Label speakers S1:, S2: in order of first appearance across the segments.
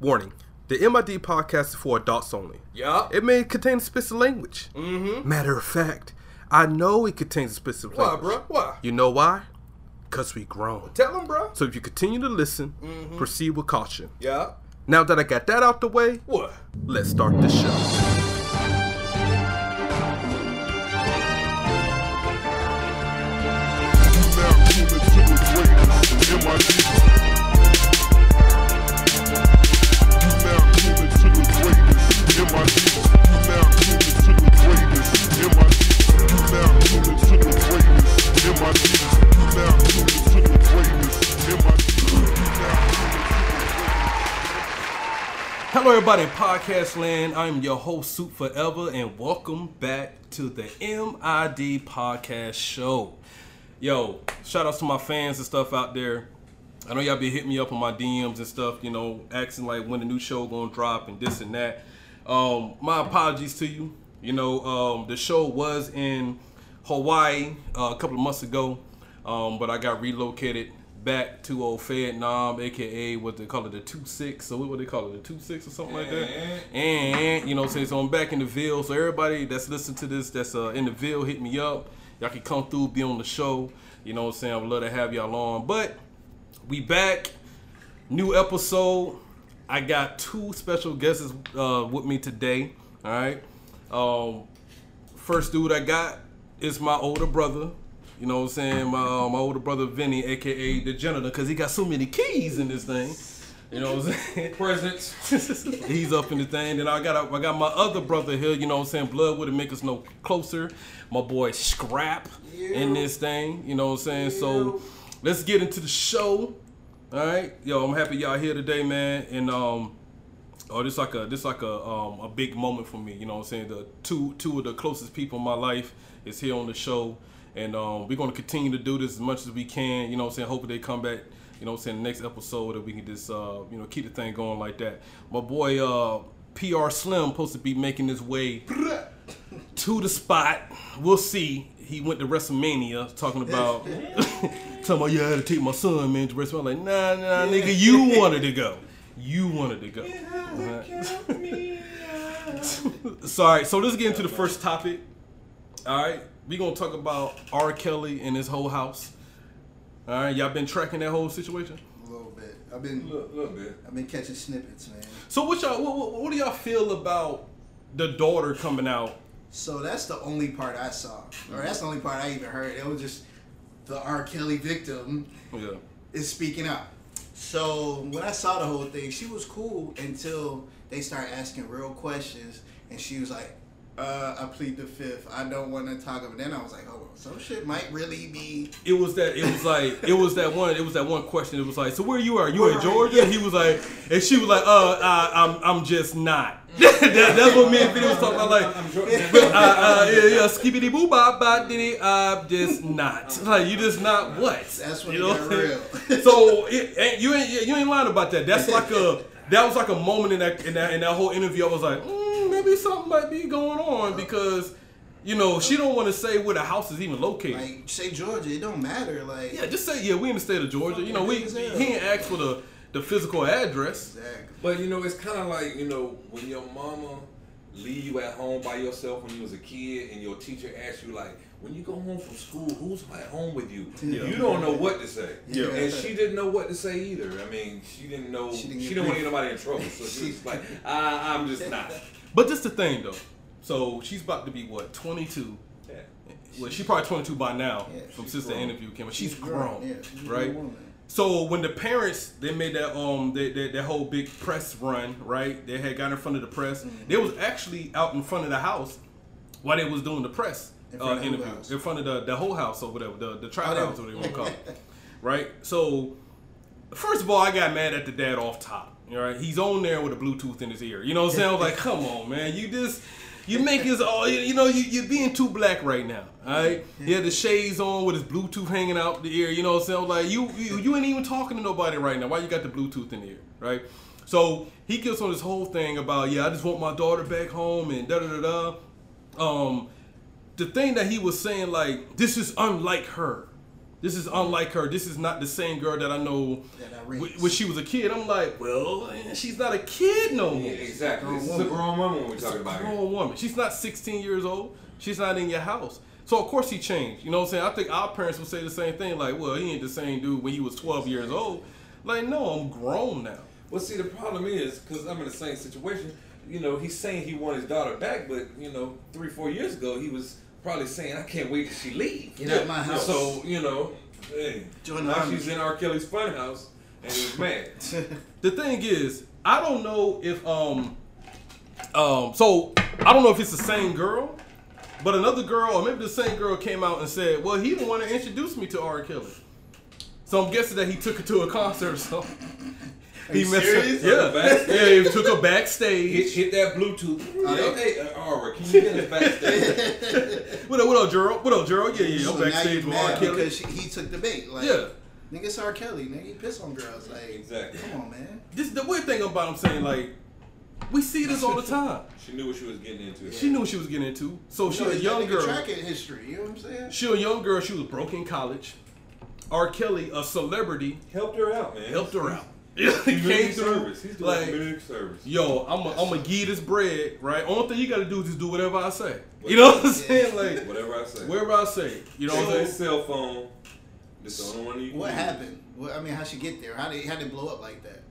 S1: Warning: The MID podcast is for adults only.
S2: Yeah.
S1: It may contain explicit language.
S2: Mm-hmm.
S1: Matter of fact, I know it contains explicit
S2: Why,
S1: language.
S2: Why, bro? Why?
S1: You know why? Cause we grown.
S2: Tell him, bro.
S1: So if you continue to listen,
S2: Mm-hmm.
S1: proceed with caution.
S2: Yeah.
S1: Now that I got that out the way,
S2: What?
S1: let's start the show.
S2: Hello, everybody podcast land. I'm your host, Soup Forever, and welcome back to the MID Podcast Show. Yo, shout outs to my fans and stuff out there. I know y'all been hitting me up on my DMs and stuff, you know, asking like when the new show gonna drop and this and that. Um, my apologies to you. You know, um, the show was in Hawaii uh, a couple of months ago, um, but I got relocated back to old Vietnam, aka what they call it, the two six. So what they call it, the two six or something like that. And you know, saying so I'm back in the Ville. So everybody that's listening to this, that's uh, in the Ville, hit me up. Y'all can come through, be on the show. You know what I'm saying? I would love to have y'all on. But we back, new episode. I got two special guests uh, with me today. All right. Um, first dude I got is my older brother. You know what I'm saying? My, uh, my older brother Vinny, aka the janitor, because he got so many keys in this thing. You know what I'm saying?
S3: Presents.
S2: He's up in the thing. Then I got I got my other brother here. You know what I'm saying? Blood wouldn't make us no closer. My boy Scrap in this thing. You know what I'm saying? So let's get into the show. All right, yo, I'm happy y'all here today, man. And um, oh, this like a this like a um a big moment for me. You know what I'm saying? The two two of the closest people in my life is here on the show, and um, we're gonna continue to do this as much as we can. You know what I'm saying? Hopefully they come back. You know what I'm saying? The next episode that we can just uh you know keep the thing going like that. My boy uh PR Slim supposed to be making his way to the spot. We'll see. He went to WrestleMania talking about talking about yeah, I had to take my son man to WrestleMania. I'm like nah nah nigga, you wanted to go. You wanted to go. Alright. Sorry. So let's get into the first topic. All right, we gonna talk about R. Kelly and his whole house. All right, y'all been tracking that whole situation.
S4: A little bit. I've been
S3: A little bit.
S4: I've been catching snippets, man.
S2: So what y'all what, what, what do y'all feel about the daughter coming out?
S4: So that's the only part I saw, or that's the only part I even heard. It was just the R. Kelly victim
S2: Yeah.
S4: is speaking out. So when I saw the whole thing, she was cool until they started asking real questions, and she was like, uh, "I plead the fifth. I don't want to talk about." Then I was like, "Oh, some shit might really be."
S2: It was that. It was like. It was that one. It was that one question. It was like, so where you are? You in Georgia?
S4: yeah.
S2: He was like, and she was like, uh, uh I'm, I'm just not. that, that's what me and Vinny was talking about. Like,
S3: I'm sure.
S2: uh, uh, yeah, yeah, skibbity boo bop bop diddy. I'm just not. Like, you just not what?
S4: That's when
S2: you
S4: it
S2: know
S4: got
S2: what I'm saying?
S4: real.
S2: so it, ain't, you ain't you ain't lying about that. That's like a that was like a moment in that in that in that whole interview. I was like, mm, maybe something might be going on because you know she don't want to say where the house is even located.
S4: Like say Georgia, it don't matter. Like
S2: yeah, just say yeah. We in the state of Georgia. You know, we he ain't asked for the the physical address.
S4: exactly.
S3: But you know, it's kind of like you know when your mama leave you at home by yourself when you was a kid, and your teacher asked you like, when you go home from school, who's at home with you?
S2: Yeah.
S3: You don't know what to say.
S4: Yeah.
S3: And she didn't know what to say either. I mean, she didn't know.
S4: She
S3: She
S4: didn't
S3: didn't, want to get nobody in trouble, so she was like, I, I'm just not.
S2: But just the thing though. So she's about to be what 22.
S3: Yeah.
S2: Well, she probably 22 by now
S4: Yeah,
S2: from
S4: she's
S2: sister
S4: grown.
S2: interview came. She's, grown,
S4: Yeah, she's
S2: right? So when the parents they made that um that whole big press run, right? They had got in front of the press.
S4: Mm-hmm.
S2: They was actually out in front of the house while they was doing the press
S4: In
S2: uh,
S4: front of
S2: interview
S4: house?
S2: in front of the the whole house or whatever the the
S4: Oh,
S2: house or whatever you want to call it, right? So first of all, I got mad at the dad off top. All right, he's on there with a Bluetooth in his ear. You know what I'm saying? I was like, come on, man, you just. You make his all you know. You, you're being too black right now. All right. He had the shades on with his Bluetooth hanging out the ear. You know what I'm saying? I was Like you, you, you ain't even talking to nobody right now. Why you got the Bluetooth in the ear? Right. So he gets on this whole thing about yeah, I just want my daughter back home and da da da da. Um, the thing that he was saying like this is unlike her. This is unlike her. This is not the same girl that I know
S4: That I
S2: when she was a kid. I'm like, well, eh, she's not a kid no more.
S3: Yeah, exactly.
S4: Grown
S3: This is a
S4: woman.
S3: grown woman we're
S2: She's a
S3: talking about. here.
S2: grown woman. She's not 16 years old. She's not in your house. So of course he changed. You know what I'm saying? I think our parents would say the same thing. Like, well, he ain't the same dude when he was 12 years old. Like, no, I'm grown now.
S3: Well, see, the problem is because I'm in the same situation. You know, he's saying he want his daughter back, but you know, three, four years ago, he was probably saying, "I can't wait till she leave."
S4: Get out my house.
S3: So you know, hey,
S4: Join
S3: now she's in R. Kelly's funhouse, and he's mad.
S2: The thing is, I don't know if um um so I don't know if it's the same girl, but another girl or maybe the same girl came out and said, "Well, he didn't want to introduce me to R. Kelly." So I'm guessing that he took her to a concert or something. He
S4: you
S2: messed
S4: serious?
S2: her, yeah,
S3: Backstage?
S2: yeah. He took her backstage.
S3: hit that Bluetooth.
S4: Oh, yeah.
S3: Hey, uh, Aura, can you get us backstage?
S2: What up, what up, Gerald? What up, Gerald? Yeah, yeah.
S4: So
S2: I'm backstage
S4: you
S2: with R.
S4: mad
S2: Kelly.
S4: because she, he took the bait. Like,
S2: Yeah.
S4: nigga, it's R. Kelly. Nigga, he piss on girls. Like,
S3: Exactly.
S4: Come on, man.
S2: This is the weird thing about him saying like, we see this all the time.
S3: she knew what she was getting into.
S2: She knew what she was getting into. So she
S4: You know,
S2: a young girl.
S4: Track in history. You know what I'm saying?
S2: She a young girl. She was broke in college. R. Kelly, a celebrity,
S3: helped her out, man.
S2: helped her out. He
S3: Community
S2: through.
S3: service. He's doing
S2: like,
S3: community service.
S2: yo, I'm a, I'm a give this bread, right? Only thing you gotta do is just do whatever I say. You know what I'm saying? Like
S3: Whatever I say.
S2: wherever I say. You know what I'm
S3: Cell-
S2: saying?
S3: cell phone. This the only one you.
S4: What
S3: can
S4: happened? What, I mean, how'd she get there? How did how did it blow up like that?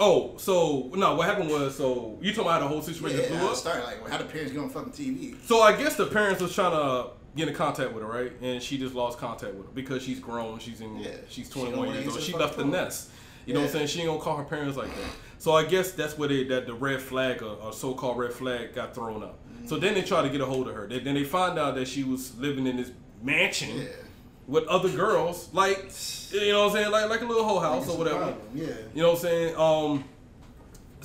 S2: Oh, so no, what happened was so you talking about the whole situation
S4: Yeah,
S2: blew
S4: how
S2: up?
S4: started like how the parents get on fucking TV?
S2: So I guess the parents was trying to get in contact with her, right? And she just lost contact with her because she's grown. She's in.
S4: Yeah.
S2: She's 21
S4: wanna
S2: years old. She left the
S4: phone.
S2: nest. You know what I'm saying? She ain't gonna call her parents like that. So I guess that's where they, that the red flag or, or so-called red flag got thrown up. So then they try to get a hold of her. They, then they find out that she was living in this mansion
S4: Yeah.
S2: with other girls, like you know what I'm saying, like like a little whole house
S4: It's
S2: or whatever.
S4: problem, Yeah.
S2: You know what I'm saying? Um,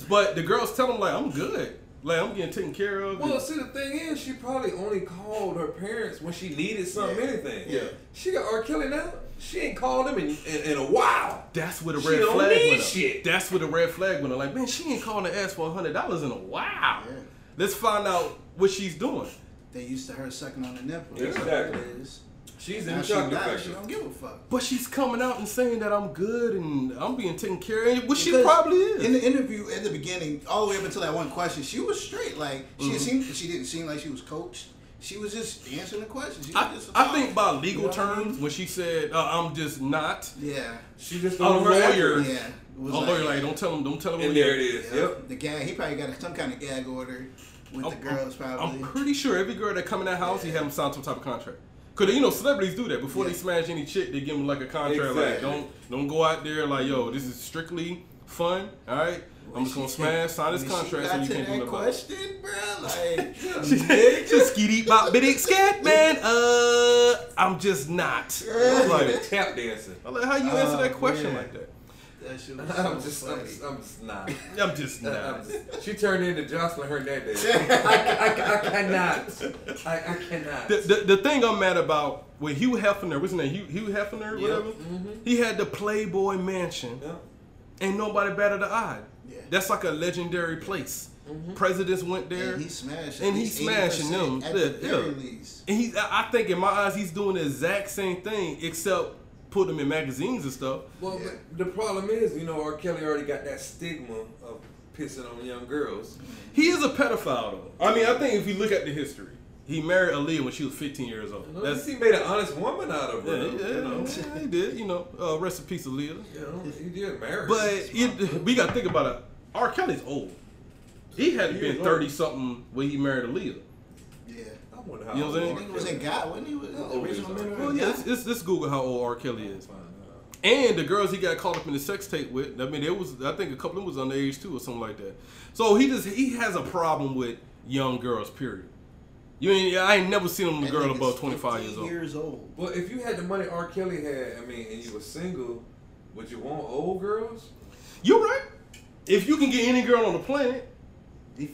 S2: but the girls tell them like I'm good, like I'm getting taken care of.
S3: Well, see, the thing is, she probably only called her parents when she needed something,
S4: Yeah.
S3: anything.
S4: Yeah.
S3: She got R. Kelly now. She ain't called him in, in, in a while.
S2: That's where the
S3: She
S2: red
S3: don't
S2: flag
S3: need
S2: went up.
S3: shit.
S2: That's where the red flag went up. Like, man, she ain't calling to ask for hundred dollars in a while.
S4: Yeah.
S2: Let's find out what she's doing.
S4: They used to her sucking on the nipple.
S3: Exactly.
S4: That's what it is.
S3: She's in
S4: Now
S3: the
S4: she. She don't give a fuck.
S2: But she's coming out and saying that I'm good and I'm being taken care of, which she probably is.
S4: In the interview at the beginning, all the way up until that one question, she was straight. Like she
S2: Mm-hmm.
S4: seemed, she didn't seem like she was coached. She was just answering the questions. She
S2: I,
S4: just a
S2: I think by legal
S4: You know what I mean?
S2: terms, when she said uh, I'm just not,
S4: Yeah.
S3: She just
S2: A
S3: on her
S2: lawyer.
S3: effort.
S4: Yeah. It
S2: a
S4: was
S2: lawyer like don't tell him, don't tell him.
S3: And
S2: when
S3: there
S2: you-
S3: it is.
S4: Yeah,
S3: Yep.
S4: The gag. He probably got some kind of gag order with the
S2: I'm-
S4: girls. Probably.
S2: I'm pretty sure every girl that come in that house, he have them sign some type of contract. Cause you know celebrities do that before they smash any chick, they give them like a contract. Like don't don't go out there like yo, this is strictly fun. All right, I'm just gonna smash, sign this contract so you can't do
S4: that
S2: nothing. about it.
S4: question, bro. Like,
S2: Just skitty bop bitty scat man. Uh, I'm just not. I'm
S3: Like tap dancing.
S2: I'm like, how you answer
S4: Oh,
S2: that question
S4: man.
S2: like that?
S4: that shit was
S3: I'm
S4: so
S3: just, I'm just, I'm just not.
S2: I'm just
S3: I'm
S2: not.
S3: just- she turned into Jocelyn Hernandez. I, I, I cannot. I, I cannot.
S2: The, the, the thing I'm mad about with Hugh Hefner, his name? Hugh, Hugh Hefner, or
S3: Yeah.
S2: whatever.
S4: Mm-hmm.
S2: He had the Playboy Mansion.
S3: Yeah.
S2: Ain't nobody batted an eye.
S4: Yeah.
S2: That's like a legendary place. Mm-hmm. Presidents went there.
S4: And he smashed.
S2: And
S4: at
S2: he
S4: least
S2: smashing them.
S4: At
S2: Yeah,
S4: the very
S2: yeah.
S4: least.
S2: And he, I I think in my eyes, he's doing the exact same thing, except put them in magazines and stuff.
S3: Well,
S4: Yeah.
S3: the problem is, you know, R. Kelly already got that stigma of pissing on young girls.
S2: He is a pedophile, though. I mean, I think if you look at the history, he married Aaliyah when she was 15 years old.
S3: That's,
S2: That's
S3: he made an honest woman out of her.
S2: yeah,
S3: though,
S2: yeah,
S3: you know.
S2: yeah, he did. You know, uh, rest in peace, Aaliyah.
S3: You know, he did marry.
S2: But it, we got to think about it. R. Kelly's old. He had to
S3: He
S2: be
S3: old.
S2: 30 something when he married Aaliyah.
S4: Yeah.
S3: I wonder how
S2: You know what I'm
S3: old
S2: saying?
S4: Nigga was in God, wasn't he? Was
S3: How
S4: the original
S3: R.
S4: member
S2: Well, yeah,
S4: God?
S2: let's, let's, let's Google how old R. Kelly is.
S3: Find out.
S2: And the girls he got caught up in the sex tape with, I mean, it was I think a couple of them was underage too or something like that. So he just he has a problem with young girls. Period. You ain't I ain't never seen him a girl
S4: nigga's
S2: above 25 years old.
S4: years old.
S3: Well, if you had the money R. Kelly had, I mean, and you were single, would you want old girls?
S2: You're right. If you can get any girl on the planet,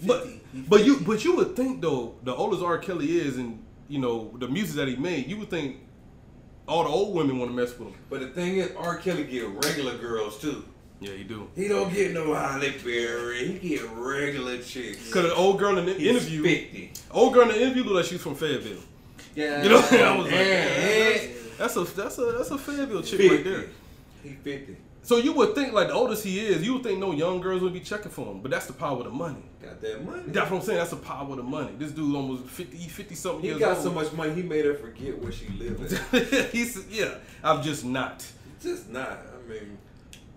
S2: but but you but you would think though the oldest R. Kelly is and you know the music that he made, you would think all the old women want to mess with him.
S3: But the thing is, R. Kelly get regular girls too.
S2: Yeah, you do.
S3: He don't get no Halle Berry. He get regular chicks.
S2: Cause the old girl in the
S3: He's
S2: interview,
S3: 50.
S2: old girl in the interview looked like she was from Fayetteville.
S3: Yeah.
S2: You know, I was like, That's a that's a that's a Fayetteville chick
S3: 50.
S2: right there.
S3: He 50.
S2: So you would think like the oldest he is, you would think no young girls would be checking for him, but that's the power of the money.
S3: Got that money.
S2: That's what I'm saying. That's the power of the money. This dude almost 50, 50 something
S3: he
S2: years old.
S3: He got so much money, he made her forget where she lived.
S2: He's yeah. I'm just not.
S3: Just not. I mean,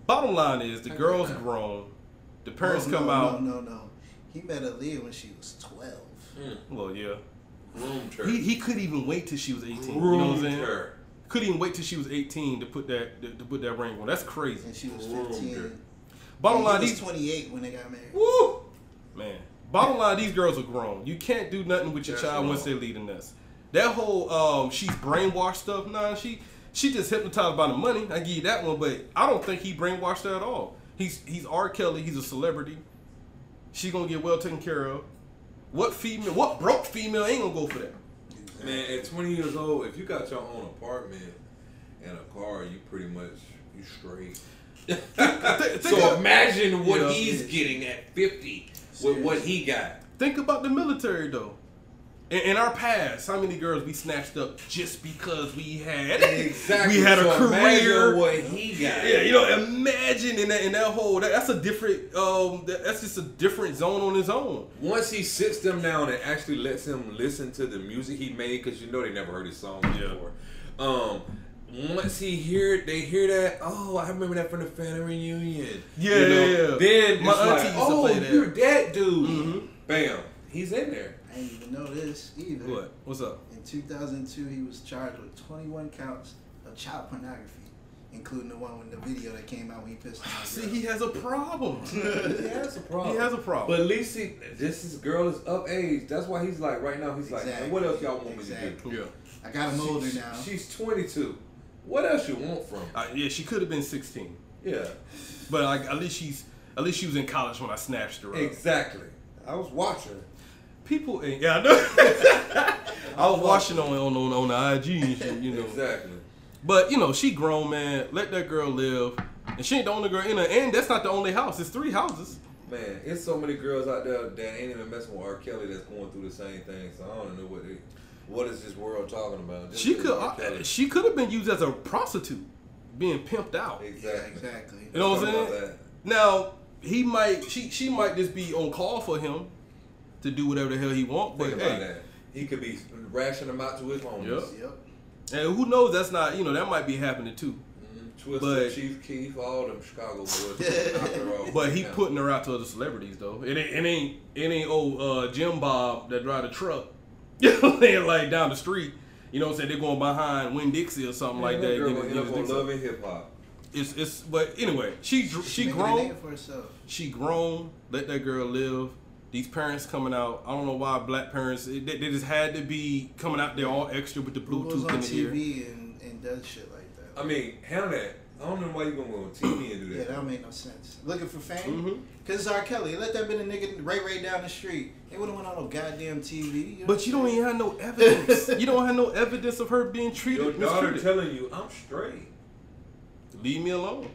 S2: Bottom line is the girl's grown. The parents
S4: no,
S2: come
S4: no,
S2: out.
S4: No, no, no. He met Aaliyah when she was 12.
S2: Well, yeah.
S3: groomed her.
S2: He, he couldn't even wait till she was 18. You know what I'm saying?
S3: her.
S2: Couldn't even wait till she was 18 to put that to, to put that ring on. That's crazy.
S4: And she was
S3: Groomed
S4: 15.
S3: her.
S2: Bottom
S4: And
S2: line,
S4: he was
S2: these
S4: 28 when they got married.
S2: woo man. Bottom line, these girls are grown. You can't do nothing with your
S3: That's
S2: child once they're the us. That whole um, she's brainwashed stuff. Nah, she she just hypnotized by the money. I give you that one, but I don't think he brainwashed her at all. He's he's R. Kelly. He's a celebrity. She gonna get well taken care of. What female? What broke female ain't gonna go for that?
S3: Man, at 20 years old, if you got your own apartment and a car, you pretty much you straight.
S2: Think- think
S3: so
S2: of-
S3: imagine what
S2: Yeah.
S3: he's getting at 50 with what he got.
S2: Think about the military though. In, in our past, how many girls we snatched up just because we had
S3: Exactly.
S2: we had a
S3: So imagine
S2: career.
S3: what he got.
S2: Yeah, you know, imagine in that in that whole that, that's a different um that, that's just a different zone on his own.
S3: Once he sits them down and actually lets them listen to the music he made, because you know they never heard his song
S2: Yeah.
S3: before. Um, once he hear they hear that, oh, I remember that from the family reunion.
S2: Yeah,
S3: You know,
S2: yeah, yeah.
S3: Then
S2: My auntie
S3: like,
S2: used to
S3: oh,
S2: play that.
S3: you're that dude.
S2: Mhm.
S3: Bam, he's in there.
S4: I didn't even know this either.
S2: What? What's up?
S4: In 2002, he was charged with 21 counts of child pornography, including the one with the video that came out when he pissed on
S2: See, he has a problem.
S3: He has a problem.
S2: He has a problem.
S3: But at least he, this is girl is of age. That's why he's like right now. He's like,
S4: Exactly.
S3: "Man, what else y'all want me to do?
S2: yeah,
S4: I got him older
S3: She-
S4: now.
S3: She's 22. What else you want from? her?
S2: uh, yeah, she could have been 16,
S3: Yeah,
S2: but like at least she's at least she was in college when I snatched her up.
S3: exactly. I was watching.
S2: People, ain't- yeah, I know. I was watching on on on, on the IG and shit, you know.
S3: Exactly.
S2: But you know, she grown, man. Let that girl live, and she ain't the only girl in her. And that's not the only house. It's three houses.
S3: Man, it's so many girls out there that ain't even messing with R. Kelly that's going through the same thing. So I don't know what they, what is this world talking about? Just
S2: She could,
S3: R.
S2: uh, she could have been used as a prostitute, being pimped out.
S4: Yeah,
S3: exactly.
S4: exactly.
S2: You know what I'm saying? Now he might, she she might just be on call for him to do whatever the hell he want. But
S3: Think about
S2: hey,
S3: that. He could be rationing them out to his homies.
S2: Yep.
S4: Yep.
S2: and who knows? That's not, you know, that might be happening too.
S3: Mhm. Twista,
S2: But-
S3: Chief Keef, all them Chicago boys. all
S2: But he putting her out to other celebrities though. It ain't it ain't it ain't old uh, Jim Bob that drive the truck. You know what I'm saying? Like down the street. You know what I'm saying? They're going behind Winn-Dixie or something like that.
S3: Girl
S2: getting-
S3: gonna end
S2: getting
S3: up on
S2: his dick
S3: Love and Hip Hop.
S2: It's it's but anyway, she she
S4: Making a
S2: grown.
S4: for herself.
S2: She grown. Let that girl live. These parents coming out. I don't know why black parents. They, they just had to be coming out there all extra with the
S4: Who goes
S2: Bluetooth
S4: on
S2: in the ear.
S4: TV and, and does shit like that?
S3: I mean, handle that. I don't know why you gonna go on TV and do that.
S4: Yeah,
S3: that.
S4: that don't make no sense. Looking for fame?
S2: Mm-hmm.
S4: Cause it's R. Kelly. Let that been a nigga right right down the street. They wouldn't went on no goddamn TV. know
S2: But you
S4: what
S2: don't even have no evidence. you don't have no evidence of her being treated.
S3: Your
S2: treated.
S3: daughter
S2: mistreated.
S3: telling you, I'm straight.
S2: Leave me alone.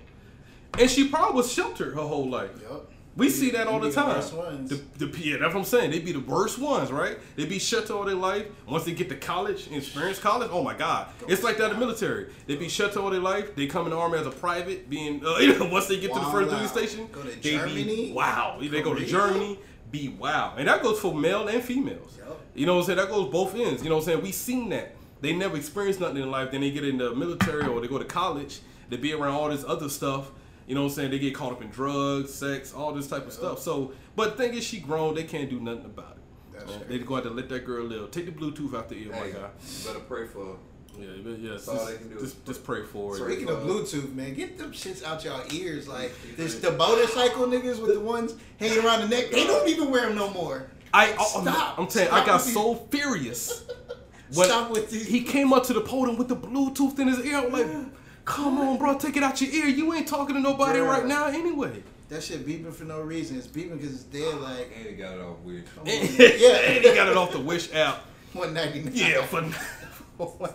S2: And she probably was sheltered her whole life.
S4: saying?
S2: We see that all the
S4: the
S2: time.
S4: worst ones.
S2: The, the, yeah, that's what I'm saying. They be the worst ones, right? They be shut to all their life. Once they get to college experience college, oh my God. It's like that in the military. They be shut to all their life. They come in the army as a private, being, uh, you know, once they get to the
S4: Wow,
S2: first duty station,
S4: Go to
S2: they
S4: Germany,
S2: be wow. They go to Germany, be wow. And that goes for male and females.
S4: Yup.
S2: You know what I'm saying? That goes both ends. You know what I'm saying? We seen that. They never experienced nothing in life. Then they get in the military or they go to college. They be around all this other stuff. You know what I'm saying? They get caught up in drugs, sex, all this type of stuff. So, but thing is, she grown. They can't do nothing about it.
S4: That's
S2: Uh,
S4: right.
S2: They go out to let that girl live. Take the Bluetooth out the ear,
S3: Hey,
S2: my guy.
S3: you better pray for her.
S2: Yeah, but yes.
S3: all
S2: Just,
S3: they can do.
S2: just, just pray for it.
S4: Speaking of Bluetooth, man, get them shits out y'all ears. Like this, the motorcycle niggas with the ones hanging around the neck, they don't even wear them no more.
S2: I, I,
S4: Stop.
S2: I'm telling you, I got so furious. When
S4: Stop with these.
S2: He came up to the podium with the Bluetooth in his ear. I'm like, come on, bro, take it out your ear. You ain't talking to nobody
S4: Bruh.
S2: right now anyway.
S4: That shit beeping for no reason. It's beeping because it's dead. Oh, like,
S3: And he got it off weird.
S4: come on.
S2: And
S4: yeah,
S2: he got it off the Wish app.
S4: one ninety nine.
S2: Yeah, for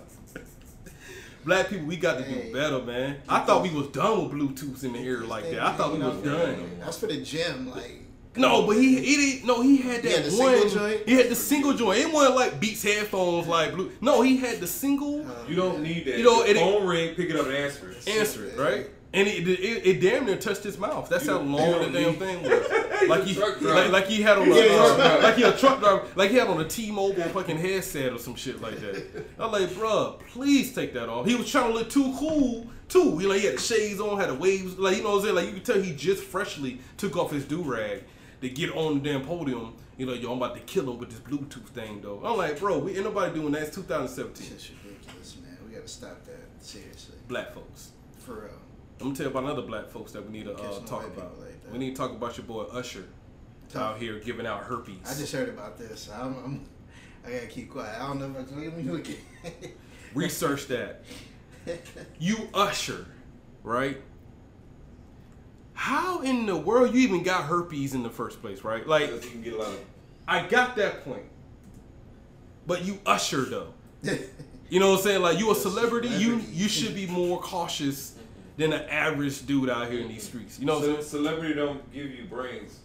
S2: black people, we got to
S4: Hey.
S2: do better, man. I thought we was done with Bluetooths in the ear like that. I thought we was done.
S4: That's for the gym. Like,
S2: No, but he he didn't. No, he had that
S4: He had the
S2: one.
S4: single joint?
S2: He had the single joint. It wasn't like Beats headphones, like blue. No, he had the single.
S3: You don't need that.
S2: You know,
S3: Your
S2: it-
S3: phone ring, pick it up and answer it.
S2: answer it, right? And it, it, it damn near touched his mouth. That's
S3: You
S2: how long
S3: you
S2: the damn
S3: need-
S2: thing was. Like he, like, like he had on a,
S4: Yeah, yeah,
S2: uh,
S3: truck
S2: like he a truck driver, like he had on a T-Mobile fucking headset or some shit like that. I'm like, bruh, please take that off. He was trying to look too cool, too. You know, he had the shades on, had the waves, like you know what I'm saying. Like you could tell he just freshly took off his do rag to get on the damn podium. You know, yo, I'm about to kill him with this Bluetooth thing, though. I'm like, bro, we ain't nobody doing that. It's 2017.
S4: Shit's ridiculous, man. We gotta stop that. Seriously.
S2: Black folks.
S4: For real.
S2: I'm gonna tell you about another black folks that we need to uh, talk about.
S4: like
S2: we need to talk about your boy Usher out here giving out herpes.
S4: I just heard about this. I'm, I'm I gotta keep quiet. I don't know if I let me look at
S2: research that. You Usher, right? How in the world you even got herpes in the first place, right? Like
S3: you can get a lot of.
S2: I got that point, but you Usher though. You know what I'm saying? Like you a celebrity, you you should be more cautious than an average dude out here in these streets. You know what I'm saying?
S3: celebrity don't give you brains.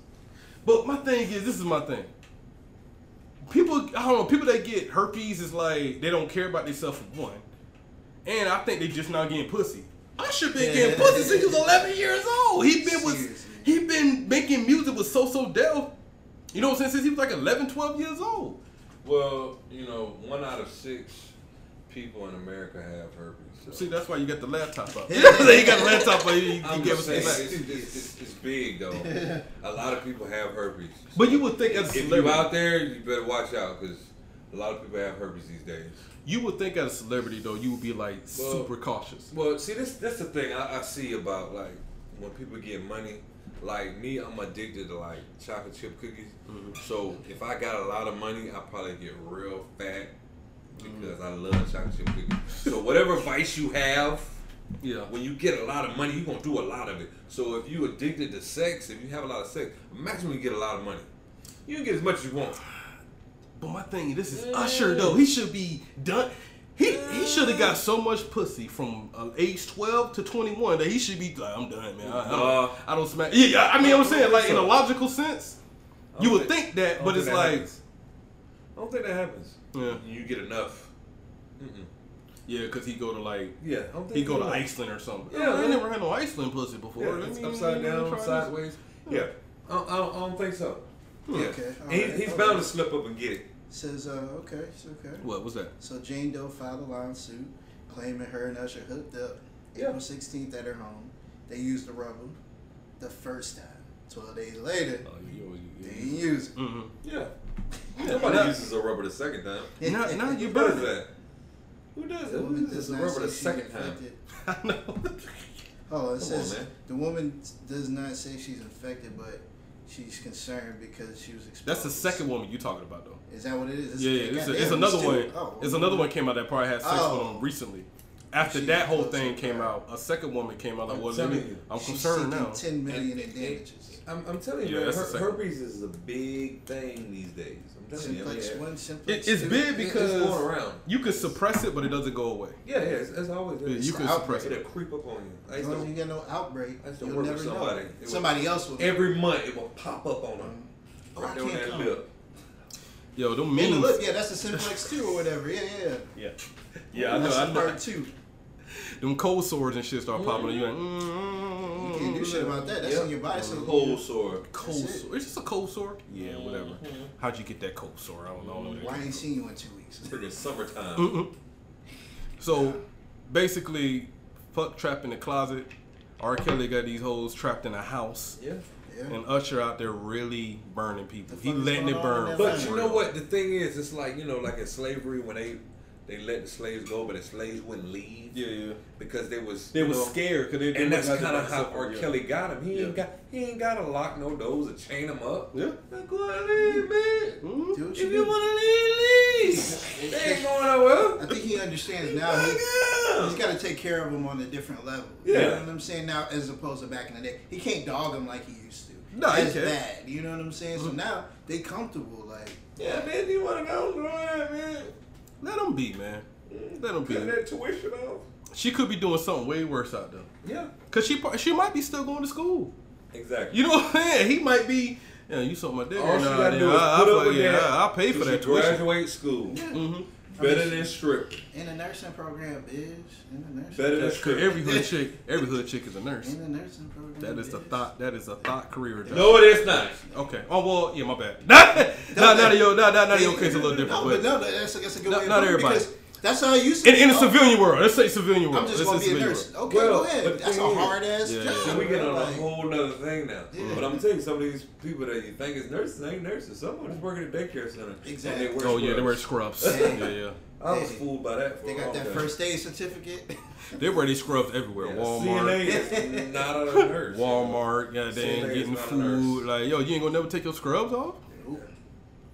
S2: But my thing is, this is my thing. People, I don't know, people that get herpes is like they don't care about themselves for one, and I think they just not getting pussy. Usher been getting pussy since he was 11 years old. He been with,
S4: Seriously.
S2: he been making music with So So Def. You know what I'm saying? Since he was like 11, 12 years old.
S3: Well, you know, one out of six people in America have herpes. So.
S2: See, that's why you got the laptop up. you got the laptop up. You, you
S3: I'm
S2: gave us
S3: saying, it's, it's, it's, it's big though. A lot of people have herpes.
S2: But you would think as
S3: if
S2: you're
S3: out there, you better watch out because a lot of people have herpes these days.
S2: You would think as a celebrity though, you would be like
S3: Well-
S2: super cautious.
S3: Well, see, this that's the thing I, I see about like when people get money. Like me, I'm addicted to like chocolate chip cookies. Mm-hmm. So if I got a lot of money, I probably get real fat mm-hmm. because I love chocolate chip cookies. So whatever vice you have,
S2: Yeah.
S3: when you get a lot of money, you're gonna do a lot of it. So if you addicted to sex, if you have a lot of sex, maximum you get a lot of money. You can get as much as you want.
S2: But my thing, this is Usher though. He should be done. He he should have got so much pussy from uh, age twelve to twenty one that he should be like, I'm done, man. I, I,
S3: Uh,
S2: don't, I don't smack. Yeah, yeah, I mean, I'm saying like in a logical sense, you would think that,
S3: I
S2: but it's like,
S3: happens. I don't think that happens.
S2: yeah,
S3: You get enough. Mm-mm.
S2: yeah, because he go to like
S3: Yeah, I don't think
S2: he go to
S3: enough.
S2: Iceland or something.
S3: Yeah,
S2: I ain't never had no Iceland pussy before.
S3: Yeah,
S2: I mean,
S3: upside down, sideways. Yeah, I I don't, I don't think so. Yeah,
S4: Okay,
S3: And he,
S4: alright,
S3: he's
S4: alright.
S3: bound to slip up and get it.
S4: Says, uh, okay, it's okay.
S2: What was that?
S4: So Jane Doe filed a lawsuit claiming her and Usher hooked up
S3: Yeah.
S4: April 16th at her home. They used the rubber the first time. 12 days later,
S2: Oh, you,
S4: they didn't use it.
S2: hmm
S3: Yeah.
S2: Yeah,
S3: Nobody
S2: now-
S3: uses a rubber the second time.
S2: Now, now you
S3: Who does that? Who does
S4: The
S3: it?
S4: woman
S3: Who
S4: does
S3: uses a
S4: not
S3: rubber the
S4: she's
S3: second time?
S4: infected.
S2: I know.
S4: Oh,
S3: Come
S4: it says
S3: on,
S4: the woman does not say she's infected, but she's concerned because she was exposed.
S2: That's the second woman you're talking about though.
S4: Is that what it is?
S2: Yeah, yeah. It's,
S4: goddamn,
S2: it's another
S4: still-
S2: one.
S4: Oh,
S2: It's another one came out that probably had sex
S4: Oh.
S2: with him oh. recently. After
S4: She
S2: that whole thing came
S4: her.
S2: out, a second woman came out like,
S3: I'm
S2: well,
S3: telling you,
S2: I'm
S4: She's
S2: concerned
S4: seeking
S2: now.
S4: 10 million in damages.
S3: I'm, I'm telling you,
S2: Yeah,
S3: man, her, herpes is a big thing these days. I'm telling you. I mean,
S4: Simplex
S3: yeah.
S4: one, simplex
S2: It, it's
S4: two.
S2: big because
S3: it's going around.
S2: you can suppress it, but it doesn't go away.
S3: Yeah, yeah, it's, it's always
S2: Yeah, you
S4: the
S2: can
S4: outbreak.
S2: suppress it.
S3: It'll creep up on you. I
S4: As
S3: used
S4: long as you get no outbreak,
S3: I used
S4: you'll
S3: work
S4: never
S3: with
S4: know.
S3: somebody. It was-
S4: Somebody else will.
S3: every month it will pop up on her.
S4: Oh, I
S3: Right there on
S4: can't
S3: that
S4: come.
S3: lip.
S2: Yo, them
S4: In the
S2: memes.
S4: lip, yeah, that's the simplex two or whatever. Yeah, yeah.
S2: Yeah, yeah, I know.
S4: That's
S2: I
S4: the
S2: know.
S4: part two.
S2: Them cold sores and shit start popping. And you like, mm, mm, mm,
S4: You can't do shit about that. That's
S3: Yep.
S4: on your body. So
S3: Cold sore.
S2: Cold
S4: That's it.
S2: sore. It's just a cold sore. Yeah, mm-hmm. whatever.
S3: Mm-hmm.
S2: How'd you get that cold sore? I don't know.
S4: Why ain't seen you in two weeks?
S3: Freaking summertime.
S2: Mm-mm. So basically, fuck trapped in the closet. R. Kelly got these hoes trapped in a house,
S3: Yeah.
S4: Yeah.
S2: and Usher out there really burning people.
S4: The
S2: He letting it burn.
S4: in that
S2: for
S3: But you know what? The thing is, it's like you know, like in slavery when they they let the slaves go, but the slaves wouldn't leave
S2: Yeah, yeah.
S3: because they was
S2: They
S3: you
S2: was scared because they. they
S3: And that's
S2: wasn't
S3: kind of
S2: out
S3: how
S2: there
S3: R.
S2: yeah.
S3: Kelly got him. He
S2: Yeah.
S3: ain't got he ain't got to lock no doors or chain him up.
S2: Yeah.
S3: Now go ahead, leave, man.
S2: Mhm.
S4: Do what
S3: If
S4: you
S3: you
S4: do.
S3: want to leave, leave. they ain't going nowhere.
S4: I think he understands now. He, he's got to take care of them on a different level. You
S3: Yeah.
S4: know what I'm saying? Now, as opposed to back in the day, he can't dog them like he used to.
S2: No, he
S4: That's
S2: can't.
S4: bad. You know what I'm saying? So now they comfortable. Like
S3: Yeah, man. You want to go? Go ahead, man.
S2: Let them be, man. Let them be.
S3: Cut that tuition off.
S2: She could be doing something way worse out there.
S3: Yeah.
S2: Cause she she might be still going to school.
S3: Exactly.
S2: You know what I'm saying? He might be Yeah, you suck my dick.
S3: All she gotta do is
S2: I,
S3: put
S2: I,
S3: up with
S2: yeah,
S3: that.
S2: I, I'll pay for that
S3: she
S2: tuition.
S3: Graduate school.
S2: Mm-hmm.
S3: Better than strip.
S4: In the nursing program is in the nursing.
S3: Better than strip.
S2: every hood chick, every hood chick is a nurse.
S4: in the nursing program.
S2: That is the thought. That is a thought career. job.
S3: No, it is not.
S2: Okay. Oh well, yeah, my bad. Not, not, not your, not, not, not your case a little different,
S4: No,
S2: but
S4: but no, that's, that's a good
S2: Not-
S4: way.
S2: not everybody.
S4: because That's how you. used to.
S2: in, in the
S4: be.
S2: civilian world, let's say civilian world.
S4: I'm just
S2: Let's
S4: gonna be a nurse.
S2: world.
S4: Okay,
S3: Well,
S4: go ahead.
S3: but the
S4: That's a hard ass
S2: Yeah,
S4: job.
S2: yeah.
S3: So we get on a whole nother thing now.
S4: Yeah.
S3: But I'm telling you, some of these people that you think is nurses ain't nurses. Some of them just working at a daycare center.
S4: Exactly.
S3: And they wear
S2: Oh yeah, they wear
S3: scrubs.
S2: scrubs.
S4: Yeah.
S2: yeah, yeah.
S3: I was
S4: Hey,
S3: fooled by that. For
S4: They got
S3: long
S4: that
S3: time.
S4: first aid certificate.
S2: They wear these scrubs everywhere.
S3: Yeah,
S2: Walmart,
S3: CNA is not a nurse.
S2: Walmart, yeah, they
S3: is
S2: getting food. Like, yo, you ain't gonna never take your scrubs off.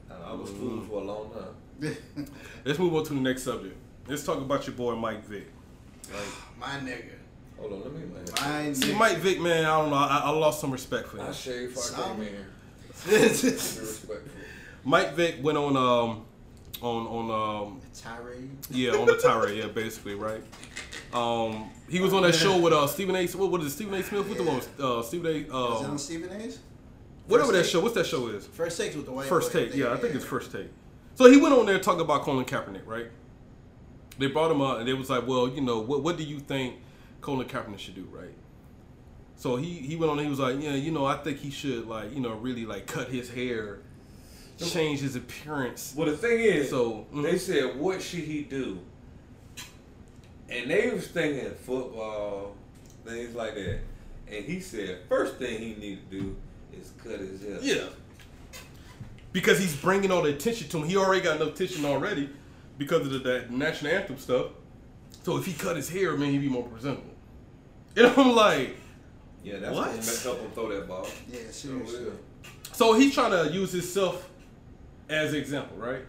S3: I was fooled for a long time.
S2: Let's move on to the next subject. Let's talk about your boy Mike Vick.
S4: My nigga.
S3: Hold on, let me. Man.
S4: My
S2: See,
S4: nigga.
S2: Mike Vick, man, I don't know. I, I lost some respect for
S3: I
S2: him.
S3: shave if I
S4: Some-
S3: came in here. Be respectful.
S2: Mike Vick went on um on on um
S4: Tirade.
S2: yeah on the tirade yeah basically right. Um, he was on that show with uh Stephen A. What, what is it? Stephen A. Smith? What the one? Uh, Stephen A.
S4: Is it on Stephen A's?
S2: whatever
S4: First
S2: that show. What's that show is?
S4: First takes with the white.
S2: First
S4: boy,
S2: take. Yeah, I think it's first take. So he went on there talking about Colin Kaepernick, right? They brought him up and they was like, well, you know, what what do you think Colin Kaepernick should do, right? So he he went on. and He was like, yeah, you know, I think he should like, you know, really like cut his hair, change his appearance.
S3: Well, the thing is,
S2: So, mhm.
S3: they said, what should he do? And they was thinking football, things like that. And he said, first thing he need to do is cut his hair.
S2: Yeah. Because he's bringing all the attention to him. He already got enough attention already because of the, that national anthem stuff. So if he cut his hair, man, he'd be more presentable. And I'm like,
S3: Yeah, that's
S2: What?
S3: what? gonna help him throw that ball.
S4: Yeah,
S3: So,
S4: seriously.
S3: yeah.
S2: so he's trying to use himself as an example, right?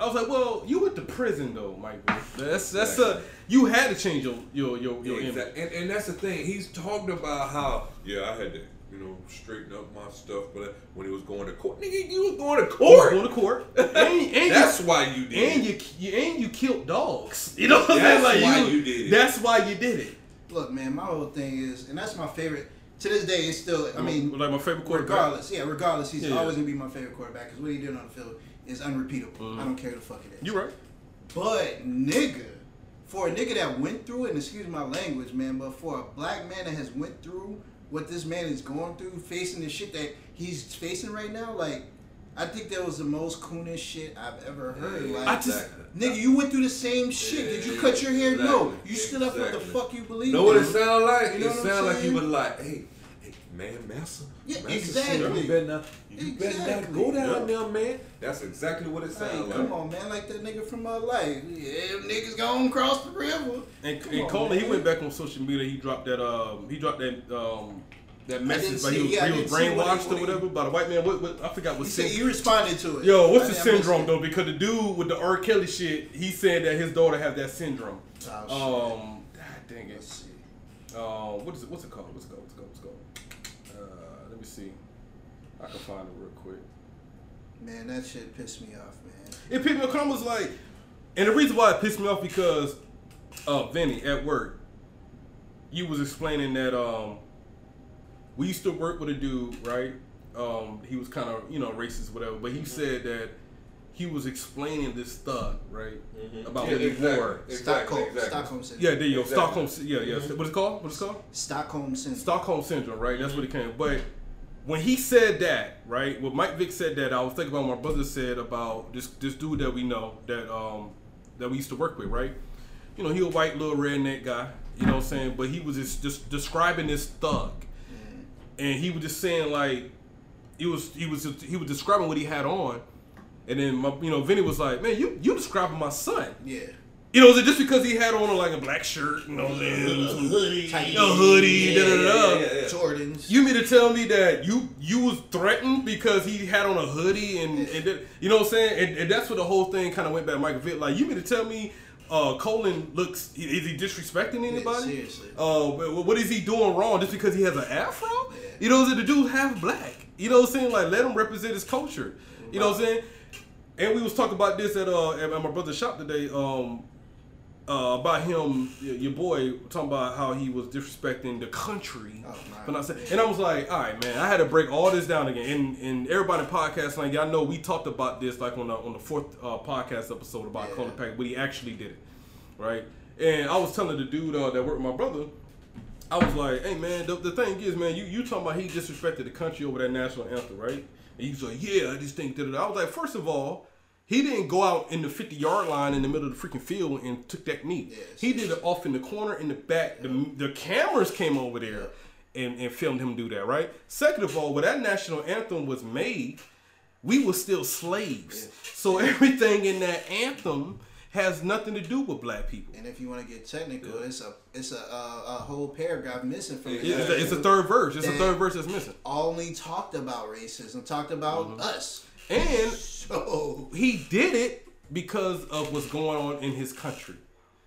S2: I was like, well, you went to prison though, Mike. That's that's a you had to change your your your, your
S3: Yeah,
S2: image.
S3: exactly. And, and that's the thing. He's talked about how, yeah, I had to, you know, straighten up my stuff, but when he was going to court, nigga, you was going to court.
S2: Going to court, and, and
S3: That's
S2: you,
S3: why you did.
S2: and
S3: it.
S2: you, you and you killed dogs. You know what I'm
S3: That's
S2: saying? Like
S3: why you did it.
S2: That's why you did it.
S4: Look, man, my whole thing is, and that's my favorite. To this day, it's still. I mean,
S2: like my favorite quarterback.
S4: regardless, yeah, regardless, he's
S2: Yeah, yeah.
S4: always gonna be my favorite quarterback because what he did on the field is unrepeatable. Mm-hmm. I don't care who the fuck it is.
S2: You right.
S4: But nigga, for a nigga that went through it, and excuse my language, man, but for a black man that has went through what this man is going through, facing the shit that he's facing right now, like I think that was the most coonish shit I've ever heard.
S3: Yeah,
S4: Like,
S2: I just-
S4: nigga, you went through the same shit. Did you cut your hair? No, you stood up for what the fuck you believe.
S3: know what it sound like?
S4: You know
S3: it
S4: what I'm
S3: sound like
S4: saying?
S3: was like, hey, man, Massa.
S4: Yeah,
S3: Massa
S4: exactly.
S3: You better not, you better not
S4: Exactly.
S3: go down
S2: Yeah.
S3: there, man. That's exactly what it
S4: Hey,
S3: sounds
S4: come on, man, like that nigga from uh, life. Yeah, niggas gonna cross the river.
S2: And,
S4: Come
S2: and
S4: on,
S2: Coleman, he went back on social media. He dropped that. Um, he dropped that. Um, that message,
S4: didn't
S2: like he was,
S4: yeah,
S2: he was
S4: didn't what he-
S2: brainwashed
S4: what
S2: or whatever by the white man. What, what I forgot what
S4: He said you responded to it.
S2: Yo, what's
S4: I-
S2: the
S4: I
S2: syndrome though? Because the dude with the R. Kelly shit, he said that his daughter have that syndrome.
S4: Oh,
S2: Um, God dang
S4: Let's
S2: it.
S4: see.
S2: Um, what is it? What's it called? What's it called? What's it called? What's it called? Let me see. I can find it real quick.
S4: Man, that shit pissed me off, man.
S2: It pissed me off. 'cause I was like, and the reason why it pissed me off because, uh, Vinny at work, you was explaining that um, we used to work with a dude, right? Um, he was kind of you know racist, whatever, but he said that he was explaining this thug, right, about
S3: Yeah,
S2: what he
S3: exactly.
S2: wore.
S3: Exactly,
S4: Stockholm,
S3: exactly.
S4: Stockholm syndrome.
S2: Yeah, there you go.
S3: Exactly.
S2: Stockholm. sy- Yeah, yeah. What's it called? What's it called?
S4: Stockholm syndrome.
S2: Stockholm syndrome, right? That's what it came. But when he said that, right? When Mike Vick said that, I was thinking about what my brother said about this this dude that we know that um that we used to work with, right? You know, he a white little redneck guy. You know what I'm saying? But he was just, just describing this thug, and he was just saying like he was he was he was describing what he had on, and then my you know Vinny was like, man, you you describing my son.
S4: yeah.
S2: You know, is it just because he had on like a black shirt, you know, and some hoodie,
S4: Tight.
S2: a hoodie,
S4: Yeah,
S2: da da da.
S3: yeah, yeah, yeah.
S4: Jordans.
S2: You mean to tell me that you you was threatened because he had on a hoodie and, and that- you know what I'm saying? And, and that's what the whole thing kind of went back to Michael Vick. Like, you mean to tell me uh, Colin looks, is he disrespecting anybody?
S4: seriously.
S2: Uh, what is he doing wrong just because he has an afro? You know, the dude's half black. You know what I'm saying? Like, let him represent his culture. You know what I'm saying? And we was talking about this at uh at my brother's shop today. Um, uh, about him, your boy, talking about how he was disrespecting the country.
S4: Oh.
S2: But not saying, and I was like, all right, man, I had to break all this down again. And, and everybody in podcast, like y'all know, we talked about this like on the on the fourth uh, podcast episode about
S4: Yeah.
S2: Colin Pack, but he actually did it, right? And I was telling the dude uh, that worked with my brother, I was like, hey man, the, the thing is, man, you you talking about he disrespected the country over that national anthem, right? And he's like, yeah, I just think that. I was like, first of all, he didn't go out in the 50 yard line in the middle of the freaking field and took that knee.
S4: Yes.
S2: He did it off in the corner in the back. The, the cameras came over there and, and filmed him do that, right? Second of all, when that national anthem was made, we were still slaves. So everything in that anthem has nothing to do with black people.
S4: And if you want to get technical, it's a it's a, a, a whole paragraph missing from it.
S2: It's, a, it's a third verse. It's a third verse that's missing.
S4: Only talked about racism, talked about
S2: Mm-hmm.
S4: us.
S2: And
S4: So
S2: he did it because of what's going on in his country.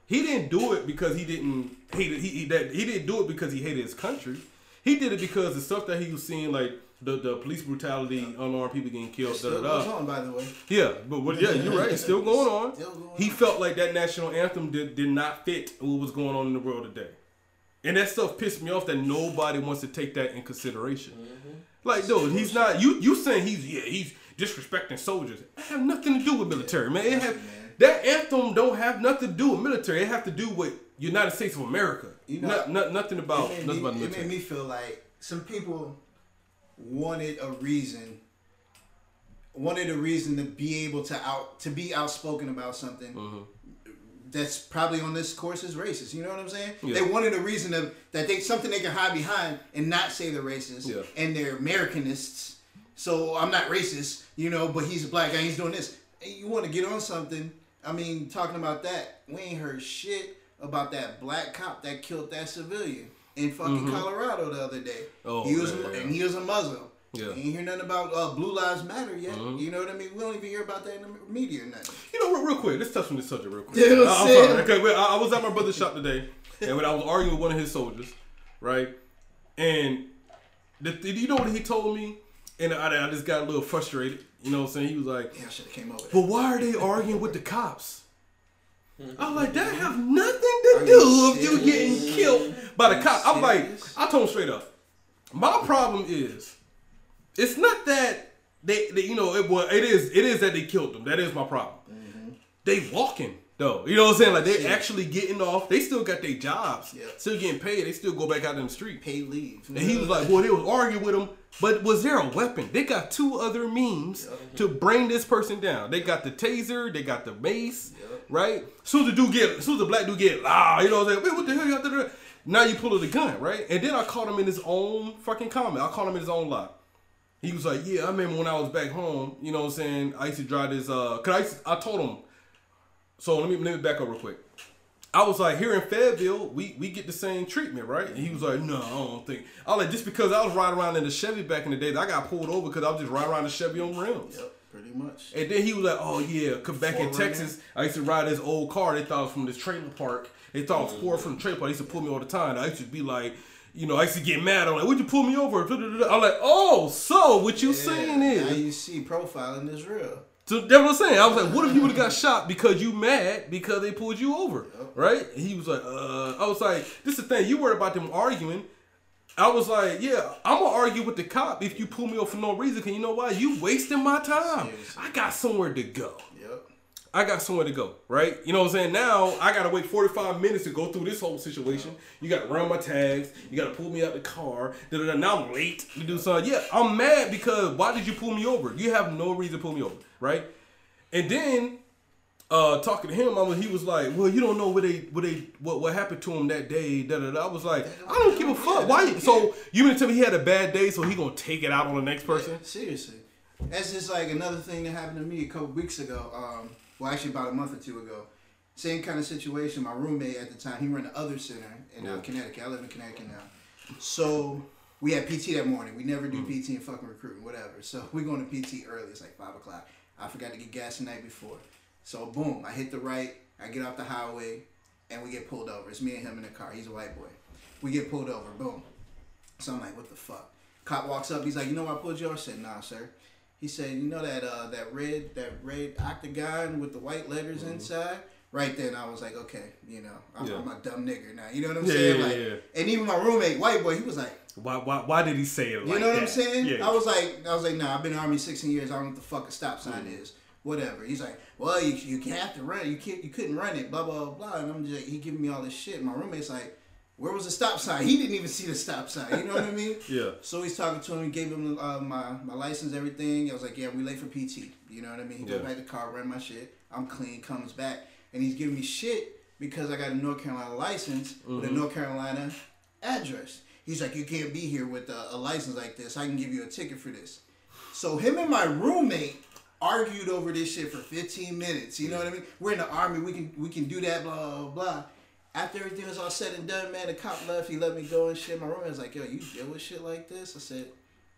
S2: He didn't do it because he didn't hate it. He, he that he didn't do it because he hated his country. He did it because the stuff that he was seeing, like the, the police brutality, unarmed people getting killed, da
S4: still
S2: da
S4: goes
S2: da.
S4: on, by the way.
S2: Yeah, but what, yeah, you're right. It's still going on.
S4: Still going
S2: he
S4: on.
S2: felt like that national anthem did, did not fit what was going on in the world today. And that stuff pissed me off that nobody wants to take that in consideration. Mm-hmm. Like, dude, he's not you you saying he's yeah, he's disrespecting soldiers. It have nothing to do with military, man. It have, that anthem don't have nothing to do with military. It have to do with United States of America.
S4: You know-
S2: not, not, nothing about
S4: it made,
S2: nothing
S4: me,
S2: about the
S4: it made me feel like some people wanted a reason wanted a reason to be able to out to be outspoken about something
S2: Mm-hmm.
S4: that's probably on this course is racist. You know what I'm saying?
S2: Yeah.
S4: They wanted a reason to that they something they can hide behind and not say they're racist
S2: Yeah.
S4: and they're Americanists. So I'm not racist, you know, but he's a black guy. He's doing this. And you want to get on something? I mean, talking about that, we ain't heard shit about that black cop that killed that civilian in fucking Colorado the other day.
S2: Mm-hmm. Oh,
S4: he was
S2: yeah, yeah.
S4: and he was a Muslim.
S2: Yeah. Mm-hmm.
S4: Ain't hear nothing about uh, Blue Lives Matter yet. You know what I mean? We don't even hear about that in the media or nothing.
S2: You know, real, real quick, let's touch on this subject real quick.
S4: Know
S2: I-
S4: I'm
S2: I'm sorry. Okay, wait, I, I was at my brother's shop today, and when I was arguing with one of his soldiers, right, and the, you know what he told me, and I, I just got a little frustrated. You know what I'm saying? He was like,
S4: Yeah, I should have came over.
S2: "But why are they arguing with the cops?" I'm like, "That have nothing to
S4: Are
S2: do with you getting killed by the cops." I'm like. I told him straight up. My problem is, it's not that they, they you know, it well, it is, it is that they killed them. That is my problem. Mm-hmm. They walking though. You know what I'm saying? Like they
S4: Yeah.
S2: actually getting off. They still got their jobs.
S4: Yeah.
S2: Still getting paid. They still go back out in the street.
S4: Paid leave.
S2: And he was like, well, they was arguing with him, but was there a weapon? They got two other means to bring this person down. They got the taser, they got the mace, right? Soon as the dude get, soon as the black dude get loud, you know what I'm saying? Wait, what the hell you got to? Now you pull the gun, right? And then I caught him in his own fucking comment. I caught him in his own lie. He was like, yeah, I remember when I was back home, you know what I'm saying? I used to drive this, uh, cause I, used to- I told him, so let me, let me back up real quick. I was like, here in Fayetteville, we, we get the same treatment, right? And he was like, no, I don't think. I was like, just because I was riding around in the Chevy back in the day, I got pulled over because I was just riding around the Chevy on rims.
S4: Yep, pretty much.
S2: And then he was like, oh yeah, cause back in
S4: Forerunner.
S2: Texas, I used to ride this old car. They thought it was from this trailer park. They thought it was mm-hmm. four from the trailer park. They used to pull me all the time. I used to be like, you know, I used to get mad. I'm like, would you pull me over? I'm like, oh, so what you saying
S4: Now
S2: is
S4: you see profiling is real.
S2: So that's what I'm saying. I was like, what if you would have got shot because you mad because they pulled you over, right? And he was like, uh, I was like, this is the thing. You worry about them arguing. I was like, yeah, I'm gonna argue with the cop if you pull me over for no reason. Cause you know why? You wasting my time.
S4: Seriously.
S2: I got somewhere to go. I got somewhere to go, right? You know what I'm saying? Now I gotta wait 45 minutes to go through this whole situation. You gotta run my tags. You gotta pull me out the car. Da, da, da. Now I'm late to do something. Yeah, I'm mad because why did you pull me over? You have no reason to pull me over, right? And then uh talking to him, I was, he was like, "Well, you don't know what they what they what what happened to him that day." Da, da, da. I was like, "I don't give a fuck. Why? you- So you mean to tell me he had a bad day, so he gonna take it out on the next person?"
S4: Seriously. That's just like another thing that happened to me a couple weeks ago. Um, well, actually, about a month or two ago. Same kind of situation. My roommate at the time, he ran the other center in uh, Connecticut. I live in Connecticut now. So we had PT that morning. We never do PT and fucking recruiting, whatever. So we going to PT early. It's like five o'clock. I forgot to get gas the night before. So boom, I hit the right. I get off the highway, and we get pulled over. It's me and him in the car. He's a white boy. We get pulled over. Boom. So I'm like, what the fuck? Cop walks up. He's like, you know why I pulled you over? I said, nah, sir. He said, you know that uh, that red that red octagon with the white letters inside? right then I was like, okay, you know, I'm,
S2: Yeah.
S4: I'm a dumb nigger now. You know what I'm
S2: Yeah,
S4: saying?
S2: yeah,
S4: like,
S2: yeah.
S4: and even my roommate, white boy, he was like,
S2: Why, why, why did he say it like
S4: you know what
S2: that?
S4: I'm saying?
S2: Yeah.
S4: I was like, I was like, nah, I've been in army 16 years. I don't know what the fuck a stop sign
S2: Mm.
S4: is. Whatever. He's like, well, you you have to run. You can't. You couldn't run it. Blah blah blah. And I'm just, he giving me all this shit. My roommate's like, where was the stop sign? He didn't even see the stop sign. You know what I mean?
S2: Yeah.
S4: So he's talking to him. He gave him uh, my my license, everything. I was like, yeah, we late for PT. You know what I mean? He
S2: Yeah.
S4: go back to the car, run my shit. I'm clean. Comes back, and he's giving me shit because I got a North Carolina license with
S2: Mm-hmm.
S4: a North Carolina address. He's like, you can't be here with a, a license like this. I can give you a ticket for this. So him and my roommate argued over this shit for 15 minutes. You know what I mean? We're in the army. We can we can do that. Blah blah blah. After everything was all said and done, man, the cop left. He let me go and shit. My roommate was like, "Yo, you deal with shit like this?" I said,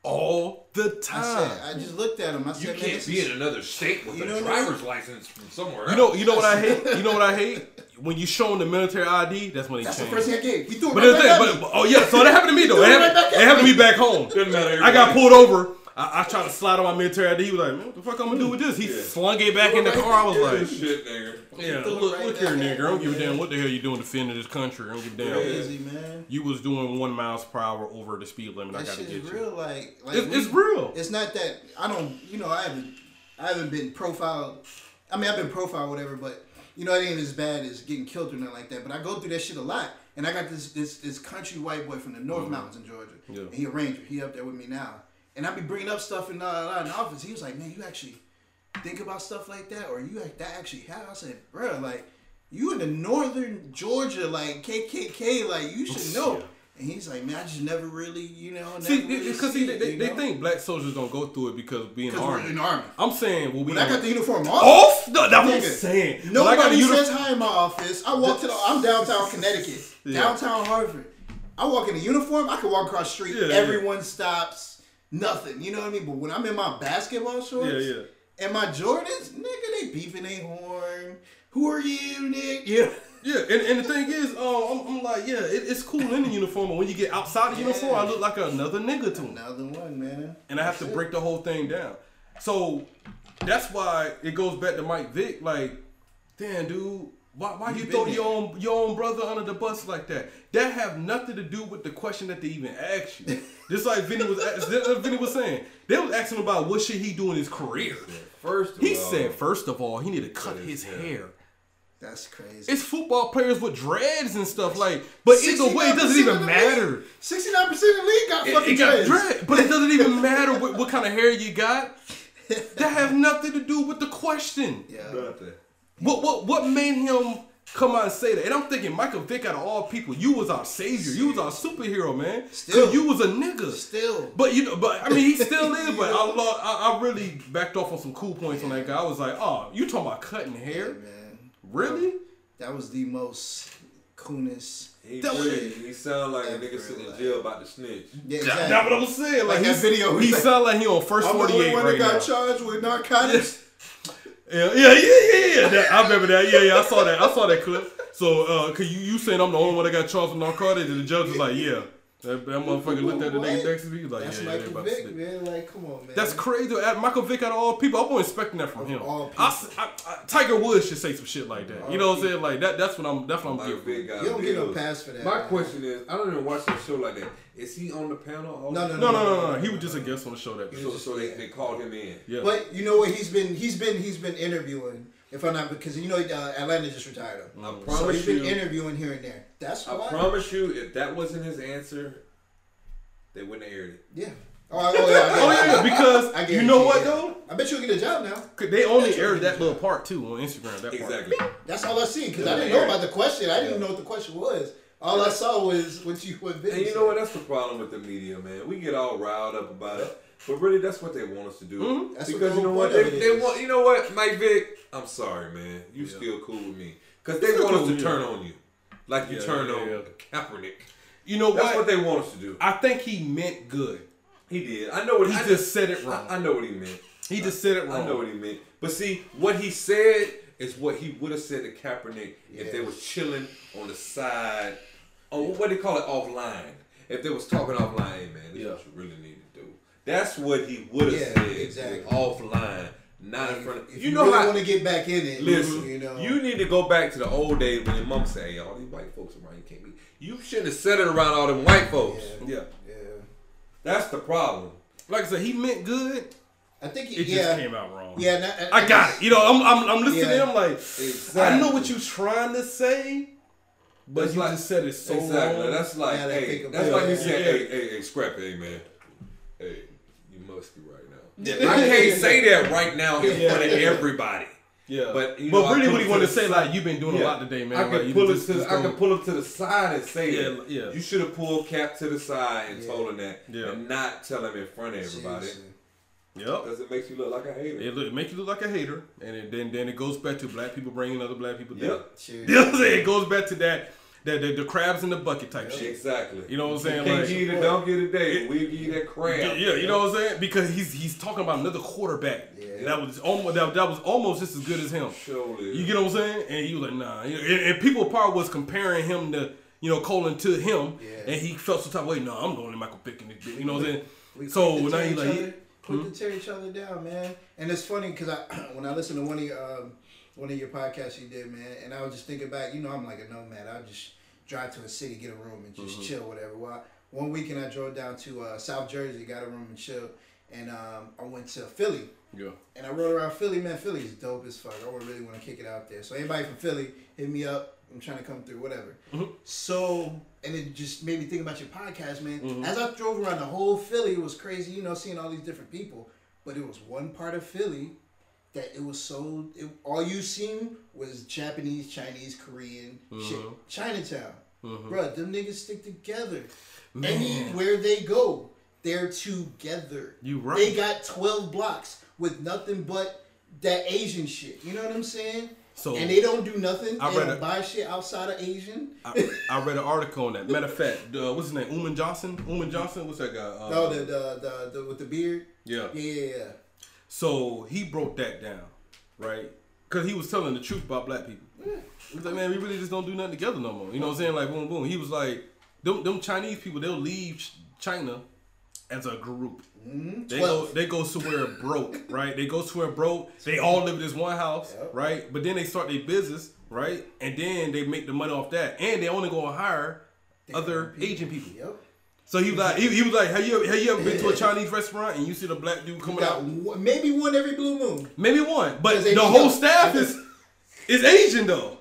S2: All the
S4: "I
S2: time.
S4: said, I just looked at him. I said,
S3: You can't be in another state with
S4: You
S3: a
S4: know I mean?
S3: driver's license from somewhere. Else.
S2: You know, you know what I hate. You know what I hate. When you show them the military ID, that's when they
S4: That's the
S2: change.
S4: first thing I gave. He threw it
S2: But
S4: right back
S2: thing,
S4: at
S2: but,
S4: me.
S2: but- oh yeah, so that happened to me though. It
S4: it
S2: happened,
S4: right back
S2: it happened to me back home.
S3: Doesn't matter.
S2: I got pulled over. I, I tried to slide on my military ID. He was like, "Man, what the fuck I'm gonna do with this?" He
S3: Yeah.
S2: slung it back in the car. I was like,
S3: shit, nigga.
S2: "Yeah,
S4: threw
S2: look,
S4: right
S2: look here, nigga. I don't give a damn what the hell you doing defending this country. I don't give a damn."
S4: Crazy man.
S2: You was doing one miles per hour over the speed limit. I gotta
S4: shit
S2: get
S4: is
S2: you.
S4: real. Like, like
S2: It's,
S4: we-
S2: it's real.
S4: It's not that I don't. You know, I haven't. I haven't been profiled. I mean, I've been profiled, whatever, but you know, it ain't as bad as getting killed or nothing like that. But I go through that shit a lot, and I got this this this country white boy from the North Mountains in Georgia,
S2: Mm-hmm. Yeah.
S4: and he a ranger. He up there with me now, and I'd be bringing up stuff in, uh, in the office. He was like, "Man, you actually think about stuff like that, or you that actually happened?" I said, "Bro, like." You in the northern Georgia, like KKK, like you should know.
S2: Yeah.
S4: And he's like, man, I just never really, you know,
S2: See,
S4: really
S2: because see they, they, they think black soldiers don't go through it because being
S4: Because we're
S2: army.
S4: in the army.
S2: I'm saying, well, we
S4: When I got the uniform off,
S2: off. No, that's what I'm saying. When I got
S4: nobody
S2: uni-
S4: says hi in my office. I walk to the. I'm downtown Connecticut,
S2: Yeah.
S4: downtown Hartford. I walk in a uniform. I can walk across the street.
S2: Yeah, yeah.
S4: everyone stops. Nothing. You know what I mean? But when I'm in my basketball shorts,
S2: Yeah, yeah.
S4: and my Jordans, nigga, they beefing a horn. Who are you, Nick? Yeah.
S2: Yeah, and, and the thing is, uh, I'm, I'm like, yeah, it, it's cool in the uniform, but when you get outside the
S4: Yeah.
S2: uniform, I look like another nigga to him,
S4: Another one, man.
S2: and I have to break the whole thing down. So that's why it goes back to Mike Vick. Like, damn, dude, why why you
S4: been
S2: throw your own your own brother under the bus like that? That have nothing to do with the question that they even asked you. Just like Vinny was, as Vinny was saying, they was asking about what should he do in his career.
S3: First of
S2: He
S3: all,
S2: said, first of all, he need to cut
S3: Cut
S2: his
S3: his hair.
S2: hair.
S4: That's crazy.
S2: It's football players with dreads and stuff like. But either way, it doesn't even matter.
S4: 69% of the league got
S2: It,
S4: fucking
S2: it got
S4: dreads.
S2: dread, but it doesn't even matter what, what kind of hair you got. That have nothing to do with the question.
S4: Yeah.
S3: nothing.
S2: What what what made him come out and say that? And I'm thinking, Michael Vick, out of all people, you was our savior. You was our superhero, man.
S4: Still.
S2: You was a nigga.
S4: Still.
S2: But you know, but I mean, he still is. But I, lo- I, I really backed off on some cool points on that guy. I was like, oh, you talking about cutting hair?
S4: man.
S2: Really?
S4: That was the most coolest.
S3: He,
S2: That was-
S3: did. he sound like a nigga sitting in
S4: like-
S3: jail about to snitch.
S4: Yeah,
S2: That's what I was saying. Like,
S4: Like that video,
S2: He
S4: he's like,
S2: sound like he on first
S4: I'm the only
S2: 48
S4: one
S2: right
S4: that got charged with narcotics.
S2: Yeah, yeah, yeah, yeah, yeah. I remember that. Yeah, yeah. I saw that. I saw that clip. So, uh, cause you, you saying I'm the only one that got charged with narcotics, and the judge was like, yeah. That, that motherfucker looked at the nigga next to me. He like,
S4: That's
S2: yeah, yeah, they
S4: Michael
S2: about to
S4: Vick,
S2: snitch.
S4: man. Like, come on, man.
S2: That's crazy. At Michael Vick out of all people, I wasn't expecting that from
S4: Of
S2: him.
S4: all
S2: I s- I- I- Tiger Woods should say some shit like that. You know what I'm saying? Like that. That's what I'm. That's what I'm
S3: Michael
S2: getting.
S4: You don't get no pass for that.
S3: My
S4: man.
S3: question is, I don't even watch that show like that. Is he on the panel? All
S4: No,
S3: the
S4: no,
S2: No, no, no, no. He was just a guest on the show that.
S3: So, so they, they called him in.
S2: Yeah.
S4: But you know what? He's been he's been he's been interviewing. If I'm not because you know uh, Atlanta just retired him.
S3: I
S4: So
S3: promise
S4: he's been
S3: you.
S4: interviewing here and there. That's why.
S3: I promise you, if that wasn't his answer, they wouldn't have aired it.
S4: Yeah. Oh, oh, yeah, I
S2: Oh yeah, because
S4: I
S2: you know
S4: you,
S2: what
S4: yeah.
S2: though?
S4: I bet you'll get a job now.
S2: They only aired that little part too on Instagram. That part.
S3: Exactly.
S4: That's all I see because
S3: Yeah,
S4: I didn't know
S3: aired
S4: about the question. I didn't even know what the question was. All I saw was what you what Vinny
S3: And you
S4: said.
S3: know what? That's the problem with the media, man. We get all riled up about it, but really, that's what they want us to do.
S2: Mhm.
S4: That's what
S3: because
S4: the
S3: you know what?
S4: point
S3: They,
S4: of it
S3: they want. You know what, Mike Vick? I'm sorry, man. You
S2: Yeah.
S3: still cool with me because they
S2: Still
S3: want us to
S2: yeah.
S3: turn on you, like you
S2: Yeah,
S3: turned
S2: yeah,
S3: on
S2: yeah.
S3: Kaepernick.
S2: You know
S3: That's
S2: what?
S3: That's what they want us to do.
S2: I think he meant good.
S3: He did. I know what
S2: He
S3: I
S2: just said it wrong.
S3: I, I know what he meant.
S2: He just said it wrong.
S3: I know what he meant. But see, what he said is what he would have said to Kaepernick if they
S4: Yeah.
S3: was chilling on the side, or what do they call it, offline. If they was talking offline, hey man, this is
S2: Yeah.
S3: what you really need to do. That's what he would have
S4: Yeah,
S3: said
S4: exactly.
S3: offline. not in front of
S4: If
S3: you.
S4: you,
S3: know
S4: really
S3: how?
S4: want to get back in it,
S3: Listen,
S4: you know,
S3: you need to go back to the old days when your mom said, hey, "All these white folks around, you can't be." You shouldn't have said it around all them white folks.
S4: Yeah.
S2: Yeah.
S4: yeah.
S3: That's the problem.
S2: Like I said, he meant good.
S4: I think
S2: It
S4: yeah,
S2: just came out wrong.
S4: yeah. and
S2: I got it. You know, I'm I'm, I'm listening
S4: Yeah.
S2: to him like
S3: Exactly.
S2: I know what you're trying to say, but
S3: That's
S2: you
S3: like-
S2: just said it so
S3: exactly.
S2: wrong.
S3: That's like,
S4: Yeah,
S3: hey, that's
S4: it.
S3: like you said,
S2: yeah.
S3: hey, hey, hey, scrap it, hey, man. Hey, you musty right now.
S2: Yeah.
S3: I can't say that right now in
S2: Yeah.
S3: front of everybody.
S2: yeah,
S3: But, you know, I
S2: really, what he wanted to say,
S3: side.
S2: like you've been doing a lot today, man.
S3: I
S2: like,
S3: can
S2: you
S3: pull
S2: just-
S3: it to,
S2: just
S3: I can pull him to the side and say
S2: Yeah,
S3: that.
S2: yeah.
S3: You should have pulled Cap to the side and
S4: Yeah.
S3: told him that,
S2: Yeah.
S3: and not tell him in front of everybody,
S4: Seriously.
S2: Yep.
S3: because it makes you look like a hater.
S2: It, look, it make you look like a hater, and it, then then it goes back to black people bringing other black people down.
S3: Yep.
S2: You know what I'm saying? It goes back to that that the, the crabs in the bucket type shit.
S3: Exactly.
S2: You know what I'm saying?
S3: Can't
S2: Like-
S3: give you the don't get it day. We give you that crap.
S2: Yeah, you know what I'm saying? Because he's he's talking about another quarterback
S4: Yeah.
S2: that was almost that, that was almost just as good as him.
S3: Surely.
S2: You get what I'm saying? And he was like, nah. And, and people probably was comparing him to you know Colin to him,
S4: Yeah.
S2: and he felt some type of way. No, I'm going to Michael Vick this. You know what I'm saying?
S4: We
S2: So now
S4: tear
S2: he
S4: each
S2: like,
S4: other, quick to tear each other down, man. And it's funny because I when I listen to one of your um, one of your podcasts you did, man, and I was just thinking back. You know, I'm like a nomad. I'll just drive to a city, get a room, and just chill, whatever. Well, one weekend I drove down to uh, South Jersey, got a room and chill, and um, I went to Philly.
S2: yeah.
S4: And I rode around Philly, man. Philly's dope as fuck. I would really want to kick it out there. So anybody from Philly, hit me up. I'm trying to come through, whatever. So, and it just made me think about your podcast, man. As I drove around the whole Philly, it was crazy, you know, seeing all these different people. But it was one part of Philly that it was so. It, all you seen was Japanese, Chinese, Korean, shit. Chinatown, Bruh, them niggas stick together. Anywhere they go, they're together.
S2: You right.
S4: They got 12 blocks with nothing but that Asian shit. You know what I'm saying?
S2: So-
S4: and they don't do nothing.
S2: I
S4: they
S2: read a-
S4: buy shit outside of Asian.
S2: I, I read an article on that. Matter of fact, uh, what's his name? Umar Johnson. Umar Johnson. What's that guy? Uh,
S4: no, the, the the the with the beard.
S2: yeah.
S4: Yeah, yeah, yeah.
S2: So he broke that down, right? Because he was telling the truth about black people. He's like, man, we really just don't do nothing together no more. You know what I'm saying? Like, boom, boom. He was like, them, them Chinese people, they'll leave China as a group. Mm-hmm. They go,
S4: 12.
S2: they go somewhere broke, right? They go somewhere broke. They all live in this one house,
S4: Yep.
S2: right? But then they start their business, right? And then they make the money off that, and they only go and hire other Asian people.
S4: Yep.
S2: So he was like, he, he was like, have you have you ever been to a Chinese restaurant and you see the black dude coming out?
S4: one, maybe one every blue moon.
S2: Maybe one, but the whole staff is is Asian though,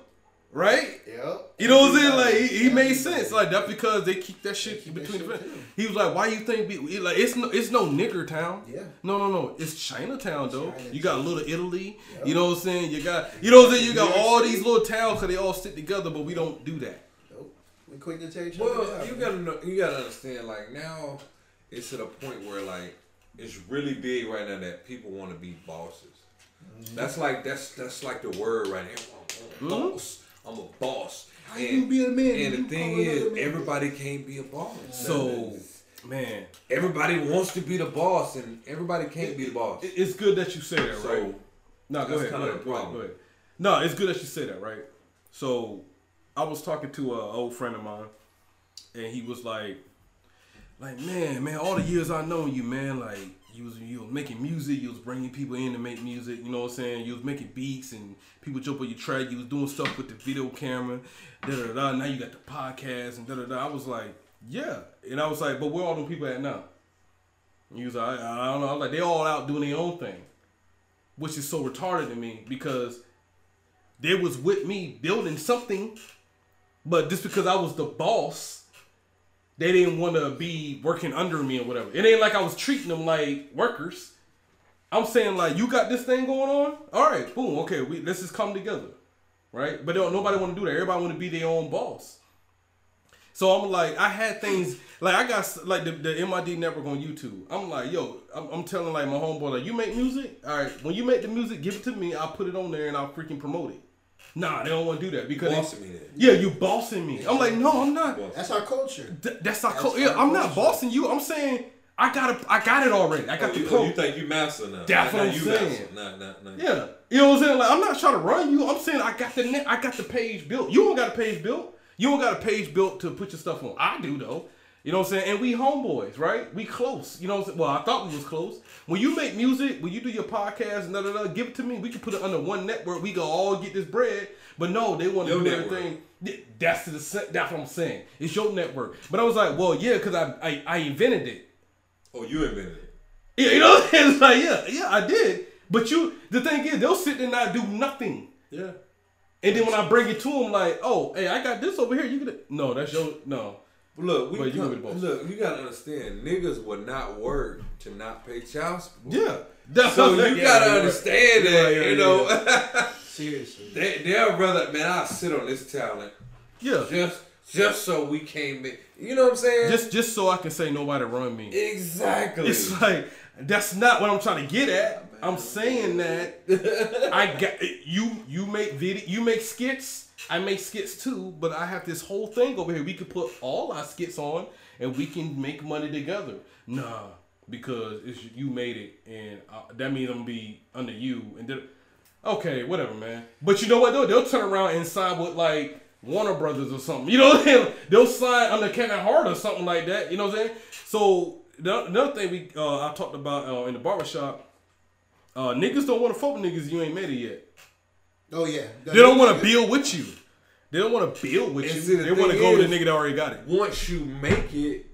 S2: right?
S4: Yep.
S2: You know what I'm saying? Like he, he made sense. Like that's because they keep that shit
S4: keep that
S2: between.
S4: shit
S2: the
S4: too.
S2: He was like, "Why you think? He like it's no it's no nigger town.
S4: Yeah.
S2: No, no, no. It's Chinatown though.
S4: Chinatown.
S2: You got Little Italy. You know what I'm saying? You got you know what I'm saying? You got all these little towns because they all stick together, but we don't do that.
S4: Nope. Quick to tear each other
S3: Well,
S4: down.
S3: you
S4: man.
S3: gotta know, you gotta understand. Like now, it's at a point where like it's really big right now that people want to be bosses. Mm-hmm. That's like that's that's like the word right now. I'm a hmm? boss. I'm a boss.
S4: How you be a man
S3: And
S4: and
S3: the thing is, everybody can't be a boss.
S2: So, man,
S3: everybody wants to be the boss, and everybody can't be the boss.
S2: it- it's good that you say that,
S3: So
S2: right? No, go
S3: that's
S2: ahead. Go
S3: kinda
S2: ahead, ahead.
S3: problem.
S2: Go ahead. No, it's good that you say that, right? So, I was talking to an old friend of mine, and he was like, like man, man, all the years I known you, man, like you was you was making music, you was bringing people in to make music. You know what I'm saying? You was making beats and people jump on your track. You was doing stuff with the video camera, da da da. Now you got the podcast and da da da. I was like, yeah, and I was like, but where all them people at now? He was like, I, I don't know. I was like, they all out doing their own thing, which is so retarded to me because they was with me building something, but just because I was the boss, they didn't want to be working under me or whatever. It ain't like I was treating them like workers. I'm saying like, you got this thing going on. All right, boom, okay, we let's just come together, right? But don't nobody want to do that. Everybody want to be their own boss. So I'm like, I had things like I got like the, the MID network on YouTube. I'm like, yo, I'm, I'm telling like my homeboy, like, you make music, all right. When you make the music, give it to me. I'll put it on there and I'll freaking promote it. Nah, they don't want to do that because
S3: Bossing me then.
S2: yeah, you bossing me. I'm like, no, I'm not.
S4: That's our culture.
S2: Th- that's not
S4: That's
S2: cool. Yeah,
S4: our
S2: I'm not bossing you. I'm saying I got it. I got it already. I got
S3: Oh,
S2: the
S3: you, oh,
S2: pro.
S3: oh, you think you master now?
S2: That's
S3: Now
S2: what I'm
S3: you
S2: saying.
S3: Nah, nah, nah.
S2: Yeah, you know what I'm saying. Like I'm not trying to run you. I'm saying I got the net. I got the page built. You don't got a page built. You don't got a page built to put your stuff on. I do though. You know what I'm saying? And we homeboys, right? We close. You know what I'm saying? Well, I thought we was close. When you make music, when you do your podcast, and da, da, da, give it to me. We can put it under one network. We can all get this bread. But no, they want to do
S3: network.
S2: everything. That's the that's what I'm saying. It's your network. But I was like, well, yeah, because I, I I invented it.
S3: Oh, you invented it.
S2: Yeah, you know what I'm saying? It's like, yeah, yeah, I did. But you, the thing is, they'll sit there and not do nothing.
S3: Yeah.
S2: And then when I bring it to them, like, oh, hey, I got this over here. You can no, that's your no.
S3: Look, we
S2: But you
S3: come-
S2: with
S3: look. You gotta understand, niggas will not work to not pay child support.
S2: Yeah, that's
S3: So you
S2: saying.
S3: gotta
S2: Yeah,
S3: understand
S2: right.
S3: that,
S2: Yeah, yeah,
S3: you know.
S4: Seriously.
S3: they they'll rather man, I'll sit on this talent
S2: Yeah,
S3: just just so we can't make. You know what I'm saying?
S2: just just so I can say nobody run me.
S3: exactly.
S2: It's like that's not what I'm trying to get at. I'm saying that I got you. You make video. You make skits. I make skits too. But I have this whole thing over here. We could put all our skits on, and we can make money together. Nah, because it's you made it, and uh, that means I'm gonna be under you. And okay, whatever, man. But you know what? Though they'll turn around and sign with like Warner Brothers or something. You know, what I'm saying? they'll sign under Kevin Hart or something like that. You know what I'm saying? So the, another thing we uh, I talked about uh, in the barbershop, uh, niggas don't want to fuck with niggas you ain't made it yet.
S4: Oh yeah.
S2: They don't want to build with you. They don't want to build with
S3: And
S2: you.
S3: the
S2: they want to go with
S3: is-
S2: the nigga that already got it.
S3: Once you make it,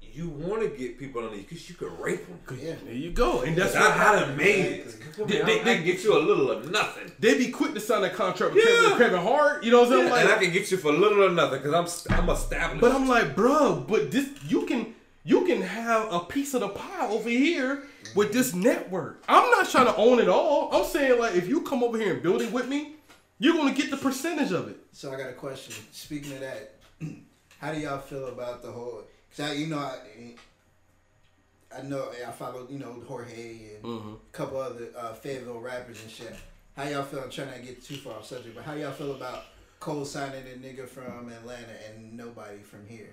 S3: you want to get people on you because you can rape them.
S4: Yeah.
S2: There you go. And that's
S3: I,
S2: what
S3: I done made it.
S2: They- they- they-
S3: I can get you a little of nothing.
S2: they be quick to sign a contract with
S3: Yeah.
S2: Kevin, Kevin Hart. You know what I'm saying?
S3: and I can get you for little or nothing because I'm st- I'm established.
S2: but I'm like, bro, but this you can you can have a piece of the pie over here with this network. I'm not trying to own it all. I'm saying like, if you come over here and build it with me, you're gonna get the percentage of it.
S4: So I got a question. Speaking of that, how do y'all feel about the whole? Cause I, you know, I, I know I follow, you know, Jorge and
S2: Mm-hmm.
S4: a couple other uh, Fayetteville rappers and shit. How y'all feel? I'm trying to get too far off subject, but how y'all feel about Cole signing a nigga from Atlanta and nobody from here?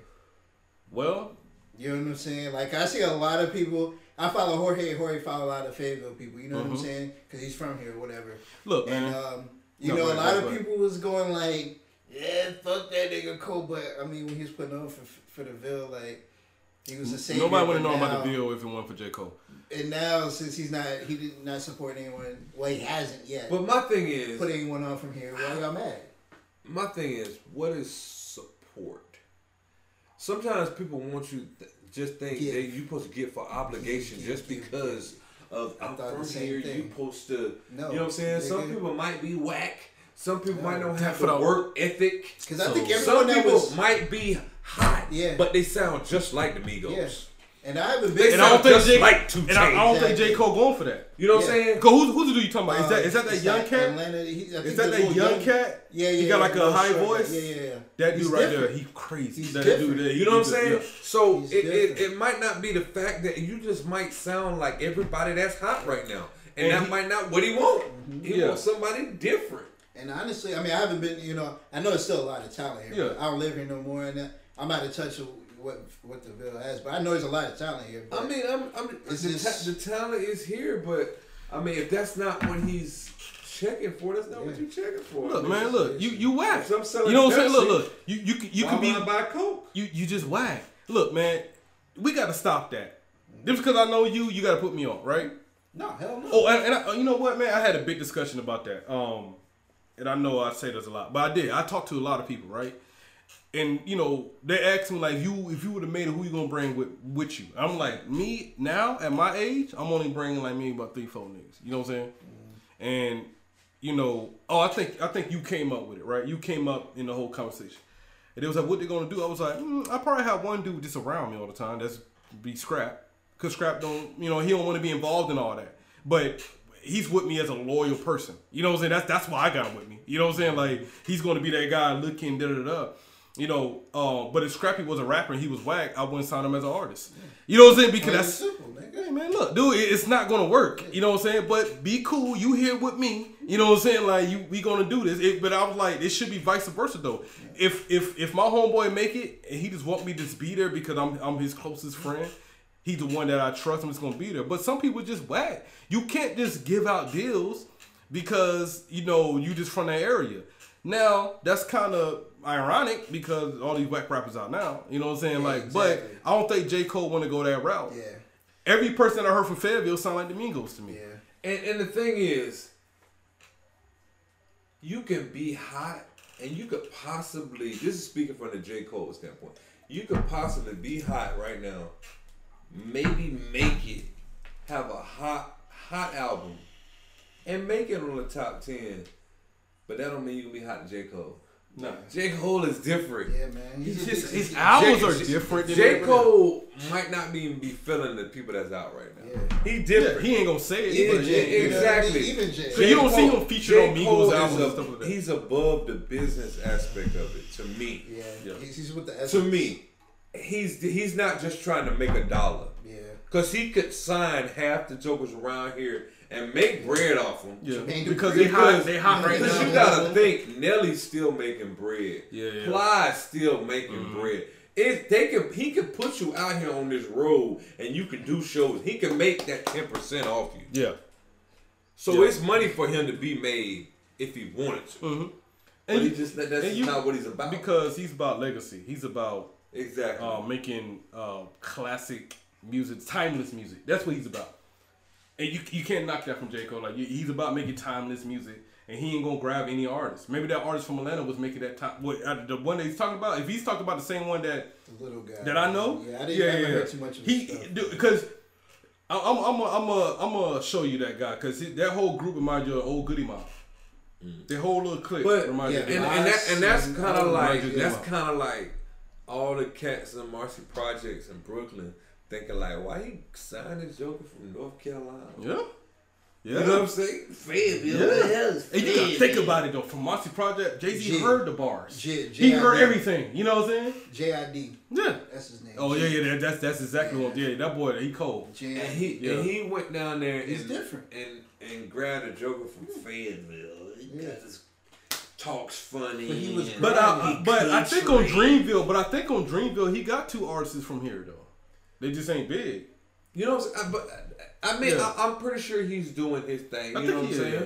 S2: Well,
S4: You know what I'm saying? Like I see a lot of people. I follow Jorge. Jorge follow a lot of Fayetteville people. You know what I'm
S2: Mhm.
S4: saying? Because he's from here, whatever.
S2: look,
S4: And
S2: man.
S4: um, you
S2: No,
S4: know,
S2: right,
S4: a lot
S2: right,
S4: of
S2: right.
S4: people was going like, "Yeah, fuck that nigga Cole." But I mean, when he was putting on for for the Ville, like he was a savior.
S2: Nobody want to
S4: but
S2: know about the deal if it weren't for J Cole.
S4: And now, since he's not, he did not support anyone. Well, he hasn't yet.
S3: but my thing is,
S4: put anyone on from here. Why y'all mad?
S3: my thing is, what is support? Sometimes people want you th- just think
S4: Give.
S3: that you supposed to get for obligation
S4: Give,
S3: just
S4: give,
S3: because of
S4: I
S3: I'm
S4: thought
S3: from
S4: the same
S3: here.
S4: thing.
S3: You supposed to,
S4: No,
S3: you know what I'm saying? Some people might be whack. Some people might not have the
S2: the-
S3: work ethic.
S4: Because I think everyone
S3: Some
S4: that
S3: people
S4: was
S3: might be hot,
S4: Yeah.
S3: but they sound just like the Migos.
S4: And I haven't been.
S2: And I don't think
S3: just
S2: J.
S3: like 2
S2: and I, I don't think
S4: Exactly.
S2: J Cole going for that.
S3: You know what
S4: Yeah.
S3: I'm saying?
S2: Cause who's who's the dude you talking about? Is that is that that
S4: it's
S2: young
S4: like
S2: cat?
S4: Atlanta, he,
S2: Is that that young cat?
S4: Yeah, yeah.
S2: He got like a high
S4: short
S2: voice?
S4: Yeah, yeah, yeah.
S2: That
S4: He's
S2: dude right there,
S4: different.
S2: he crazy.
S4: He's
S2: that
S4: different.
S2: dude there,
S3: You know what I'm saying?
S2: yeah.
S3: So
S4: He's
S3: it, it,
S4: different.
S3: it might not be the fact that you just might sound like everybody that's hot right now. And,
S2: And
S3: that
S2: he-
S3: might not what he want. He
S2: Yeah.
S3: wants somebody different.
S4: And honestly, I mean, I haven't been, you know, I know there's still a lot of talent here.
S2: Yeah.
S4: I don't live here no more, and I'm out of touch with what what the Ville has. But I know there's a lot of talent here.
S3: I mean, I'm, I'm the,
S4: just-
S3: ta- the talent is here, but I mean, if that's not what he's checking for, that's not what you're checking for.
S2: Look,
S3: I mean,
S2: man, look, you you whack.
S3: I'm selling
S2: You know what I'm saying? Look, look, you you can- you
S3: why
S2: can be
S3: would I buy Coke.
S2: you you just whack. Look, man, we gotta stop that. Just because I know you, you gotta put me on, right?
S4: no, hell no.
S2: Oh, and, and I, you know what, man? I had a big discussion about that. Um, and I know I say this a lot, but I did. I talked to a lot of people, right? And you know, they asked me like, "You, if you would have made it, who you gonna bring with with you?" I'm like, me now at my age, I'm only bringing like me about three, four niggas. You know what I'm saying? And you know, oh, I think I think you came up with it, right? You came up in the whole conversation. And it was like, what they gonna do? I was like, mm, I probably have one dude just around me all the time. That's be Scrap, cause Scrap don't, you know, he don't want to be involved in all that. But he's with me as a loyal person. You know what I'm saying? That's that's why I got him with me. You know what I'm saying? Like he's gonna be that guy looking da da da. You know, uh, but if Scrappy was a rapper and he was whack, I wouldn't sign him as an artist. You know what I'm saying? Because that's
S4: simple, nigga.
S2: Hey man, look, dude, it- it's not gonna work. You know what I'm saying? But be cool. You here with me. You know what I'm saying? Like you, we gonna do this. It, but I was like, it should be vice versa though. If if if my homeboy make it and he just want me to just be there because I'm I'm his closest friend. He's the one that I trust. I'm just gonna be there. But some people just whack. You can't just give out deals because you know you just from that area. Now that's kind of ironic because all these whack rappers out now. You know what I'm saying?
S4: Yeah,
S2: like,
S4: exactly.
S2: but I don't think J Cole want to go that route.
S4: Yeah,
S2: Every person I heard from Fayetteville sound like the Migos to me.
S4: yeah.
S3: And and the thing is, you can be hot, and you could possibly. This is speaking from the J Cole standpoint. You could possibly be hot right now, maybe make it, have a hot hot album, and make it on the top ten. But that don't mean you can be hot to J Cole.
S2: Nah.
S3: J Cole is different.
S4: Yeah, man.
S2: He's
S4: He's
S2: just
S4: just,
S2: his albums
S3: J-
S2: are different. Than
S3: J.
S2: everyone
S3: Cole might not even be feeling the people that's out right now.
S4: Yeah.
S3: He different.
S2: Yeah, he ain't gonna say it.
S4: even
S2: but
S4: Jay,
S2: yeah,
S4: you know what I mean?
S3: exactly.
S4: Even Jay.
S2: So you don't see him featured
S3: J.
S2: on Migos albums
S3: is
S2: and stuff like that.
S3: He's above the business aspect of it. To me,
S4: yeah,
S2: Yeah.
S4: He's, he's with the S.
S3: to me, he's he's not just trying to make a dollar.
S4: Yeah.
S3: Cause he could sign half the jokers around here and make bread off them.
S2: Yeah, because they hot.
S3: Because-
S2: They hot right
S3: Because
S2: now.
S3: you gotta think, Nelly's still making bread.
S2: Yeah, yeah.
S3: Plies still making
S2: Mhm.
S3: bread. It they can he can put you out here on this road and you can do shows. He can make that ten percent off you.
S2: Yeah.
S3: So
S2: Yeah.
S3: it's money for him to be made if he wanted to.
S2: Mm-hmm.
S3: But he just that- that's
S2: you-
S3: not what he's about.
S2: because he's about legacy. He's about
S3: exactly.
S2: uh, making uh, classic music, timeless music. That's what he's about. And you you can't knock that from J Cole. Like he's about making timeless music, and he ain't gonna grab any artist. Maybe that artist from Atlanta was making that time. What uh, the one that he's talking about? If he's talking about the same one that
S4: The little guy.
S2: that I know,
S4: Yeah, I didn't ever heard too much of his
S2: he because. I'm I'm I'm I'm a, I'm gonna show you that guy because that whole group reminds you of old Goodie Mob. The whole little clique
S3: But
S2: reminds
S4: yeah,
S2: you.
S3: and,
S2: of
S3: and that and that's kind of like that's kind of like all the cats in Marcy Projects in Brooklyn thinking like, why he signed this Joker from North Carolina?
S2: yeah, yeah.
S3: You know what I'm saying? Fayetteville.
S2: Yeah.
S3: Where the hell is
S2: And you gotta think about it though. From Marcy Project, Jay Z
S4: J-
S2: heard the bars.
S4: J-
S2: he heard
S4: J-
S2: everything. You know what I'm saying?
S4: J.I.D.
S2: Yeah.
S4: That's his name.
S2: Oh yeah, yeah. that- That's that's exactly what. Yeah, that boy, he cold.
S4: J.I.D.
S3: And he
S2: Yeah.
S3: and he went down there
S4: He's
S3: and
S4: different.
S3: and and grabbed a Joker from Fayetteville. He
S4: Yeah.
S3: got this- talks funny.
S4: But he was
S2: But I,
S3: he
S2: but I think on. Dreamville, but I think on Dreamville, he got two artists from here though. They just ain't big.
S3: You know, what I'm saying? but I mean,
S2: Yeah.
S3: I, I'm pretty sure he's doing his thing.
S2: I
S3: You
S2: think
S3: know what
S2: he
S3: I'm
S2: is.
S3: saying?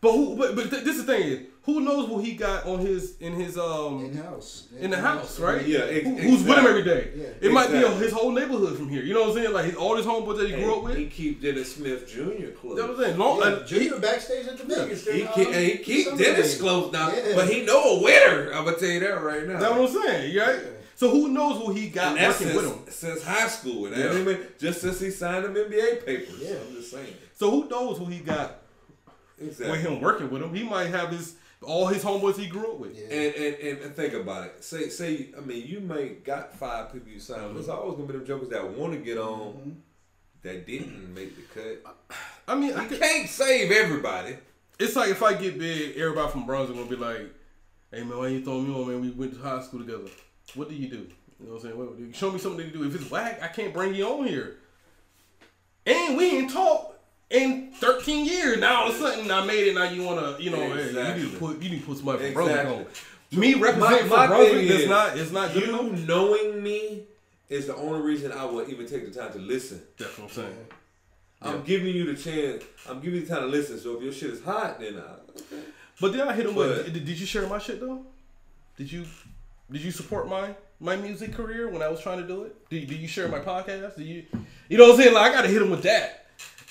S2: But who? But, but th- this is the thing is, who knows what he got on his in his um
S4: in house.
S2: in the house, right?
S3: Yeah, ex-
S2: Who- who's with him every day?
S4: Yeah.
S2: It might be his whole neighborhood from here. You know what I'm saying? Like his, all his homeboys that he grew up with.
S3: He keep Dennis Smith Jr.
S2: You
S3: close.
S2: know what I'm saying? Long,
S4: Yeah,
S2: uh,
S4: Junior backstage at the Vegas.
S3: He
S4: They're,
S3: keep,
S4: um,
S3: and he keep
S4: celebrating.
S3: Dennis close now,
S4: Yeah.
S3: but he know a winner. I'm gonna tell you that right now.
S2: That's what I'm saying, right? So who knows who he got working
S3: since,
S2: with him?
S3: since high school. And
S2: Yeah.
S3: I mean, just since he signed them NBA papers.
S4: Yeah.
S3: I'm just saying.
S2: So who knows who he got
S3: Exactly.
S2: with him working with him? He might have his all his homeboys he grew up with.
S4: Yeah.
S3: And, and, and think about it. Say say I mean you may got five people you signed, but it's always gonna be them jokers that want to get on
S4: Mm-hmm.
S3: that didn't make the cut.
S2: I mean, I
S3: You
S2: could,
S3: can't save everybody.
S2: it's like if I get big, everybody from Brunswick gonna be like, "Hey man, why you throwing me on, man? We went to high school together. What do you do? You know what I'm saying? What, show me something to do. If it's whack, I can't bring you on here. And we ain't talked in 13 years. Now all of a sudden I made it. Now you wanna, you know, hey, you need to put you need to put somebody from
S3: Exactly.
S2: on. Me representing
S3: my
S2: Brunswick
S3: thing
S2: is
S3: is,
S2: not it's not
S3: You
S2: enough.
S3: knowing me is the only reason I would even take the time to listen.
S2: That's what I'm saying.
S3: I'm
S2: Yeah.
S3: giving you the chance. I'm giving you the time to listen. So if your shit is hot, then I, okay.
S2: But then I hit him with.
S3: But-
S2: Did, did you share my shit though? Did you did you support my my music career when I was trying to do it? Did, did you share my podcast? Did you you know what I'm saying? Like I gotta hit him with that.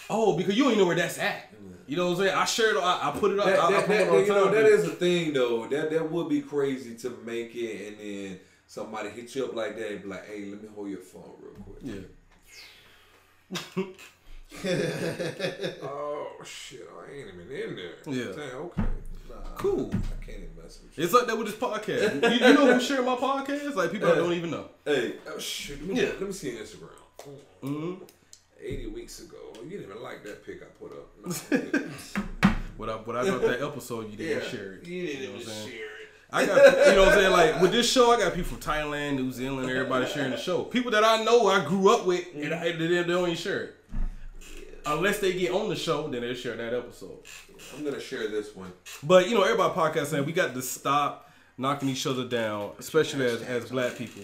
S2: Oh, because you don't even know where that's at. You know what I'm saying? I shared. I, I put it up.
S3: That,
S2: I, I
S3: that,
S2: promote
S3: that,
S2: it all the
S3: you know, that is a thing though. That that would be crazy to make it and then somebody hit you up like that and be like, hey, let me hold your phone real quick.
S2: yeah.
S3: Oh shit, oh, I ain't even in there.
S2: Yeah.
S3: Damn, okay.
S2: Cool.
S3: I can't even mess with you.
S2: It's like that with this podcast. you, you know who share my podcast? Like people that don't even know.
S3: Hey, oh shit, let me,
S2: Yeah.
S3: let me see your Instagram.
S2: hmm
S3: 80 weeks ago. You didn't even like that pic I put up. No,
S2: When I when I got that episode, you didn't share it.
S3: You didn't
S2: know what
S3: even
S2: I'm saying?
S3: share it.
S2: I got, you know what I'm saying? Like with this show, I got people from Thailand, New Zealand, everybody sharing the show. People that I know, I grew up with, and I, they, they don't even share it. Unless they get on the show, then they'll share that episode.
S3: I'm gonna share this one.
S2: But you know, everybody podcast saying we got to stop knocking each other down, especially as, as black people.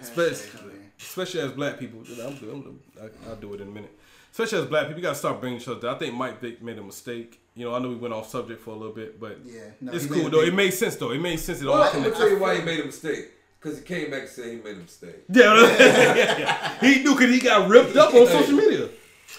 S2: Especially, especially as black people. I'm, I'm, I, I'll do it in a minute. Especially as black people, you got to start bringing each other. down. I think Mike Vick made a mistake. You know, I know we went off subject for a little bit, but
S4: Yeah, no,
S2: it's cool though. It made sense though. It made sense. It all
S3: Well, I'm gonna tell you why he made a mistake. Because he came back and said he made a mistake.
S2: Yeah, yeah, yeah. he knew because he got ripped up on social media.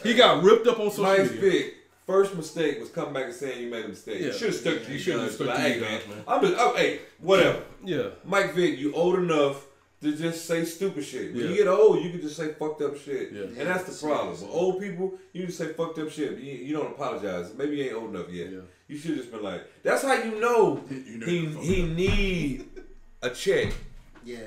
S2: He got ripped up on social
S3: Mike's
S2: media.
S3: big first mistake was coming back and saying you made a mistake.
S2: Yeah.
S3: You should have stuck to
S2: You
S3: your
S2: should've
S3: guns.
S2: stuck
S3: Like,
S2: to
S3: hey
S2: your
S3: man,
S2: guns, man.
S3: I'm just oh hey whatever.
S2: Yeah,
S3: Mike Vick, you old enough to just say stupid shit. When
S2: Yeah.
S3: you get old, you can just say fucked up shit.
S2: Yeah.
S3: And that's the problem. With old people, you just say fucked up shit. You, you don't apologize. Maybe you ain't old enough yet.
S2: Yeah.
S3: You should just been like, that's how you know he he need a check.
S4: Yeah.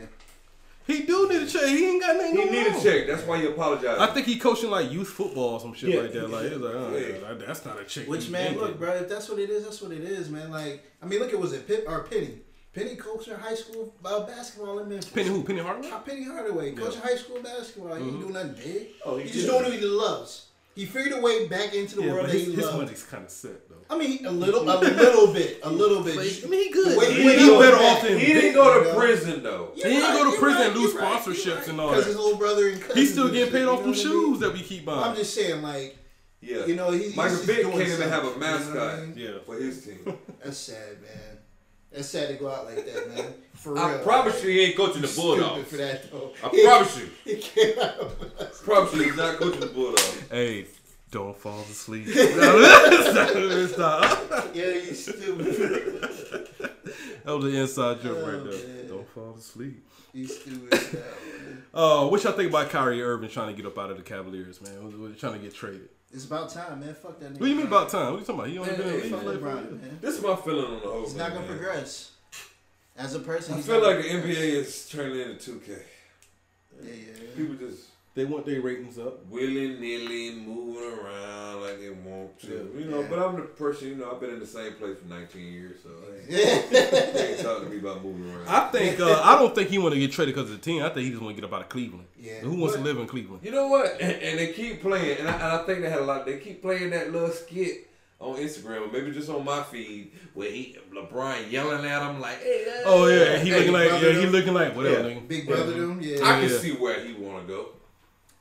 S2: He do need a check. He ain't got nothing
S3: He
S2: going
S3: need
S2: on.
S3: a check. That's why he apologized.
S2: I think he coaching like youth football or some shit
S3: Yeah.
S2: like that. Like, it's like, oh,
S3: Yeah.
S2: yeah, that's not a check.
S4: Which man,
S2: ain't
S4: look,
S2: getting.
S4: bro, if that's what it is, that's what it is, man. Like, I mean, look, it was it Pitt or Penny. Penny coached in high school uh, basketball in Memphis.
S2: Penny who? Penny Hardaway?
S4: Uh, Penny Hardaway, coaching high school basketball. He ain't doing nothing big.
S3: Oh, he
S4: he just
S3: did.
S4: doing what he loves. He figured a way back into the
S2: Yeah,
S4: world
S2: but
S4: that
S2: his,
S4: he
S2: his
S4: loved.
S2: money's kind of set though.
S4: I mean, a little, a little bit, a little bit.
S2: But I mean, he good.
S4: The way
S2: He-
S4: went
S2: he better
S4: back-
S2: off than-
S3: he didn't go to
S4: You
S3: prison though.
S4: You're
S2: He ain't go to
S4: you're
S2: prison and
S4: you're
S2: lose sponsorships and all
S4: Because
S2: that.
S4: his little brother and cousin.
S2: He's still getting paid off
S4: you
S2: them
S4: know what I mean?
S2: shoes that we keep buying.
S4: I'm just saying, like,
S3: Yeah.
S4: you know, he, he's
S3: Michael Vick can't even have a
S4: something, you know
S3: mascot
S4: I mean?
S2: yeah.
S3: for his team.
S4: That's sad, man. That's sad to go out like that, man. For real.
S3: I promise you, he ain't coaching the Bulldogs.
S4: for that though.
S3: I promise you.
S4: He came out.
S3: Promise you, he's not coaching the Bulldogs.
S2: Hey, don't fall asleep. It's not-
S4: Yeah, you stupid.
S2: that was the inside joke
S4: Oh,
S2: right there.
S4: man.
S2: Don't fall asleep.
S4: You stupid. man.
S2: Uh, what y'all think about Kyrie Irving trying to get up out of the Cavaliers, man? What- what- Trying to get traded.
S4: It's about time, man. Fuck that nigga.
S2: What do you mean about time? What are you talking about? He only
S3: Man,
S2: been in the
S3: hey,
S2: league
S4: Fuck
S2: for like four
S4: LeBron,
S2: years.
S4: man.
S3: This is my feeling on the whole
S4: He's
S3: thing.
S4: not gonna
S3: man.
S4: progress. As a person,
S3: I
S4: he's
S3: feel
S4: not
S3: like the NBA is turning into 2K.
S4: Yeah, yeah, yeah.
S3: People just
S2: They want their ratings up.
S3: willy nilly moving around like they want to.
S2: Yeah.
S3: You know,
S4: Yeah.
S3: but I'm the person, you know, I've been in the same place for 19 years, so like, they ain't talking to me about moving around.
S2: I think uh, I don't think he want to get traded because of the team. I think he just want to get up out of Cleveland.
S4: Yeah.
S2: Who wants
S3: But-
S2: to live in Cleveland?
S3: You know what? And, and they keep playing, and I, and I think they had a lot. They keep playing that little skit on Instagram, or maybe just on my feed, where he LeBron yelling at him like, "Hey, hey,
S2: Oh yeah, he
S3: hey,
S2: looking like
S4: brother,
S2: yeah, he looking like whatever.
S3: Yeah.
S2: nigga.
S4: Big brother, them. Yeah.
S3: I can
S2: Yeah.
S3: see where he want to go.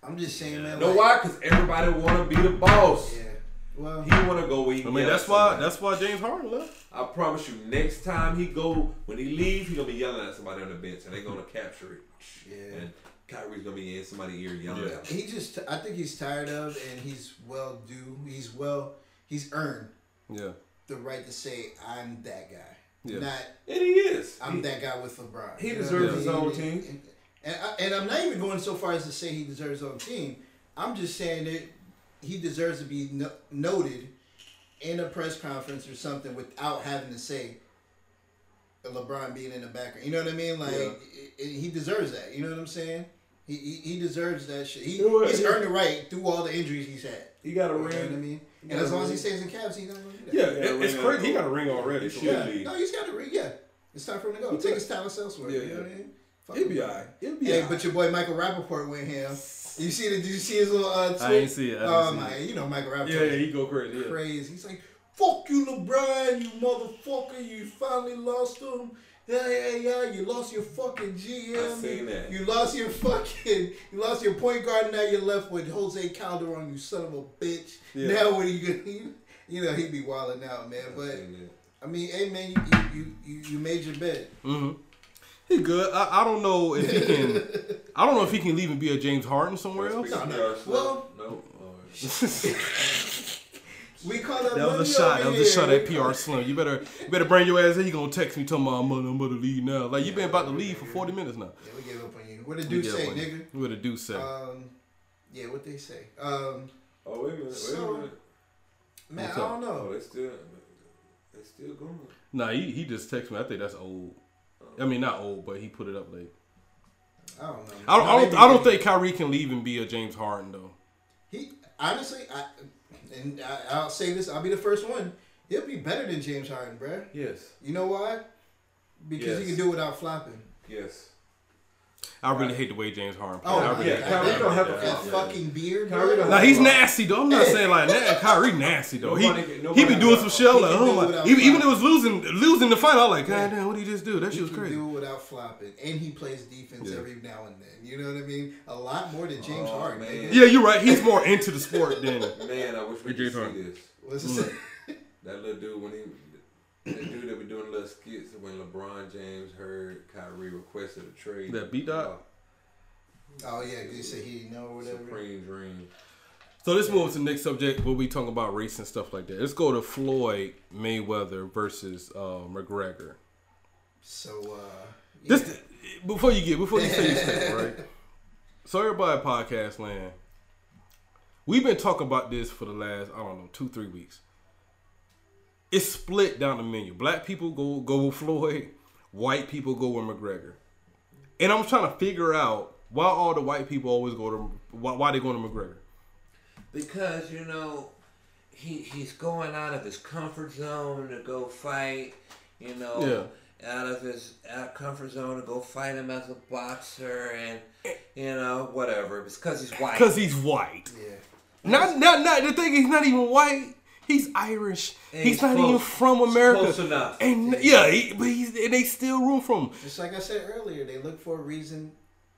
S4: I'm just saying, man.
S3: know
S4: like-
S3: why? Because everybody want to be the boss.
S4: Yeah. Well,
S3: He want to go where he.
S2: I mean that's why that's why James Harden left.
S3: I promise you, next time he go, when he leave, he gonna be yelling at somebody on the bench, and they gonna capture it.
S4: Yeah.
S3: And Kyrie's gonna be in somebody's ear yelling
S2: Yeah.
S3: at him.
S4: he just, I think he's tired of, and he's well due. He's well, he's earned
S2: Yeah,
S4: the right to say, I'm that guy.
S2: Yeah.
S4: Not,
S3: And he is.
S4: I'm
S3: He-
S4: that guy with LeBron.
S3: he deserves
S4: what
S3: his
S4: mean?
S3: own
S4: And-
S3: team.
S4: And, and, I, and I'm not even going so far as to say he deserves his own team. I'm just saying that he deserves to be no, noted in a press conference or something without having to say LeBron being in the background. You know what I mean? Like
S3: Yeah.
S4: i- i- he deserves that. You know what I'm saying? He, he, he deserves that shit. He,
S3: You know what?
S4: he's earned the right through all the injuries he's had.
S3: He got a
S4: You know what I mean? And as
S3: a
S4: long as he stays in Cavs, he's not going to do that.
S2: yeah,
S3: Yeah,
S2: it's crazy. He got a ring already.
S3: He should.
S4: Yeah.
S3: leave.
S4: No, he's got to ring. Yeah. It's time for him to go. Take his talents elsewhere.
S2: Yeah,
S4: you know
S2: yeah.
S4: what I mean? Fuck
S2: It'll
S4: him.
S2: be alright. It'll be
S4: Hey,
S2: alright.
S4: but your boy Michael Rapaport went ham. You see the? Did you see his little uh, tweet?
S2: I ain't see it. I
S4: Oh
S2: see
S4: my!
S2: it.
S4: You know Michael Rapaport.
S2: yeah, yeah, he go crazy. Yeah.
S4: crazy. He's like, "Fuck you, LeBron, you motherfucker! You finally lost him. Yeah, yeah, yeah. You lost your fucking GM.
S3: I seen that.
S4: You lost your fucking. You lost your point guard. Now you're left with Jose Calderon. You son of a bitch.
S2: Yeah.
S4: Now what are you gonna? You, you know he'd be wilding out, man. But I mean, hey man, you you you, you made your bed.
S2: hmm He good. I, I don't know if he can. I don't know if he can leave and be a James Harden somewhere else.
S4: No, no. Well-
S3: no.
S4: We call up
S2: That was a shot. That was a shot
S4: here.
S2: at PR Slim. You better, you better bring your ass in. You gonna text me talking about I'm gonna, I'm gonna leave now. Like you been about to leave for 40 minutes now.
S4: Yeah, we gave up on you. What did
S2: We
S4: dude say, nigga?
S2: What did do say?
S4: Um, yeah, what they say? Um,
S3: Oh wait a minute. Wait
S4: So-
S3: a minute.
S4: man,
S2: What's
S4: I don't know.
S3: Oh, they still, they still going.
S2: nah, he, he just texted me. I think that's old. I mean, not old, but he put it up late.
S4: I don't know.
S2: I don't, I don't, I don't think Kyrie can leave and be a James Harden though.
S4: he honestly. I and I, I'll say this. I'll be the first one. He'll be better than James Harden, bruh.
S3: Yes.
S4: You know why? Because he can do it without flopping.
S3: Yes.
S2: I really hate the way James Harden.
S4: Oh,
S2: plays. I really
S3: yeah,
S2: hate
S3: Kyrie don't have a
S4: That fucking beard,
S3: Kyrie don't
S2: Now he's nasty though. I'm not saying like that. Kyrie nasty though. He
S3: Nobody can-
S2: he be doing some shit. I'm like, oh
S4: do
S2: my. Even, even
S4: fighting.
S2: it was losing losing the fight. I was like, God
S4: Yeah.
S2: damn, what did he just do? That
S4: He
S2: shit was
S4: can
S2: crazy.
S4: do it without flopping, and he plays defense
S2: Yeah.
S4: every now and then. You know what I mean? A lot more than James
S3: Oh,
S4: Harden.
S3: man.
S4: nigga.
S2: Yeah, you're right. He's more into the sport than.
S3: Man, I wish we could
S2: James
S3: see
S2: Harden.
S3: this.
S4: What's mm. it say?
S3: That little dude when he, that dude that be doing little skits when LeBron James heard Kyrie requested a trade.
S2: That B-Dot?
S4: Oh yeah, you said he know or whatever.
S3: Supreme Dream.
S2: So let's move to the next subject. We'll be talking about race and stuff like that. Let's go to Floyd Mayweather versus uh, McGregor.
S4: So uh, yeah.
S2: This before you get before you say your statement, right? So everybody podcast land, we've been talking about this for the last I don't know two three weeks. It's split down the menu. Black people go go with Floyd, white people go with McGregor, and I'm trying to figure out why all the white people always go to why, why they going to McGregor.
S5: Because you know, he he's going out of his comfort zone to go fight. You know, out of his out comfort zone to go fight him as a boxer, and you know whatever. It's because he's white.
S2: Because he's white.
S4: yeah.
S2: Not, not, not. The thing he's not even white. He's Irish.
S5: And
S2: he's,
S5: he's
S2: not even from America.
S5: Close enough.
S2: And yeah, he, but he's and they still room for him.
S4: Just like I said earlier, they look for a reason.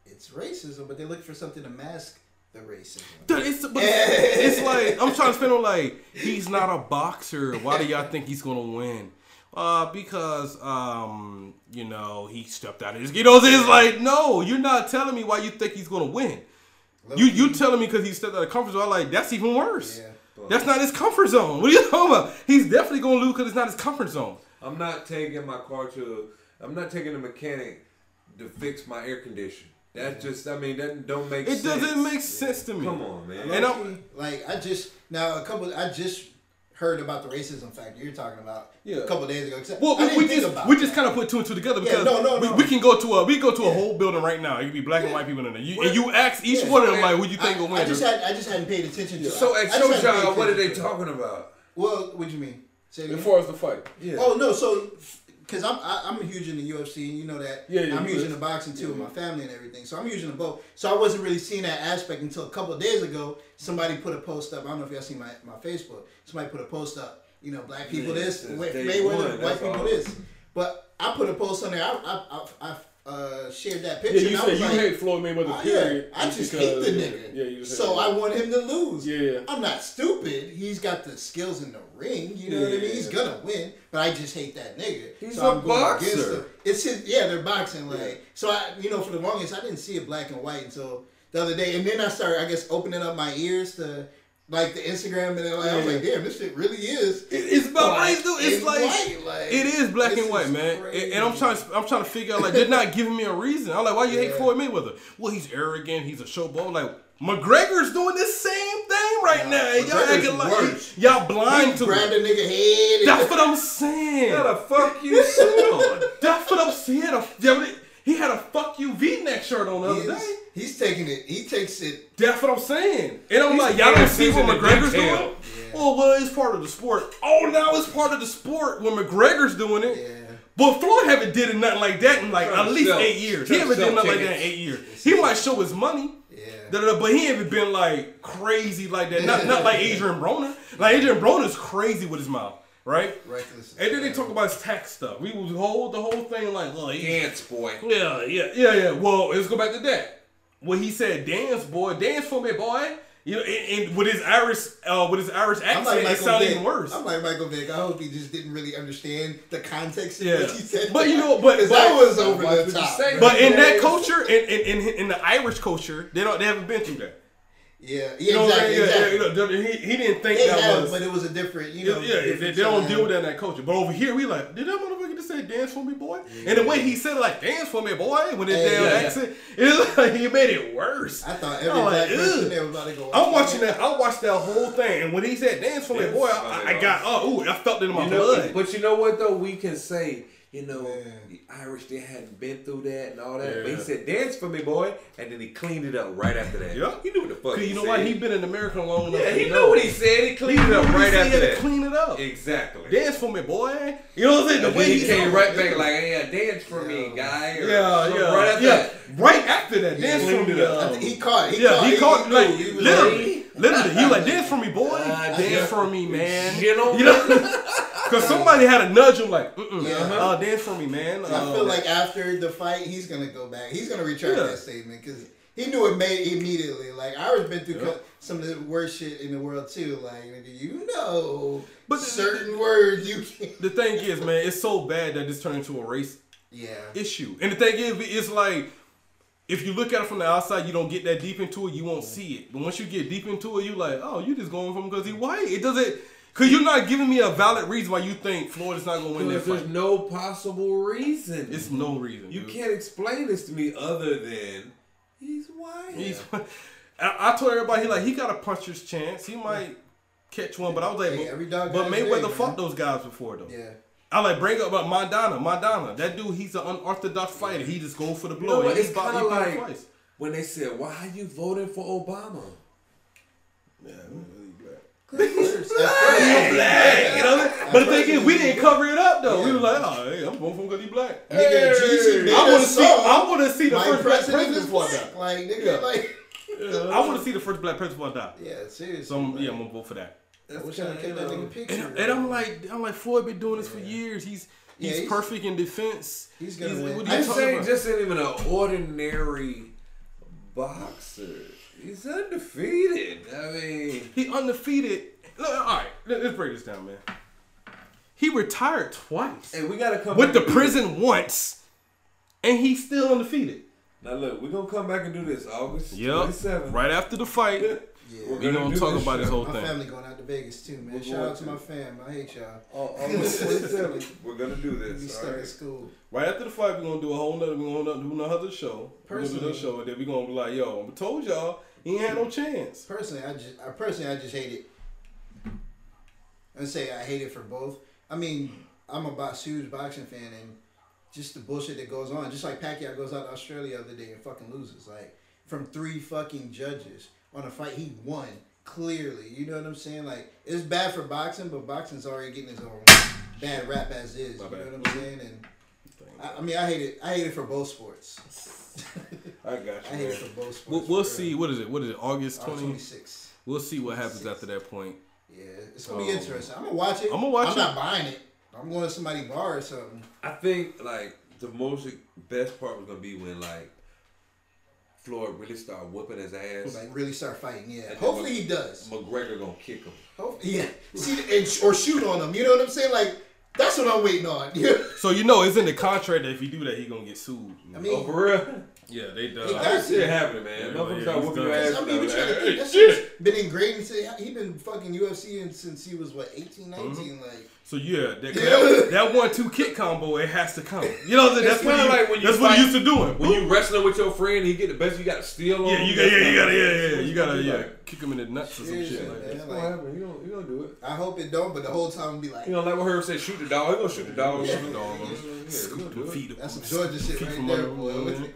S4: It's racism, but they look for something to mask the racism.
S2: Dude, It's, but it's like I'm trying to spin on like he's not a boxer. Why do y'all think he's gonna win? Uh, because um, you know, he stepped out of his. You know, it's like no, you're not telling me why you think he's gonna win. You you telling me because he stepped out of comfort zone? I'm like that's even worse.
S4: Yeah.
S2: That's not his comfort zone. What are you talking about? He's definitely gonna lose because it's not his comfort zone.
S3: I'm not taking my car to. I'm not taking a mechanic to fix my air conditioner. That just. I mean, that don't make.
S2: It
S3: sense.
S2: doesn't make sense to me.
S3: Come on, man.
S2: And I'm-
S4: like I just now a couple. I just heard about the racism factor you're talking about.
S2: Yeah.
S4: a couple days ago. Except,
S2: Well,
S4: I
S2: we,
S4: didn't
S2: we
S4: think
S2: just
S4: about
S2: we just kind of put two and two together
S4: Yeah,
S2: because
S4: no, no,
S2: we,
S4: no.
S2: we can go to a we go to a whole building right now. It could be black and white people in there. You, and you ask each
S4: Yeah.
S2: one of them like, "Who do you think
S4: I,
S2: will win?"
S4: I just had I just hadn't paid attention to. it.
S3: So
S4: I
S3: at
S4: just
S3: your job, what are they
S4: attention to it.
S3: talking about?
S4: Well, what do you mean? Say it
S2: as far as the fight,
S3: Yeah.
S4: Oh no, so because I'm I, I'm huge in the UFC, and you know that.
S2: Yeah, yeah,
S4: I'm huge in the boxing too, with my family and everything. So I'm using the both. So I wasn't really seeing that aspect until a couple of days ago. Somebody put a post up. I don't know if y'all seen my my Facebook. Somebody put a post up. You know, black people
S3: Yeah,
S4: this,
S3: since
S4: Wa-
S3: day
S4: Mayweather, white people this. But I put a post on there. I I I, I uh, shared that
S2: yeah,
S4: picture.
S2: you
S4: and I
S2: said
S4: was
S2: you
S4: like,
S2: hate Floyd Mayweather.
S4: Oh,
S2: period.
S4: yeah, I just
S2: because-
S4: hate the nigga.
S2: Yeah, you just
S4: so I want him to lose.
S2: Yeah.
S4: I'm not stupid. He's got the skills in the ring. You know what I mean? He's gonna win. But I just hate that nigga.
S3: He's
S4: so
S3: a
S4: I'm against
S3: boxer.
S4: him. It's his. Yeah, they're boxing. Like so. I you know for the longest I didn't see it black and white until the other day, and then I started I guess opening up my ears to. Like the Instagram, and like, I was like, "Damn, this shit really is."
S2: It- It's about
S4: black
S2: race, dude. It's like,
S4: like,
S2: it is black and white, man. And, and I'm trying, to, I'm trying to figure out like they're not giving me a reason. I'm like, why you hate
S4: Yeah.
S2: Floyd Mayweather? Well, he's arrogant. He's a showboat. Like McGregor's doing the same thing right
S4: Nah,
S2: now. and Y'all acting like
S4: worse.
S2: y'all blind
S4: He
S2: to
S4: grabbed
S2: it.
S4: a nigga head.
S2: That's what I'm saying.
S3: How the fuck you?
S2: That's what I'm saying. He had a, yeah, but he had a fuck you V-neck shirt on the other
S4: He's,
S2: day.
S4: he's taking it. He takes it.
S2: That's what I'm saying. And I'm
S3: He's
S2: like, y'all don't see what McGregor's doing?
S3: detail.
S2: Oh, well, it's part of the sport. Oh, now it's part of the sport when McGregor's doing it.
S4: Yeah.
S2: But Floyd haven't did it nothing like that in like at least
S3: sell-
S2: eight years. He haven't did
S3: sell
S2: nothing like that in eight years. He might show his money.
S4: Yeah.
S2: But he haven't been like crazy like that. Not not like Adrien Broner. Like Adrien Broner's crazy with his mouth, right?
S4: Reckless.
S2: And then they talk about his tax stuff. We would hold the whole thing like, oh, he,
S3: Dance, boy.
S2: yeah, yeah, yeah, yeah. Well, let's go back to that. When he said, "Dance, boy, dance for me, boy," you know, and, and with his Irish, uh, with his Irish
S4: I'm
S2: accent,
S4: like
S2: it
S4: Michael
S2: sounded even worse.
S4: I'm like Michael Vick. I hope he just didn't really understand the context of
S2: Yeah.
S4: what he said.
S2: But you know, but-
S4: 'Cause
S2: but-
S4: that was over the top.
S3: say.
S2: But in that culture, in, in in in the Irish culture, they don't they haven't been through that.
S4: Yeah, yeah,
S2: You know what I'm
S4: exactly.
S2: Yeah,
S4: exactly.
S2: yeah, you know, he, he didn't think
S4: they
S2: that
S4: have,
S2: was.
S4: but it was a different, you know.
S2: yeah, yeah, they, they don't deal with that in that culture. But over here, we like, did that motherfucker just say "dance for me, boy"? And the way he said it, like "dance for me, boy," with his
S4: Hey,
S2: damn
S4: yeah, yeah.
S2: accent, it's like he made it worse.
S4: I thought every
S2: I'm
S4: black
S2: like,
S4: person there was about to go.
S2: I'm watching that. I watched that whole thing, and when he said "dance for me, boy,"
S3: I
S2: I, I got oh, ooh, I felt it in my
S3: You know,
S2: blood.
S3: but you know what though? We can say, you know,
S4: Man.
S3: the Irish they hadn't been through that and all that. But he said, "Dance for me, boy," and then he cleaned it up right after that.
S2: Yeah.
S3: he knew what the fuck. He
S2: you know
S3: said.
S2: what? He'd been in America long enough.
S3: yeah, he
S2: know.
S3: knew what he said. He cleaned it up
S2: He
S3: right after
S2: to
S3: that.
S2: Clean it up.
S3: Exactly.
S2: Dance for me, boy. You know what I'm saying? The
S3: And
S2: way
S3: he
S2: he
S3: came right back like, "Yeah, dance for me, guy." or
S2: Yeah, yeah,
S3: Right after
S2: yeah.
S3: that.
S2: Right after that, dance for me. um,
S4: he caught. He
S2: yeah,
S4: caught.
S2: he caught like
S4: He
S2: literally, literally. He was like, dance for me, boy. Dance for me, man. You know, because somebody had to nudge him like,
S4: Yeah.
S2: uh, dance for me, man.
S4: I
S2: Uh,
S4: feel like after the fight, he's gonna go back. He's gonna retract
S2: Yeah.
S4: that statement because he knew it made immediately. Like Irish been through
S2: Yeah.
S4: some of the worst shit in the world too. Like nigga, you know yo,
S2: But the-
S4: certain words you can't.
S2: The thing is, man, it's so bad that this turned into a race
S4: Yeah.
S2: issue. And the thing is, it's like if you look at it from the outside, you don't get that deep into it, you won't see it. But once you get deep into it, you like, oh, you just going from because he white. It doesn't because you're not giving me a valid reason why you think Florida's not going to win that
S3: Because there's no possible reason.
S2: It's no reason.
S3: You
S2: dude.
S3: can't explain this to me other than he's white.
S2: He's, I, I told everybody he like he got a puncher's chance. He might catch one, but I was like,
S4: Hey,
S2: but,
S4: every dog
S2: but Mayweather
S4: man.
S2: those guys before though.
S4: Yeah.
S2: I like bring up uh, about Maidana. Maidana, that dude, he's an unorthodox fighter. He just go for the
S3: You
S2: blow.
S3: know It's kind of like
S2: twice.
S3: when they said, "Why are you voting for Obama?"
S2: Yeah, mm.
S4: Black.
S2: You know, but the thing is, we didn't cover it up though. We was like, oh, hey, I'm voting for him because he black.
S4: Nigga, Jeezy made
S2: I
S4: a
S2: want to see. I want to see the first black
S4: president
S2: president before I
S4: black.
S2: die.
S4: Like, nigga,
S2: Yeah.
S4: like.
S2: I want to see the first black president before I die.
S4: Yeah, seriously.
S2: So I'm, yeah, I'm gonna vote for that.
S4: I wish I kept that nigga picture.
S2: And, and I'm like, I'm like, Floyd been doing this for years. He's
S4: Yeah,
S2: he's,
S4: he's-
S2: perfect in defense.
S4: he's gonna win.
S2: what are you
S3: I'm saying
S2: about?
S3: just ain't even an ordinary boxer. He's undefeated. I mean,
S2: He undefeated. Look, all right, let- let's break this down, man. He retired twice
S3: hey, we gotta come
S2: with
S3: back
S2: the
S3: and
S2: prison once, and he's still undefeated.
S3: Now look, we're gonna come back and do this August
S2: Yep.
S3: 27th.
S2: Right after the fight,
S4: Yeah.
S3: We're
S2: we gonna talk
S3: this
S2: about this whole
S4: My
S2: thing.
S4: My family going out to Vegas too, man.
S3: We're
S4: Shout out to
S3: to.
S4: my fam. I hate y'all.
S3: Au- August 27th. We're gonna do
S4: We
S3: this.
S4: stuck
S3: all
S4: at
S3: right?
S4: school.
S2: Right after the fight, we're gonna do a whole nother. We're gonna do another show. We're gonna do another
S4: Personally-
S2: show, and then we're gonna be like, "Yo, I told y'all he ain't had no chance."
S4: Personally, I just, I personally, I just hate it. I say I hate it for both. I mean, I'm a box, huge boxing fan, and just the bullshit that goes on. Just like Pacquiao goes out to Australia the other day and fucking loses, like from three fucking judges on a fight he won clearly. You know what I'm saying? Like it's bad for boxing, but boxing's already getting its own bad rap as is.
S2: My
S4: you
S2: bad.
S4: know what I'm saying? And I, I mean, I hate it. I hate it for both sports.
S2: I got you.
S4: I hate
S2: man.
S4: it for both sports.
S2: We'll, we'll see. What is it? What is it? August twenty.
S4: 26.
S2: We'll see what happens after that point.
S4: Yeah, it's gonna be
S2: Um,
S4: interesting. I'm gonna watch it.
S2: I'ma watch it.
S4: I'm
S2: it.
S4: not buying it. I'm going to somebody bar or something.
S3: I think like the most best part was gonna be when like Floyd really start whooping his ass.
S4: Like really start fighting. Yeah.
S3: And
S4: Hopefully
S3: Mc-
S4: he does.
S3: McGregor gonna kick him.
S4: Hopefully, yeah. See, and, or shoot on him. You know what I'm saying? Like that's what I'm waiting on.
S2: So you know it's in the contract that if you do that, he gonna get sued.
S4: I mean,
S3: Oh, for real?
S2: Yeah, they
S4: He
S2: done.
S4: got
S3: I can see it happening, man.
S2: Yeah,
S3: Motherfuckers
S2: yeah,
S3: start
S2: he's
S3: whooping
S2: done.
S3: your ass.
S4: I
S3: and
S4: mean, we
S3: I'm
S4: trying to
S3: like,
S4: think.
S3: "Hey,
S4: That
S3: shit."
S4: shit's been ingrained. Into, he been fucking UFC since he was what 18, 19.
S2: Mm-hmm.
S4: Like
S2: So yeah, that, that, that one-two kick combo, it has to come. You know, that's what
S3: kinda
S2: he,
S3: like when you
S2: that's what he used to doing.
S3: When you wrestling with your friend, he get the best. You got to steal on.
S2: yeah,
S3: him.
S2: you got, yeah, you gotta, yeah,
S3: That's
S2: yeah,
S3: what
S2: you gotta, yeah,
S3: like.
S2: kick him in the nuts or some
S4: Seriously,
S2: shit like
S4: man.
S2: that.
S3: It's gonna happen. You gonna, you gonna do it.
S4: I hope it don't, but the whole time be like,
S3: You know, like what Herb said, shoot the dog. He gonna shoot the dog.
S2: Shoot the dog.
S3: Yeah, he
S2: Scoop
S3: gonna
S2: them feet.
S4: that's some Georgia shit right there,
S2: under
S4: boy.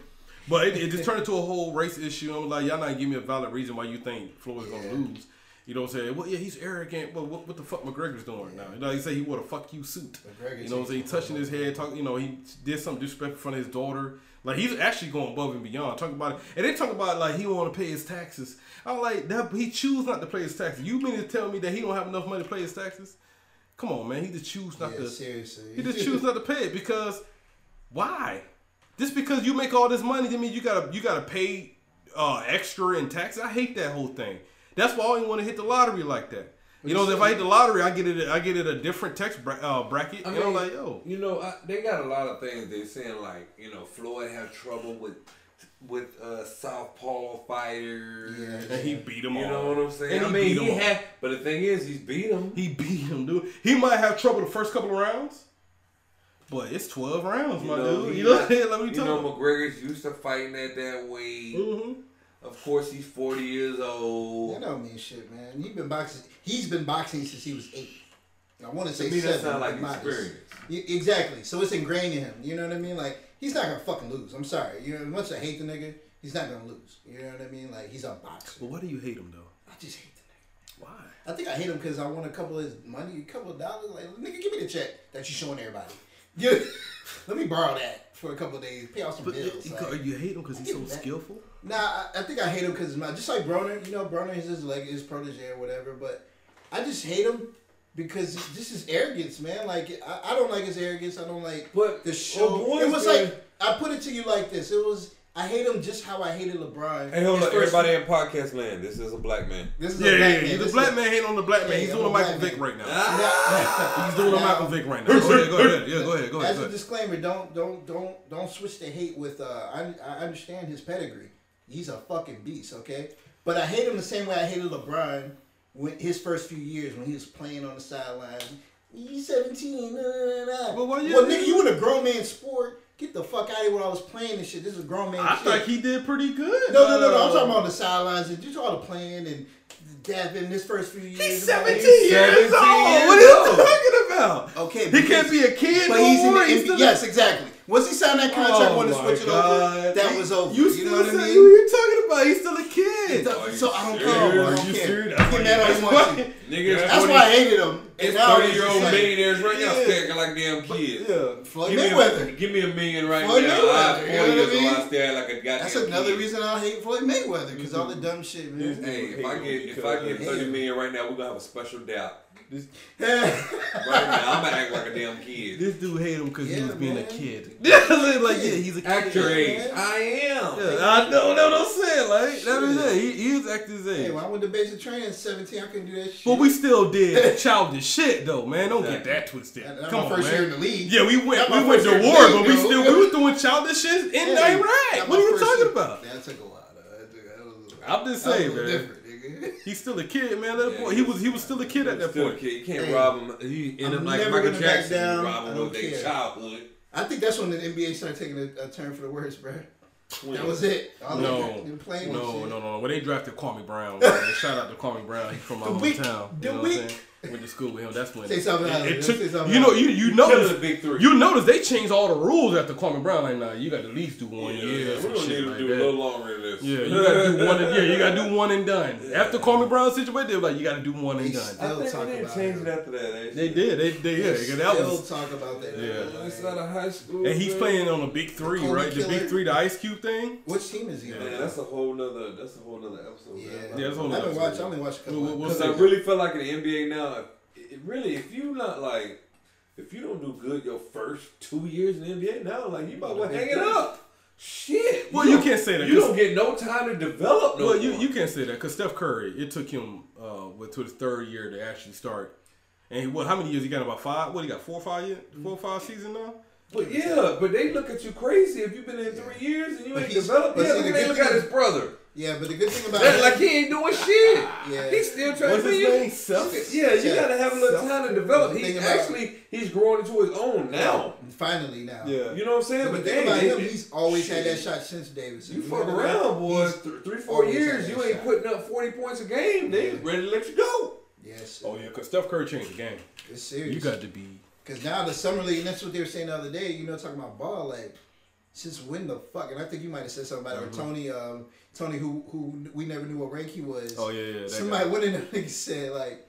S2: But it, it just turned into a whole race issue. I'm like, y'all not give me a valid reason why you think Floyd's
S4: Yeah.
S2: gonna lose. You know what I'm saying? Well, yeah, he's arrogant. But what, what the fuck McGregor's doing now? You know, he say he wore a fuck you suit.
S4: McGregor
S2: You know what I'm saying? He touching his head, talking. You know, he did something disrespectful in front of his daughter. Like he's actually going above and beyond. Talking about it, and they talk about like he want to pay his taxes. I'm like that. He choose not to pay his taxes. You mean to tell me that he don't have enough money to pay his taxes? Come on, man. He just choose not
S4: Yeah,
S2: to.
S4: seriously.
S2: He just choose not to pay it because why? Just because you make all this money, that mean you gotta you gotta pay uh, extra in taxes. I hate that whole thing. That's why I don't want to hit the lottery like that. You know, if I hit the lottery, I get it. I get it a different tax bra- uh, bracket.
S3: I
S2: and I'm
S3: mean,
S2: like, yo,
S3: you know, I, they got a lot of things they're saying like, you know, Floyd had trouble with with uh, southpaw fighters.
S4: Yeah.
S2: and he beat him
S3: You
S2: all.
S3: know what I'm saying?
S2: And
S3: I
S2: he
S3: mean,
S2: beat
S3: he
S2: him all.
S3: had, but the thing is, he's beat him.
S2: He beat him, dude. He might have trouble the first couple of rounds, but it's twelve rounds, my dude. You know what I'm saying? Let me
S3: you
S2: tell
S3: know,
S2: you.
S3: McGregor's used to fighting at that weight.
S2: hmm
S3: Of course, he's 40 years old.
S4: That
S3: old.
S4: don't mean shit, man. He's been boxing. He's been boxing since he was eight. I want to say
S3: To me, that
S4: seven.
S3: sound like
S4: but
S3: experience.
S4: Y- Exactly. So it's ingrained in him. You know what I mean? Like he's not gonna fucking lose. I'm sorry. You know, as much as I hate the nigga, he's not gonna lose. You know what I mean? Like he's a boxer.
S2: But why do you hate him though?
S4: I just hate the nigga.
S2: Why?
S4: I think I hate him because I want a couple of his money, a couple of dollars. Like nigga, give me the check that you're showing everybody. Give, let me borrow that for a couple of days. Pay off some
S2: But
S4: bills.
S2: you,
S4: like-
S2: you hate him because he's so
S4: that.
S2: skillful.
S4: Nah, I, I think I hate him because my just like Broner, you know, Broner is his leg, his protege or whatever. But I just hate him because this is arrogance, man. Like I, I don't like his arrogance. I don't like
S3: But
S4: the show.
S3: boy,
S4: it was like I put it to you like this. It was I hate him just how I hated LeBron.
S3: Hey, hold on, everybody in podcast land. This is a black man.
S4: This is
S2: Yeah,
S4: a
S2: yeah,
S4: black
S2: yeah.
S4: man.
S2: The
S4: This
S2: black man hating on the black man.
S4: Hey,
S2: He's
S4: I'm
S2: doing a
S4: a
S2: Michael Vick right now.
S4: Now-
S2: He's doing a Michael Vick right now. Go ahead, go ahead. Yeah, go ahead, go ahead.
S4: As
S2: Go
S4: a disclaimer, don't don't don't don't switch the hate with. Uh, I I understand his pedigree. He's a fucking beast, okay. But I hate him the same way I hated LeBron when his first few years when he was playing on the sidelines. He's seventeen. Nah, nah, nah.
S2: But why you-
S4: well, nigga, you in a grown man sport. Get the fuck out of here when I was playing this shit. This is a grown man.
S2: I
S4: shit.
S2: thought he did pretty good.
S4: No, no, no, no. I'm talking about the sidelines and just all the playing and dabbing this first few years.
S2: He's 17 years
S3: 17
S2: old. What are you talking about?
S4: Okay,
S2: He can't be a kid
S4: But
S2: no
S4: he's in the
S2: more. He's
S4: NBA. Yes, exactly. Once he signed that contract,
S2: Oh
S4: when to switch it over, that was over.
S2: You
S4: You, know what I mean?
S2: You about? He's still a kid.
S4: So- so I don't
S3: serious?
S4: care.
S2: Are you
S4: care.
S2: serious?
S4: Get mad all you want to.
S3: Niggas,
S4: That's why I hated him. And
S3: It's
S4: now
S3: thirty year old millionaires right now
S2: Yeah.
S3: stacking like damn kids.
S2: Yeah.
S4: Floyd
S3: Give me, a,
S4: Mayweather.
S3: give me a million right
S4: Floyd
S3: now.
S4: Mayweather,
S3: I
S4: you know what I
S3: years old.
S4: mean?
S3: I stare like a goddamn.
S4: That's another
S3: kid.
S4: reason I hate Floyd Mayweather because all the dumb shit, man.
S3: Hey, if I get if I get thirty million right now, we're gonna have a special doubt. Right now, I'm gonna act like a damn kid.
S2: This dude hate him because he was being a
S4: man.
S2: kid. like, yeah, he's a kid.
S3: Act your age.
S4: man.
S3: I am.
S2: Yeah, I know, no, don't say it like that. Is it. He, he was acting his age.
S4: Hey, when I went to basic training at 17, I couldn't do that shit.
S2: but we still did childish shit though, man. Don't get that twisted.
S4: That- that's
S2: Come on,
S4: first
S2: man.
S4: year in the league.
S2: Yeah, we went
S4: That's my
S2: we went to war,
S4: the
S2: but we still we were doing childish shit in
S4: Hey,
S2: Iraq.
S4: that
S2: What are you talking
S4: year.
S2: about?
S4: That took a lot. uh, that took- that was-
S2: I'm just
S4: that was
S2: saying,
S4: a
S2: man.
S4: different.
S2: He's still a kid, man. That
S3: Yeah,
S2: boy, he was he was still a kid at that
S3: Still a
S2: point.
S3: kid. You can't
S4: Hey,
S3: rob him. He ended
S4: I'm
S3: like
S4: never
S3: Michael
S4: gonna back
S3: Jackson.
S4: down.
S3: Rob
S4: I
S3: him
S4: don't
S3: with their
S4: care.
S3: childhood.
S4: I think that's when the NBA started taking a, a turn for the worse, bro. That was it. All
S2: No,
S4: playing
S2: no, no, no, no. When they drafted Kwame Brown, man, shout out to Kwame Brown. He's from my
S4: The week.
S2: hometown.
S4: The
S2: You know what I'm
S4: week.
S2: Saying? Went to school with him. That's when
S4: Say something
S2: it, it took.
S4: say something
S2: You know,
S4: else.
S2: you you notice
S3: the big three.
S2: You notice they changed all the rules after Kwame Brown. Like, nah, you got to at least do one
S3: Yeah,
S2: year.
S3: we're
S2: some
S3: gonna need to
S2: like
S3: do
S2: that.
S3: a little longer than this.
S2: Yeah, you got to do one. And, yeah, you got to do one and done. After Kwame Brown situation, they were like, you got to do one and
S4: They
S2: done.
S4: still
S3: I think
S4: talk
S3: they didn't
S4: about
S3: change it after that. eh?
S2: They did. They, they yeah.
S4: They
S2: that
S4: still
S2: was.
S4: talk about that.
S2: Yeah.
S3: It's out of high school.
S2: And he's playing on the big three,
S4: Kobe
S2: right? The big three, the Ice Cube thing.
S4: Which team is he on?
S3: Man, that's a whole nother. That's a whole nother episode.
S4: Yeah.
S2: Yeah, that's a whole
S4: I've been
S2: nother
S4: watching. I only watched a couple.
S2: We'll- we'll
S3: Because I really feel like in the NBA now, it, really, if you not like, if you don't do good your first two years in the NBA now, like you might well hang it up. Shit.
S2: Well, you
S3: don't-
S2: can't say that,
S3: You don't get no time to develop. No
S2: Well, you, you can't say that because Steph Curry, it took him uh, with to his third year to actually start. And he, what? How many years he got? About five? What he got? Four or five years? Four or five season now?
S3: But yeah, but they look at you crazy if you've been in three years and you
S4: But
S3: ain't
S4: he's-
S3: developed. Yeah,
S4: see,
S3: look
S4: the
S3: at they
S4: good
S3: look at his brother.
S4: Yeah, but the good thing about
S3: That, like he ain't doing shit.
S4: Yeah.
S3: He's still trying
S2: What's
S3: to be
S2: name? Self.
S3: Yeah, you
S4: Yeah.
S3: gotta have a little time to develop.
S4: The
S3: He
S4: thing about-
S3: actually he's growing into his own now.
S4: finally now.
S2: Yeah.
S3: You know what I'm saying?
S4: But
S3: But
S4: the thing
S3: dang,
S4: about
S3: they-
S4: him, he's always had that shot since Davidson.
S3: You
S4: You
S3: fuck
S4: know what
S3: around, boy.
S4: He's
S3: Th- Three, four years, you ain't
S4: shot.
S3: putting up forty points a game. They ready to let you go.
S4: Yes.
S2: Oh yeah, because Steph Curry changed the game.
S4: It's serious.
S2: You got to be.
S4: Because now the summer league, and that's what they were saying the other day. You know, talking about ball, like since when the fuck? And I think you might have said something about it. Or Tony, um, Tony, who who we never knew what rank he was.
S2: Oh yeah, yeah.
S4: Somebody
S2: guy.
S4: went in there said like,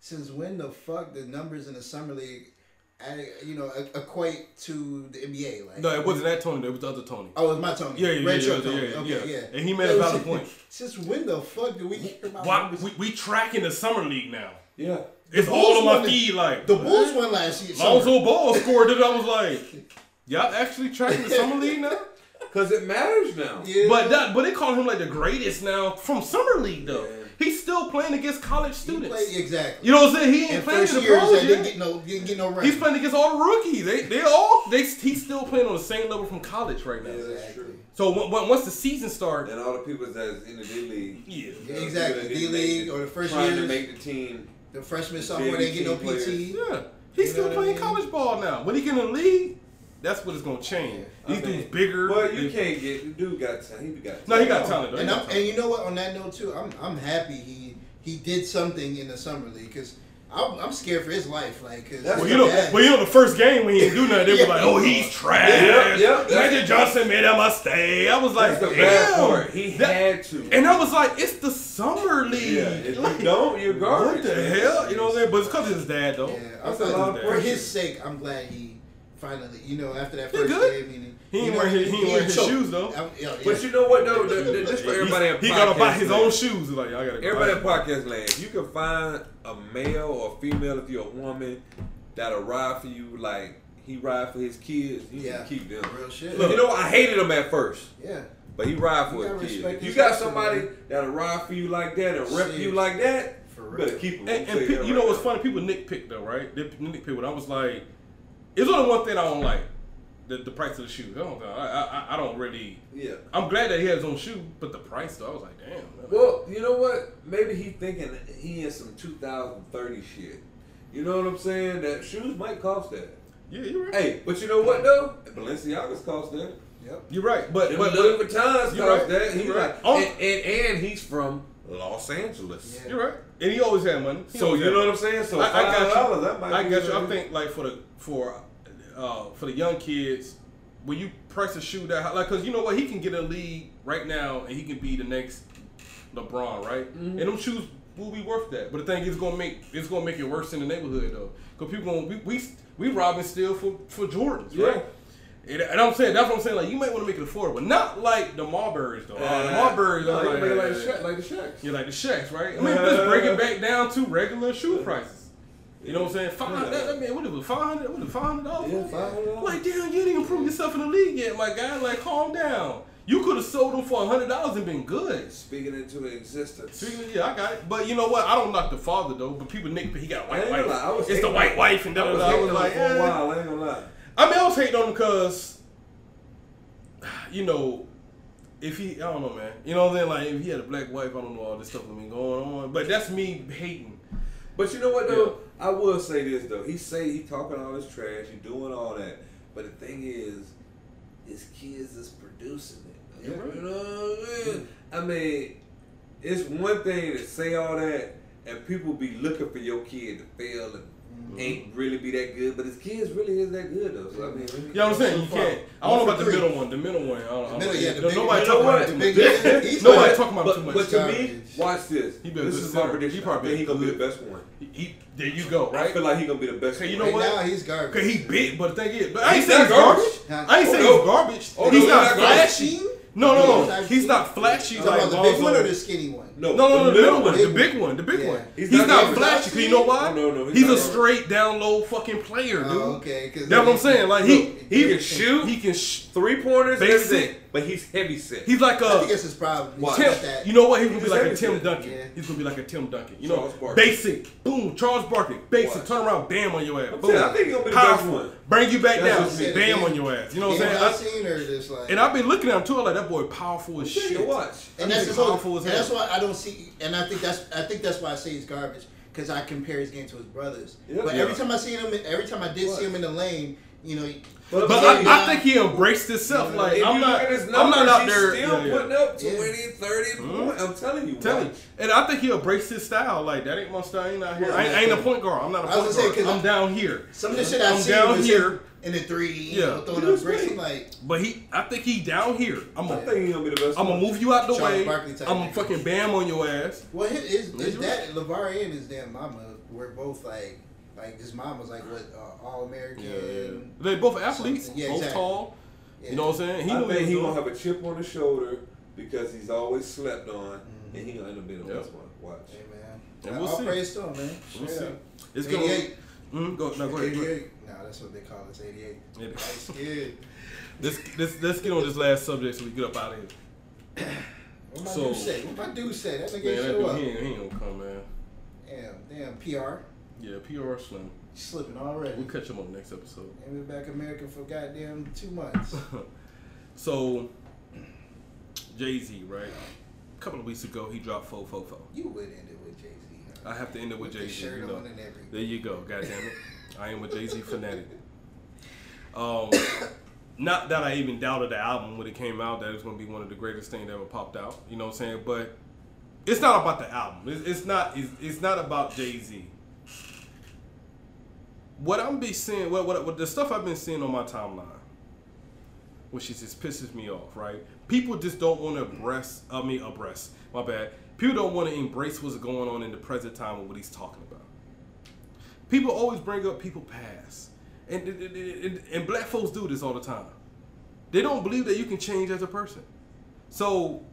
S4: since when the fuck the numbers in the summer league, I, you know, equate to the NBA? Like,
S2: No, it wasn't that Tony. It was the other Tony.
S4: Oh, it was my Tony.
S2: Yeah, yeah,
S4: Red
S2: yeah, yeah,
S4: Tony.
S2: yeah,
S4: okay,
S2: yeah.
S4: yeah.
S2: And he made a valid point.
S4: Since when the fuck do we hear about
S2: Why, we, we tracking the summer league now.
S3: Yeah.
S2: It's
S4: Bulls
S2: all on my
S4: won the-
S2: feed. Like
S4: the Bulls won last year. summer.
S2: Lonzo Ball scored it. I was like, y'all actually tracking the summer league now?
S3: Cause it matters now.
S4: Yeah.
S2: But that, but they call him like the greatest now from summer league though.
S3: Yeah.
S2: He's still playing against college students.
S4: played- exactly.
S2: You know what I'm saying? He ain't
S4: And
S2: playing
S4: first
S2: in the
S4: years
S2: pros
S4: that didn't get no didn't get no run.
S2: He's playing against all the rookies. They they all they he's still playing on the same level from college right now.
S3: Yeah, that's
S4: Exactly.
S3: true.
S2: So when, when, once the season starts,
S3: And all the people that's in the D league.
S2: yeah,
S4: Yeah, exactly.
S3: People
S4: D league or the first
S3: trying to make the team.
S4: The freshman, sophomore, they get no
S3: team players.
S4: PT.
S2: yeah, he's
S4: You
S2: still
S4: know what I
S2: playing
S4: mean?
S2: college ball now. When he get in the league, that's what it's gonna change.
S3: I
S2: These
S3: mean,
S2: dudes bigger.
S3: But you
S2: They-
S3: can't get the dude got talent. He got
S2: No, he got
S3: talent.
S2: talent. Though.
S4: And
S2: got
S4: I'm,
S2: talent.
S4: and you know what? On that note too, I'm I'm happy he he did something in the summer league because I'm, I'm scared for his life. Like, cause
S2: Well, you know,
S4: Yeah.
S2: well, you know, the first game when he didn't do nothing, they
S4: Yeah.
S2: were like, "Oh, he's oh, trash."
S3: Yeah, yeah, that's-
S2: Magic Johnson made a mistake. I was like,
S3: That's the
S2: "Damn."
S3: bad part. He
S2: That-
S3: had to.
S2: and I was like, "It's the summer league."
S3: yeah, if
S2: Like,
S3: you don't, you're garbage.
S2: What the hell? You know what I'm saying? But it's because of his dad, though.
S4: yeah, I'm
S3: That's a lot of
S4: for his sake, I'm glad he finally, you know, after that first
S2: good.
S4: game, he,
S2: He ain't
S4: you know,
S2: wearing his- he ain't wearing his
S4: choked.
S2: shoes, though.
S4: I'm- yeah, yeah.
S3: But you know what though? The, the, for everybody. in
S2: he gotta buy his
S3: land.
S2: own shoes. Like, y'all gotta.
S3: Everybody in podcast land, if you can find a male or a female, if you're a woman, that'll ride for you like he ride for his kids, you
S4: Yeah.
S3: can keep them.
S4: real shit.
S3: Look, you know what? I hated him at first.
S4: yeah,
S3: But he ride for
S4: You
S3: his kids. If you got somebody
S4: man.
S3: that'll ride for you like that and rep
S4: Shit.
S3: you like that,
S4: For real.
S3: better keep him.
S2: And, and pe- you know what's funny? People nitpick though, right? They nitpick. But I was like, it's only one thing I don't like: the, the price of the shoes. I don't, I, I, I don't really.
S3: Yeah.
S2: I'm glad that he has his own shoe, but the price though, I was like, damn. man.
S3: Well, you know what? Maybe he thinking he in some 2030 shit. You know what I'm saying? That shoes might cost that.
S2: yeah, you're right.
S3: Hey, but you know what though? Balenciaga's cost that.
S4: Yep.
S2: You're right. But
S3: Them
S2: but,
S3: Louis
S2: but
S3: Vuittons cost
S2: right.
S3: that. He's
S2: right.
S3: like,
S2: Oh.
S3: and, and and he's from Los Angeles.
S4: Yeah.
S2: you're right. And he always had money. He
S3: So you
S2: had
S3: know what. I'm saying? So
S2: I, I got you.
S3: that might
S2: I got you. I think like for the for uh for the young kids, when you price a shoe that high- like, cause you know what, he can get a league right now, and he can be the next LeBron, right?
S3: Mm-hmm.
S2: And them shoes will be worth that. But the thing is, gonna make it's gonna make it worse in the neighborhood though, cause people gonna we we, we robbing still for for Jordans,
S3: Yeah.
S2: right? And, and I'm saying that's what I'm saying. Like you might want to make it affordable, but not like the Marburys though. Uh, the Marburys,
S3: no,
S2: are like,
S3: like the Shaq, like the Shaqs.
S2: you're like the Shaqs, right? I mean, let's break it back down to regular shoe prices. You know what I'm saying? Five. That, that man, what it was? Five hundred. What it? Five hundred dollars.
S3: Yeah, $500.
S2: Like, damn, you didn't even prove yourself in the league yet, my guy. Like, calm down. You could have sold them for hundred dollars and been good.
S3: Speaking into existence.
S2: Speaking of, yeah, I got it. But you know what? I don't knock the father though. But people nitpick. He got a white wife.
S3: lie, I was
S2: It's the white wife and that.
S3: I was.
S2: I was like,
S3: for a
S2: eh.
S3: while. I ain't gonna lie.
S2: I mean, I was hating on him because, you know, if he, I don't know, man. You know what I'm saying? Like, if he had a black wife, I don't know all this stuff that been going on. But that's me hating.
S3: But you know what though? I will say this though. He say he talking all this trash, he doing all that. But the thing is, his kids is producing it.
S2: Right.
S3: You know what I mean? I mean, it's one thing to say all that and people be looking for your kid to fail and ain't really be that good, but his kids really is that good though. So I mean,
S2: You know what I'm saying? You can't. I don't know about
S4: for
S2: the middle one. The middle one. I don't, I
S4: Middle,
S2: know.
S4: yeah, the
S2: No-
S4: big-
S2: Nobody talking
S3: know
S2: about
S3: what?
S2: too much.
S4: he's
S2: Nobody
S4: like-
S2: talking about too much.
S3: but to me, watch this.
S2: He been a
S3: this
S2: good
S3: is my prediction.
S2: He probably
S3: I he gonna be the best one.
S2: He, he, there you go, Right?
S3: I feel like he gonna be the best
S2: Okay, you know
S4: Right
S2: what?
S4: now, he's garbage.
S2: Cause he big, but the thing is, but I ain't
S3: He's
S2: saying he's garbage.
S4: garbage.
S2: I ain't
S3: Oh,
S2: saying
S3: no.
S2: he's garbage.
S3: Oh,
S2: he's
S3: no,
S2: not
S3: he's not
S2: flashy. No, no, no. He's not flashy
S4: You
S2: like
S4: the big one or the skinny one?
S3: No,
S2: No, no, no, the middle one, the
S4: Big
S2: big one, the big
S4: Yeah.
S2: one.
S3: He's
S2: He's,
S3: not
S2: not, flashy. Cause you know why?
S3: No, no, he's
S2: he's,
S3: not
S2: a
S3: garbage.
S2: straight down low fucking player, dude.
S4: Oh, okay. 'cause
S2: That's what I'm saying. Like he, he,
S3: he can shoot.
S2: He can. Sh-
S3: Three pointers,
S2: Basic.
S3: Everything, but he's heavy set.
S2: he's like
S4: I
S2: a
S4: think that's his problem.
S3: Watch.
S2: Tim.
S4: that.
S2: You know what? He's gonna
S3: He
S2: be like a Tim
S3: everything.
S2: Duncan.
S4: Yeah.
S2: He's gonna be like a Tim Duncan. You know,
S3: Charles Barkley.
S2: basic. Boom. Charles Barkley. Basic.
S3: Watch.
S2: Turn around. Bam on your ass.
S3: I'm
S2: Boom.
S3: saying, I think he's gonna be the best
S2: Powerful.
S3: one.
S2: Bring you back
S3: That's
S2: down.
S3: what I'm.
S2: Bam on your ass. You know what I'm saying?
S4: I've seen or just like.
S2: and I've been looking at him too. I'm like that boy, powerful as
S3: Shit.
S2: shit.
S3: Watch.
S4: and that's his whole,
S2: powerful as
S4: and that's why I don't see, and I think that's I think that's why I say he's garbage because I compare his game to his brothers.
S3: Yeah.
S4: but
S3: Yeah.
S4: every time I see him, every time I did see him in the lane, you know,
S3: But,
S2: But
S3: I'm
S2: I, I think he embraced himself.
S4: Yeah.
S2: Like
S3: if
S2: I'm
S3: you
S2: not.
S3: look at
S2: I'm not out there.
S3: still
S2: yeah, yeah.
S3: putting up
S4: Yeah.
S3: 20, 30
S2: Mhm.
S3: points. I'm telling you.
S2: Tell
S3: watch.
S2: And I think he embraced his style. Like that ain't my style. I ain't out here. I ain't, I ain't a point guard. I'm not a
S4: was
S2: point
S4: gonna say,
S2: I'm
S4: I-
S2: down here.
S4: some of the shit I've
S2: I'm
S4: seen
S2: down
S4: was
S2: here.
S4: in the three, you
S2: Yeah.
S4: throwing up bricks.
S3: great.
S4: Like,
S2: But he, I think he down here. I'm
S3: I
S2: gonna,
S3: think he's gonna be the best.
S2: I'm gonna move you out the
S4: Charles
S2: way. I'm gonna fucking bam on your ass.
S4: well, his, his,
S2: Yeah,
S4: his
S2: you're
S4: dad, LeVar and his damn mama were both like, like his mom was like what uh, all American.
S2: They both athletes.
S4: Yeah,
S2: both
S4: exactly.
S2: tall.
S4: Yeah.
S2: You know what I'm saying?
S3: I
S2: knew
S3: think he
S2: doing.
S3: gonna have a chip on his shoulder because he's always slept on, and he gonna end up being the
S2: Yep.
S3: best one. Watch.
S4: Hey man,
S2: And we'll
S4: all
S2: see.
S4: praise to him, man.
S2: We'll
S4: Straight
S2: see.
S4: up.
S2: It's gonna.
S4: 88.
S2: Mm, go, no, go ahead. Go ahead.
S4: 88. Nah, that's what they call it. It's 88.
S2: It-
S4: That's good.
S2: Let's, let's let's get on this last subject so we get up out of here.
S4: What my
S2: So-
S4: dude say? What my dude say? That nigga
S2: Man,
S4: ain't
S2: that
S4: show
S2: dude,
S4: up.
S2: he ain't, he ain't gonna come, man.
S4: Damn, damn, PR.
S2: Yeah, PR Slim.
S4: Slipping already.
S2: We'll catch him on the next episode.
S4: And we're back in America for goddamn two months.
S2: So, Jay Z, right? A couple of weeks ago, he dropped Fo Fo Fo.
S4: you would end it with Jay Z. Huh?
S2: I have to end it with
S4: the
S2: Jay Z. You know.
S4: on and everything.
S2: There you go. God damn it. I am a Jay Z fanatic. Um, not that I even doubted the album when it came out that it was going to be one of the greatest things that ever popped out. You know what I'm saying? But it's not about the album. It's, it's not. It's, it's not about Jay Z. What I'm be seeing, what, what what the stuff I've been seeing on my timeline, which is just pisses me off. Right? People just don't want to abreast. I mean, abreast. My bad. People don't want to embrace what's going on in the present time of what he's talking about people always bring up people past, and, and, and, and black folks do this all the time. They don't believe that you can change as a person. So,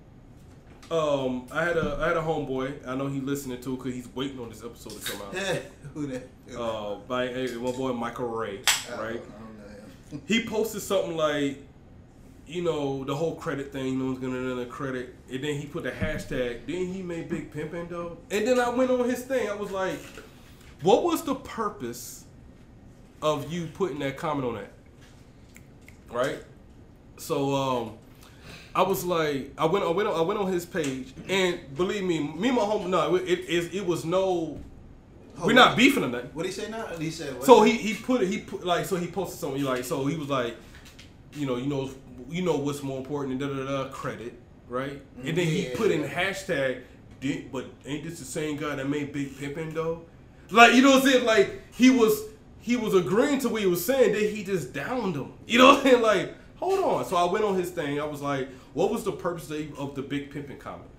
S2: um, I had a I had a homeboy. I know he listening to it because he's waiting on this episode to come out.
S4: Who that?
S2: uh, by hey, my boy Michael Ray,
S4: I
S2: right?
S4: I him.
S2: He posted something like you know, the whole credit thing, no one's gonna another credit. And then he put the hashtag, then he made Big Pimpin' though. And then I went on his thing. I was like, what was the purpose of you putting that comment on that? Right? So um I was like, I went, I went, on, I went on his page, and believe me, me and my home, no, it, it, it was no, we're not beefing or nothing.
S4: What he say now? He said. What?
S2: So he he put it he put like so he posted something like so he was like, you know you know you know what's more important than da da da credit right and then he
S4: Yeah.
S2: put in hashtag but ain't this the same guy that made Big Pimpin' though? Like you know what I'm saying? Like he was he was agreeing to what he was saying, then he just downed him. You know what I'm saying? Like hold on. So I went on his thing. I was like, what was the purpose of the Big Pimpin' comment?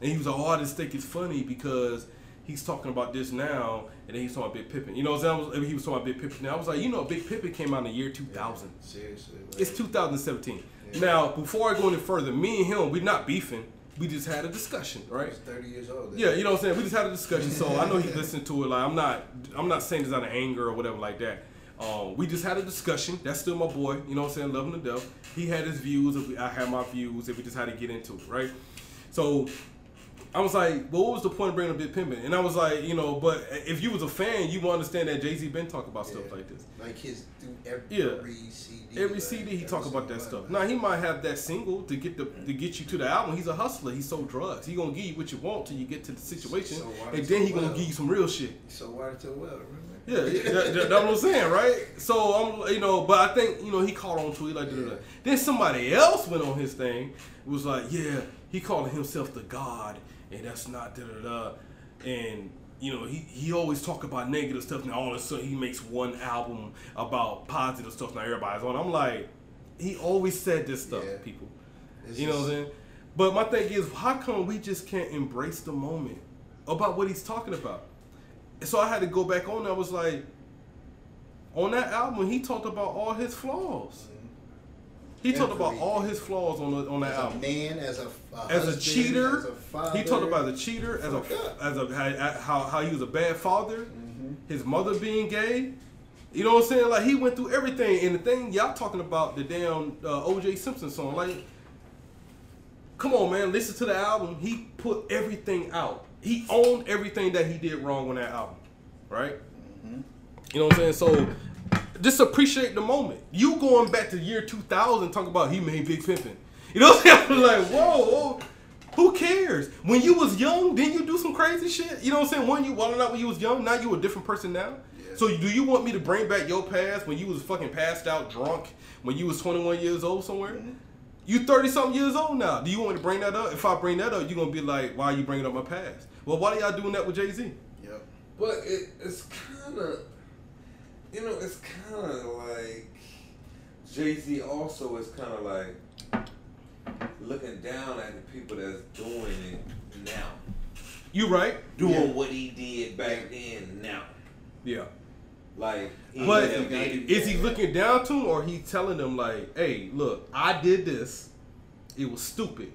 S2: And he was like, oh, I just think it's funny because he's talking about this now, and then he's talking about Big Pippin. You know what I'm saying? He was talking about Big Pippin. Now I was like, you know, Big Pippin came out in the year 2000.
S4: Seriously. like-
S2: It's 2017.
S4: Yeah.
S2: Now, before I go any further, me and him, we're not beefing. We just had a discussion, right?
S4: He's 30 years old.
S2: Yeah, you know what I'm saying. We just had a discussion, so I know he listened to it. Like I'm not, I'm not saying this out of anger or whatever like that. Um, we just had a discussion. That's still my boy. You know what I'm saying? Loving him to death. He had his views. and we- I had my views, and we just had to get into it, right? So I was like, well, what was the point of bringing up Big Pimpin'? And I was like, you know, but if you was a fan, you would understand that Jay Z been talking about stuff like this.
S6: Like his every
S2: Yeah.
S6: CD.
S2: Every
S6: like,
S2: CD he talk about that stuff. Now he might have that single to get the to get you to the album. He's a hustler. He sold drugs. He gonna give you what you want till you get to the situation,
S6: So
S2: and then he gonna
S6: well?
S2: give you some real shit.
S6: So why so well?
S2: Yeah, that, that- that's what I'm saying, right? So I'm, you know, but I think you know he caught on to it like.
S6: Yeah.
S2: Then somebody else went on his thing, was like, yeah, he calling himself the God, and that's not da da da, and. You know, he, he always talk about negative stuff. Now all of a sudden he makes one album about positive stuff. Now everybody's on. I'm like, he always said this stuff,
S6: Yeah.
S2: people.
S6: It's
S2: You know what I'm saying? But my thing is, how come we just can't embrace the moment about what he's talking about? So I had to go back on. I was like, on that album, he talked about all his flaws. He talked about all his flaws on the, on that
S6: As
S2: album.
S6: man, as a, a
S2: As a cheater,
S6: as a father.
S2: he talked about the cheater, as a as a how, how how he was a bad father,
S6: Mm-hmm.
S2: his mother being gay. You know what I'm saying? Like he went through everything. And the thing y'all talking about the damn uh, O.J. Simpson song, like, come on, man, listen to the album. He put everything out. He owned everything that he did wrong on that album, right? Mm-hmm. You know what I'm saying? So just appreciate the moment. You going back to the year 2000 talking about he made Big Pimpin'. You know what I'm saying? like, whoa, whoa. Who cares? When you was young, didn't you do some crazy shit? You know what I'm saying? When you wilding out when you was young, now you a different person now.
S4: Yeah.
S2: So do you want me to bring back your past when you was fucking passed out drunk when you was 21 years old somewhere? Mm-hmm. You 30 something years old now. Do you want me to bring that up? If I bring that up, you're gonna be like, why are you bringing up my past? Well, why are y'all doing that with Jay Z?
S4: Yep.
S3: But it, it's kind of, you know, it's kind of like Jay Z also is kind of like looking down at the people that's doing it now,
S2: You right?
S3: doing
S4: Yeah.
S3: what he did back then now.
S2: Yeah.
S3: Like,
S2: But is he looking down to or he telling them like, "Hey, look, I did this. It was stupid."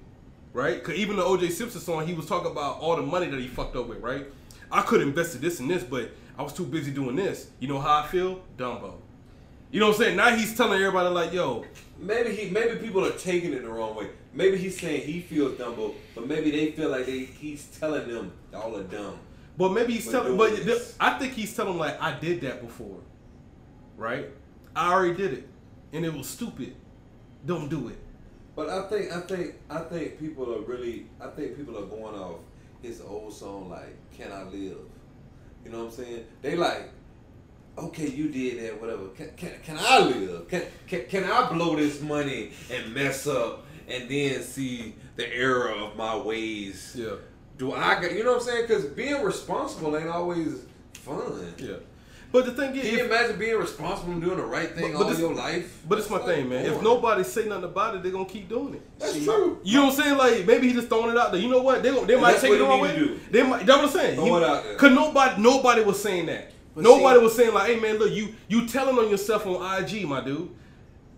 S2: Right? Cuz even the OJ Simpson song, he was talking about all the money that he fucked up with, right? I could invest in this and this, but I was too busy doing this. You know how I feel? Dumbo. You know what I'm saying? Now he's telling everybody like, "Yo,
S3: Maybe he, maybe people are taking it the wrong way. Maybe he's saying he feels Dumbo, but maybe they feel like they, he's telling them y'all are dumb.
S2: But maybe he's telling, but. I think he's telling like I did that before, right? I already did it, and it was stupid. Don't do it.
S3: But I think I think I think people are really I think people are going off his old song like "Can I Live." You know what I'm saying? They like, okay, you did that, whatever. Can can, can I live? Can, can can I blow this money and mess up and then see the error of my ways?
S2: Yeah,
S3: Do I get? You know what I'm saying? Because being responsible ain't always fun.
S2: yeah. But the thing is,
S3: Can you
S2: if-
S3: imagine being responsible and doing the right thing
S2: But- but
S3: all
S2: this-
S3: your life?
S2: but it's my thing, man. If
S3: boring.
S2: nobody say nothing about it, they're gonna keep doing it.
S3: that's
S4: See,
S3: true.
S2: You know what I'm saying? Like maybe he just throwing it out there. You know what? They gon- they
S3: And
S2: might take it the
S3: he
S2: wrong
S3: need
S2: way.
S3: to do.
S2: They might. That's what I'm saying.
S3: Throw it out there.
S2: Cause nobody nobody was saying that.
S4: But
S2: nobody
S4: see-
S2: was saying like, hey man, look, you you telling on yourself on IG, my dude.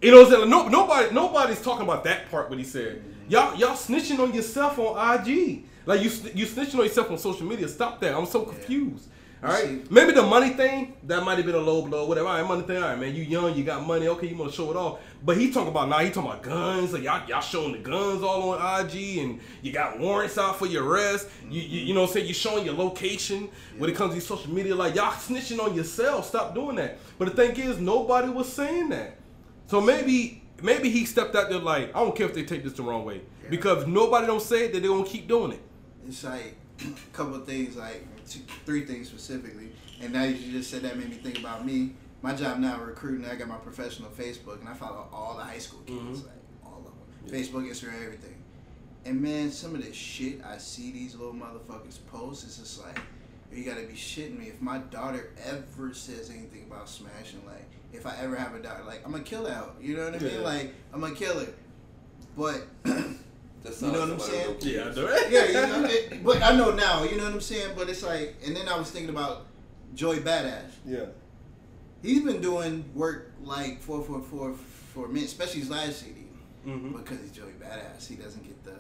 S2: You know what I'm saying? Like, no, nobody nobody's talking about that part. What he said. Y'all y'all snitching on yourself on IG. Like you you snitching on yourself on social media. Stop that. I'm so confused. All right, maybe the money thing that might have been a low blow, whatever. All right, money thing. All right, man, you young, you got money. Okay, you want to show it off. But he talking about now. He talking about guns. Like y'all, y'all showing the guns all on IG, and you got warrants out for your arrest. You, you, you know, what I'm saying you showing your location when it comes to social media. Like y'all snitching on yourself. Stop doing that. But the thing is, nobody was saying that. So maybe, maybe he stepped out there like, I don't care if they take this the wrong way, because if nobody don't say it, then they gonna keep doing it.
S4: It's like a couple things, like two, three things specifically. And now you just said that made me think about me. My job now recruiting. I got my professional Facebook, and I follow all the high school kids, mm-hmm. like all of them. Facebook, Instagram, everything. And man, some of the shit I see these little motherfuckers post, it's just like, you gotta be shitting me. If my daughter ever says anything about smashing, like, if I ever have a daughter, like, I'm gonna kill her. out. You know what I mean?
S2: Yeah.
S4: Like, I'm gonna kill her. But
S3: That
S4: You know what I'm saying?
S2: Yeah, I do it.
S4: yeah, you know, it, but I know now. You know what I'm saying? But it's like, and then I was thinking about Joey Badass.
S2: Yeah.
S4: He's been doing work like four four four for a minute, especially his last CD.
S2: Mhm.
S4: Because he's Joey Badass, he doesn't get the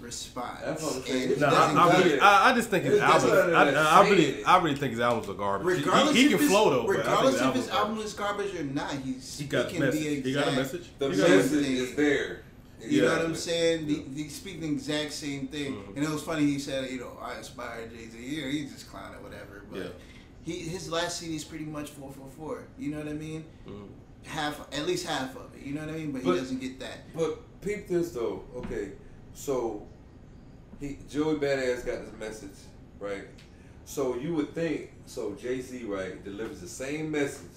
S4: response.
S3: That's what I'm saying.
S2: No, I, I, really, I, I just think his
S3: It's
S2: albums.
S3: different
S2: I, I, I really. I really think his albums are garbage. He-
S4: Regardless
S2: he, he
S4: if
S2: can
S4: his-
S2: flow though. but I think
S4: Regardless
S2: his
S4: if his album is garbage or not, he's
S2: He got
S4: he can
S2: message.
S4: be exact.
S2: He got a message.
S3: The
S2: He got
S3: message
S4: message.
S3: is there.
S4: You know what I'm saying? He, he speak the exact same thing.
S2: Mhm.
S4: And it was funny. He said, you know, I inspired Jay Z. Know, he's just clowning, whatever. But
S2: Yeah.
S4: he his last CD is pretty much four four four. You know what I mean?
S2: Mhm.
S4: Half, at least half of it. You know what I mean? But,
S3: But-
S4: he doesn't get that.
S3: But peep this though. Okay, so he Joey Badass got this message, right? So you would think so Jay Z right delivers the same message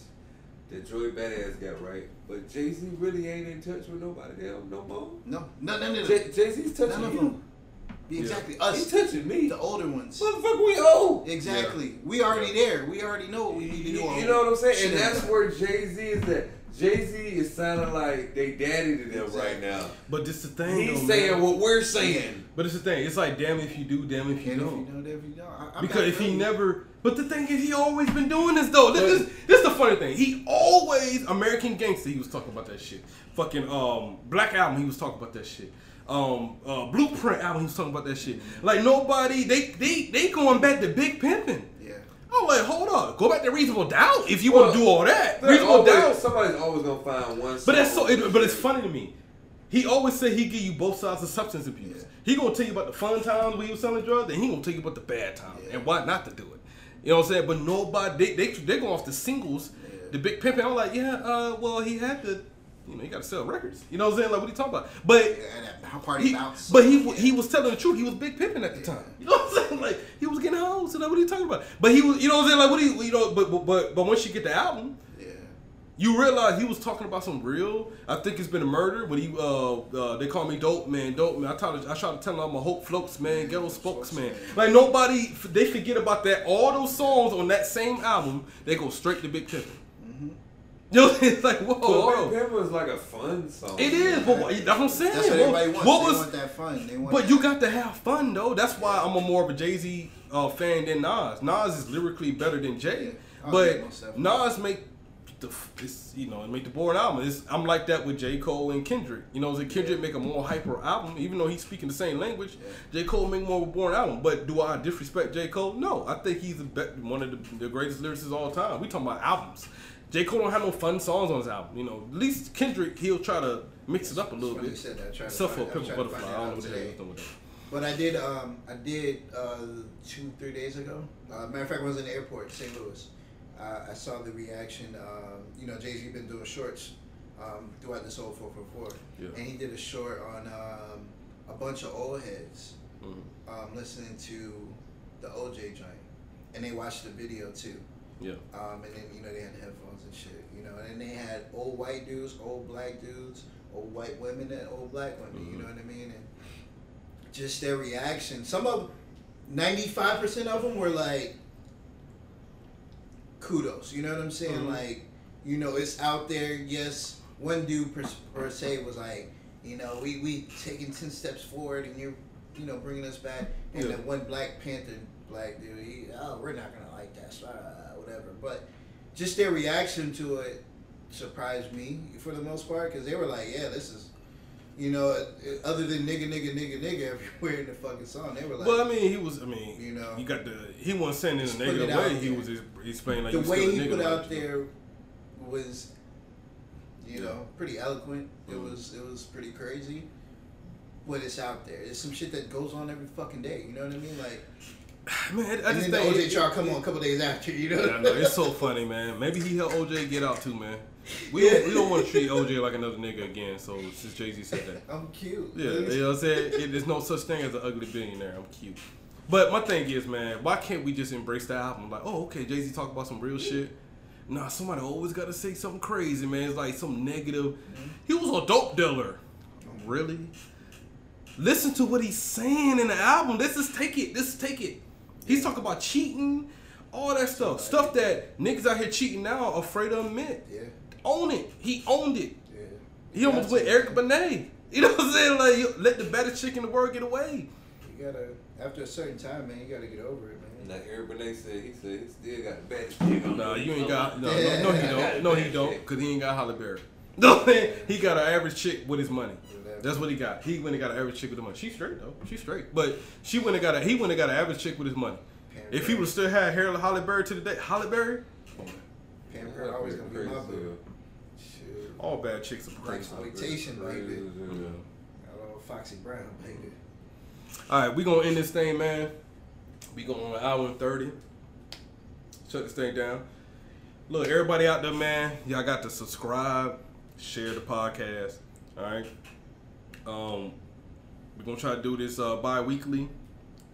S3: that Joey Badass got right, but Jay Z really ain't in touch with nobody else no more.
S4: No, no, no, no. them.
S3: Jay Z's touching
S4: None of
S3: you.
S4: them. Exactly. Us,
S3: He's touching me.
S4: the older ones.
S3: Motherfucker, we old.
S4: Exactly. We already there. We already know what we need to do. on
S3: you know what I'm saying?
S4: shit
S3: And that's where Jay Z is at. Jay Z is sounding like they daddy to them right now.
S2: But this the thing.
S3: He's
S2: though,
S3: saying
S2: man.
S3: what we're saying.
S2: But it's the thing. It's like damn if you do, damn if you
S4: And if
S2: don't.
S4: you don't, if you don't. I,
S2: Because if he
S4: really-
S2: never, but the thing is, he always been doing this though. This, this, this is the funny thing. He always American Gangster. He was talking about that shit. Fucking um Black Album. He was talking about that shit. Um uh, Blueprint album. He was talking about that shit. Like nobody. They they they going back to Big Pimpin'.
S4: Yeah.
S2: I'm like, hold up, go back to Reasonable Doubt if you
S3: Well,
S2: want to do all that. Reasonable
S3: always-
S2: Doubt.
S3: Somebody's always gonna find one.
S2: But that's so. It, but it's funny to me. He always said he give you both sides of substance abuse.
S4: Yeah.
S2: He gonna tell you about the fun times when he was selling drugs, and he gonna tell you about the bad times
S4: Yeah.
S2: and why not to do it. You know what I'm saying? But nobody, they they they go off the singles,
S4: Yeah.
S2: the big pimping. I'm like, yeah, uh, well, he had to, you know, he got to sell records. You know what I'm saying? Like, what are you talking about? But
S4: how party
S2: he,
S4: bounce.
S2: but he
S4: Yeah.
S2: he was telling the truth. He was big pimping at the time. You know what I'm saying? Like he was getting hoes. And like, what are you talking about? But he was, you know what I'm saying? Like, what do you, you know? But but but, but once you get the album. You realize he was talking about some real. I think it's been a murder. When he, uh, uh, they call me dope man, dope man. I try to, I try to tell them I'm a hope floats man, ghetto spokesman. Like nobody, they forget about that. All those songs on that same album, they go straight to Big Pimpin'. You know, it's like whoa,
S3: But
S2: whoa.
S3: Big Pimp was like a fun song.
S2: It is, but what, that's what I'm saying.
S4: That's what
S2: What-
S4: everybody wants.
S2: what
S4: they
S2: was,
S4: want that fun. They want
S2: but
S4: that-
S2: you got to have fun though. That's why I'm a more of a Jay Z uh, fan than Nas. Nas is lyrically better than Jay,
S4: Yeah.
S2: But
S4: yeah, most definitely.
S2: Nas make the it's, you know make the boring album. It's, I'm like that with J Cole and Kendrick. You know, Kendrick make a more hyper album, even though he's speaking the same language. J Cole make more boring album. But do I disrespect J Cole? No, I think he's the be- one of the, the greatest lyricists of all time. We talking about albums. J Cole don't have no fun songs on his album. You know, at least Kendrick he'll try to mix it up a little bit.
S4: said that. I tried to
S2: Except for
S4: Pimp a
S2: Butterfly. I don't know
S4: that
S2: what the
S4: out
S2: hell
S4: today.
S2: he's doing with that.
S4: But I did, um, I did uh, two, three days ago. Uh, matter of fact, I was in the airport, St. Louis. Uh, I saw the reaction. Um, you know, Jay Z been doing shorts um, throughout this whole 444,
S2: Yeah.
S4: and he did a short on um, a bunch of old heads
S2: Mhm.
S4: um, listening to the OJ joint, and they watched the video too.
S2: Yeah.
S4: Um, and then you know they had the headphones and shit, you know, and then they had old white dudes, old black dudes, old white women, and old black women. You
S2: Mhm.
S4: know what I mean? And just their reaction. Some of, ninety five percent of them were like, kudos. You know what I'm saying?
S2: Mhm.
S4: Like, you know, it's out there. Yes, one dude per, per se was like, you know, we we taking ten steps forward, and you're, you know, bringing us back. And
S2: Yeah.
S4: then one Black Panther black dude, he, oh, we're not gonna like that, so, uh, whatever. But just their reaction to it surprised me for the most part because they were like, yeah, this is You know, uh, other than nigga, nigga, nigga, nigga everywhere in the fucking song, they were like,
S2: Well, I mean, he was. I mean,
S4: You know.
S2: you got the. He wasn't saying it in a
S4: it
S2: negative way. He was explaining like
S4: the way he put out there was, you know, pretty eloquent. It
S2: Mhm.
S4: was it was pretty crazy. But it's out there. It's some shit that goes on every fucking day. You know what I mean? Like,
S2: Man, I
S4: and
S2: just
S4: then the
S2: think.
S4: OJ trial come on a couple days after. You know?
S2: Yeah, I know, it's so funny, man. Maybe he helped OJ get out too, man. We don't, we don't want to treat OJ like another nigga again. So since Jay Z said that,
S4: I'm cute.
S2: yeah, you know what I'm saying. It, there's no such thing as an ugly billionaire. I'm cute. But my thing is, man, why can't we just embrace the album? Like, oh, okay, Jay Z talk about some real shit. Nah, somebody always got to say something crazy, man. It's like some negative. Mm-hmm. He was a dope dealer. Really? Listen to what he's saying in the album. This is take it. This is take it. He's talking about cheating, all that stuff. Stuff that niggas out here cheating now are afraid to admit.
S4: Yeah,
S2: Own it. He owned it.
S4: yeah.
S2: He almost went Eric Benet. You know what I'm saying? Like, you- let the baddest chick in the world get away.
S4: You gotta after a certain time, man. You gotta get over it, man.
S3: Like Eric Benet said, he said he still got the baddest chick on
S2: Nah, you ain't got. No, no,
S4: Yeah.
S2: no, he don't. No, he don't. Cause he ain't got Halle Berry. No, he got an average chick with his money. That's what he got. He went and got an average chick with the money. She's straight though. She's straight. But she went and got a. He went and got an average chick with his money. If he would still had Harold Halle Berry to the day, Halle Berry,
S4: Pam Grier always gonna be my boo. Shoot.
S2: all bad chicks are crazy.
S4: Exploitation, baby.
S2: Yeah.
S4: Hello, Foxy Brown, baby.
S2: All right, we gonna end this thing, man. We going on an hour and thirty. Shut this thing down. Look, everybody out there, man, y'all got to subscribe, share the podcast. All right. Um, we're gonna try to do this uh, bi-weekly.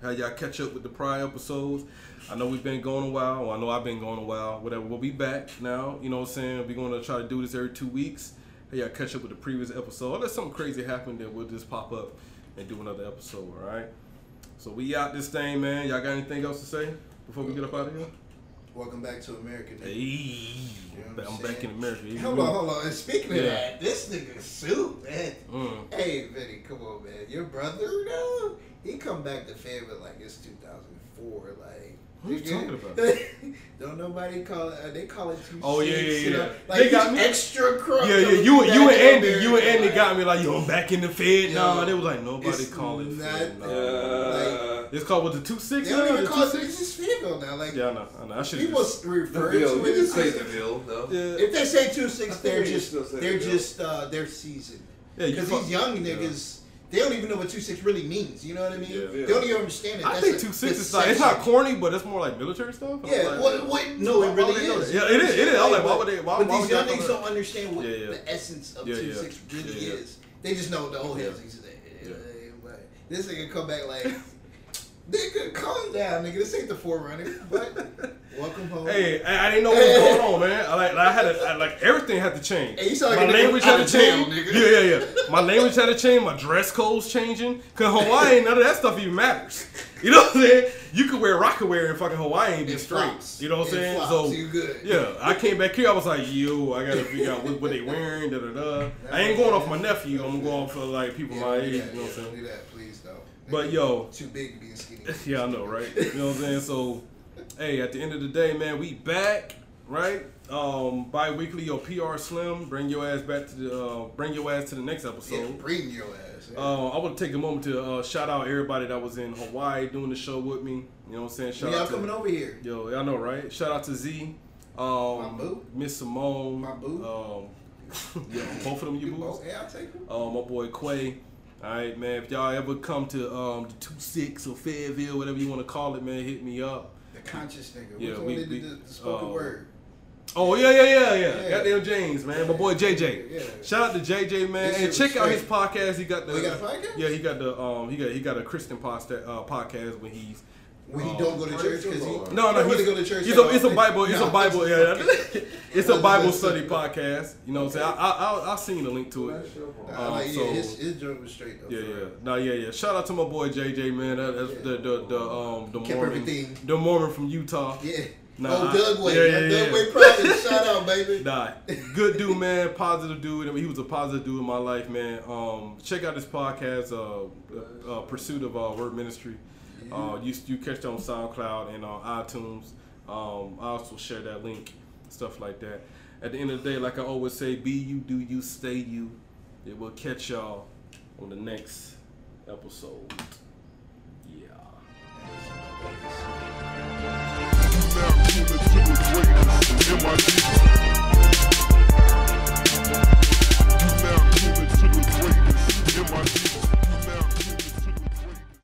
S2: Have y'all catch up with the prior episodes. I know we've been going a while. Or I know I've been going a while. Whatever. We'll be back now. You know what I'm saying? We're gonna try to do this every two weeks. Hey, y'all catch up with the previous episode. Unless something crazy happened, then we'll just pop up and do another episode. All right. So we out this thing, man. Y'all got anything else to say before we get up out of here?
S4: Welcome back to America. nigga.
S2: Hey,
S4: know what
S2: I'm
S4: I'm
S2: back in? America. You
S4: Hold on, hold on. And speaking of that, this nigga Soup, man.
S2: Mm.
S4: Hey, Vinny, come on, man. Your brother, though, he come back to favor like it's 2004. Like,
S2: What you talking about?
S4: don't nobody call it? Uh, they call it two
S2: Oh, yeah,
S4: six,
S2: yeah,
S4: you know?
S2: yeah.
S4: Like
S2: They got me-
S4: extra crunk.
S2: Yeah, yeah. You, you and
S4: in
S2: Andy, you and
S4: America,
S2: Andy
S4: like,
S2: got me like, yo, I'm back in the Fed.
S4: Yo,
S2: Nah, they was like, nobody
S4: it's
S2: call it
S4: not-
S2: Fed. Nah.
S3: Uh,
S2: It's called what the two six.
S4: They don't even
S2: the
S4: call it
S2: two
S4: it's just female now. Like
S2: Yeah, I know. I know. I should
S4: people
S2: just.
S4: refer
S3: the
S4: to it
S3: can
S4: as
S3: say the bill, though.
S2: Yeah.
S4: If they say two six, they're just they're just uh, they're seasoned.
S2: Yeah, you
S4: Because these young niggas, they don't even know what two six really means. You know what I mean?
S2: Yeah.
S4: They don't even understand it.
S2: I
S4: That's
S2: think two six is like it's not corny, but it's more like military stuff. I'm
S4: Yeah,
S2: like,
S4: what, what, no, it really
S2: would they know
S4: is.
S2: that? Yeah, it is, it is. I'm like, why would they- why-
S4: but
S2: why
S4: these
S2: would
S4: young
S2: y'all
S4: niggas don't understand what
S2: Yeah, yeah.
S4: the essence of
S2: Yeah,
S4: two
S2: yeah.
S4: six really
S2: Yeah, yeah.
S4: is. They just know the old
S2: Yeah.
S4: heads. Yeah.
S2: Yeah.
S4: This nigga come back like, nigga, calm down, nigga. This ain't the forerunner. But welcome home.
S2: Hey, I, I didn't know what was going on, man. I like, I had to, I, like everything had to change.
S4: Hey,
S2: my
S4: like
S2: language had to
S4: jail,
S2: change.
S4: nigga.
S2: Yeah, yeah, yeah. My language had to change. My dress code's changing. Cause Hawaii, none of that stuff even matters. You know what I'm saying? You could wear Rocawear in fucking Hawaii and be
S4: It
S2: straight.
S4: flops.
S2: You know what I'm saying?
S4: flops.
S2: So
S4: You good.
S2: yeah, I came back here. I was like, yo, I gotta figure out what, what they wearing. Da da da. I ain't going off my nephew. I'm going off for like people
S4: Yeah,
S2: my age. You know what I'm saying? But yo,
S4: too big to be skinny.
S2: yeah, I know, right? You know what I'm saying? So, hey, at the end of the day, man, we back, right? Um, bi-weekly, your PR Slim, bring your ass back to the, uh, bring your ass to the next
S4: Yeah,
S2: episode.
S4: bring your ass. yeah.
S2: Uh, I want to take a moment to uh, shout out everybody that was in Hawaii doing the show with me. You know what I'm saying? Shout
S4: y'all
S2: out to
S4: coming over here?
S2: yo, I know, right? Shout out to Z, um,
S4: My boo.
S2: Miss Simone,
S4: My boo.
S2: um, yeah, both of them you boos.
S4: Oh, yeah, I'll take them.
S2: Uh, my boy Quay. All right, man. If y'all ever come to um, the two six or Fayetteville, whatever you want to call it, man, hit me up.
S4: The conscious nigga.
S2: Yeah,
S4: Which
S2: we- we-
S4: the, the spoken
S2: uh,
S4: word?
S2: Oh yeah, yeah, yeah, yeah.
S4: Yeah.
S2: Goddamn James, man. My boy JJ.
S4: Yeah.
S2: Shout out to JJ, man. And check out his podcast. He got the.
S4: Oh, he got a podcast?
S2: Yeah, he got the. Um, he got he got a Christian podcast uh, podcast when he's.
S4: When he
S2: um,
S4: don't go to church because he
S3: No,
S2: No, no,
S4: don't really
S2: he's,
S4: go to church.
S2: He's
S4: at
S2: a, it's a. Bible. It's
S4: No,
S2: a Bible.
S4: I'm
S2: Yeah, it's a
S4: I'm
S2: Bible study podcast. You know what I'm saying? I, I, I'll, I'll send the link to it.
S4: Nah,
S2: Um,
S4: like,
S2: so-
S4: yeah, his, his joint was straight though.
S2: Yeah, yeah.
S4: real.
S2: No, yeah, yeah. Shout out to my boy JJ, man. That, that's
S4: Yeah.
S2: the the the um the
S4: Kept
S2: Mormon,
S4: everything.
S2: the Mormon from Utah.
S4: Yeah.
S2: Nah,
S4: oh,
S2: I-
S4: Doug Way.
S2: yeah, yeah,
S4: Doug
S2: yeah.
S4: Way Project. Shout out, baby.
S2: Nah, good dude, man. Positive dude. I mean, he was a positive dude in my life, man. Um, check out this podcast, uh, uh Pursuit of uh, Word Ministry. Uh, you you catch it on SoundCloud and on iTunes. Um, I also share that link, stuff like that. At the end of the day, like I always say, be you, do you, stay you. It will catch y'all
S1: on the next episode. Yeah.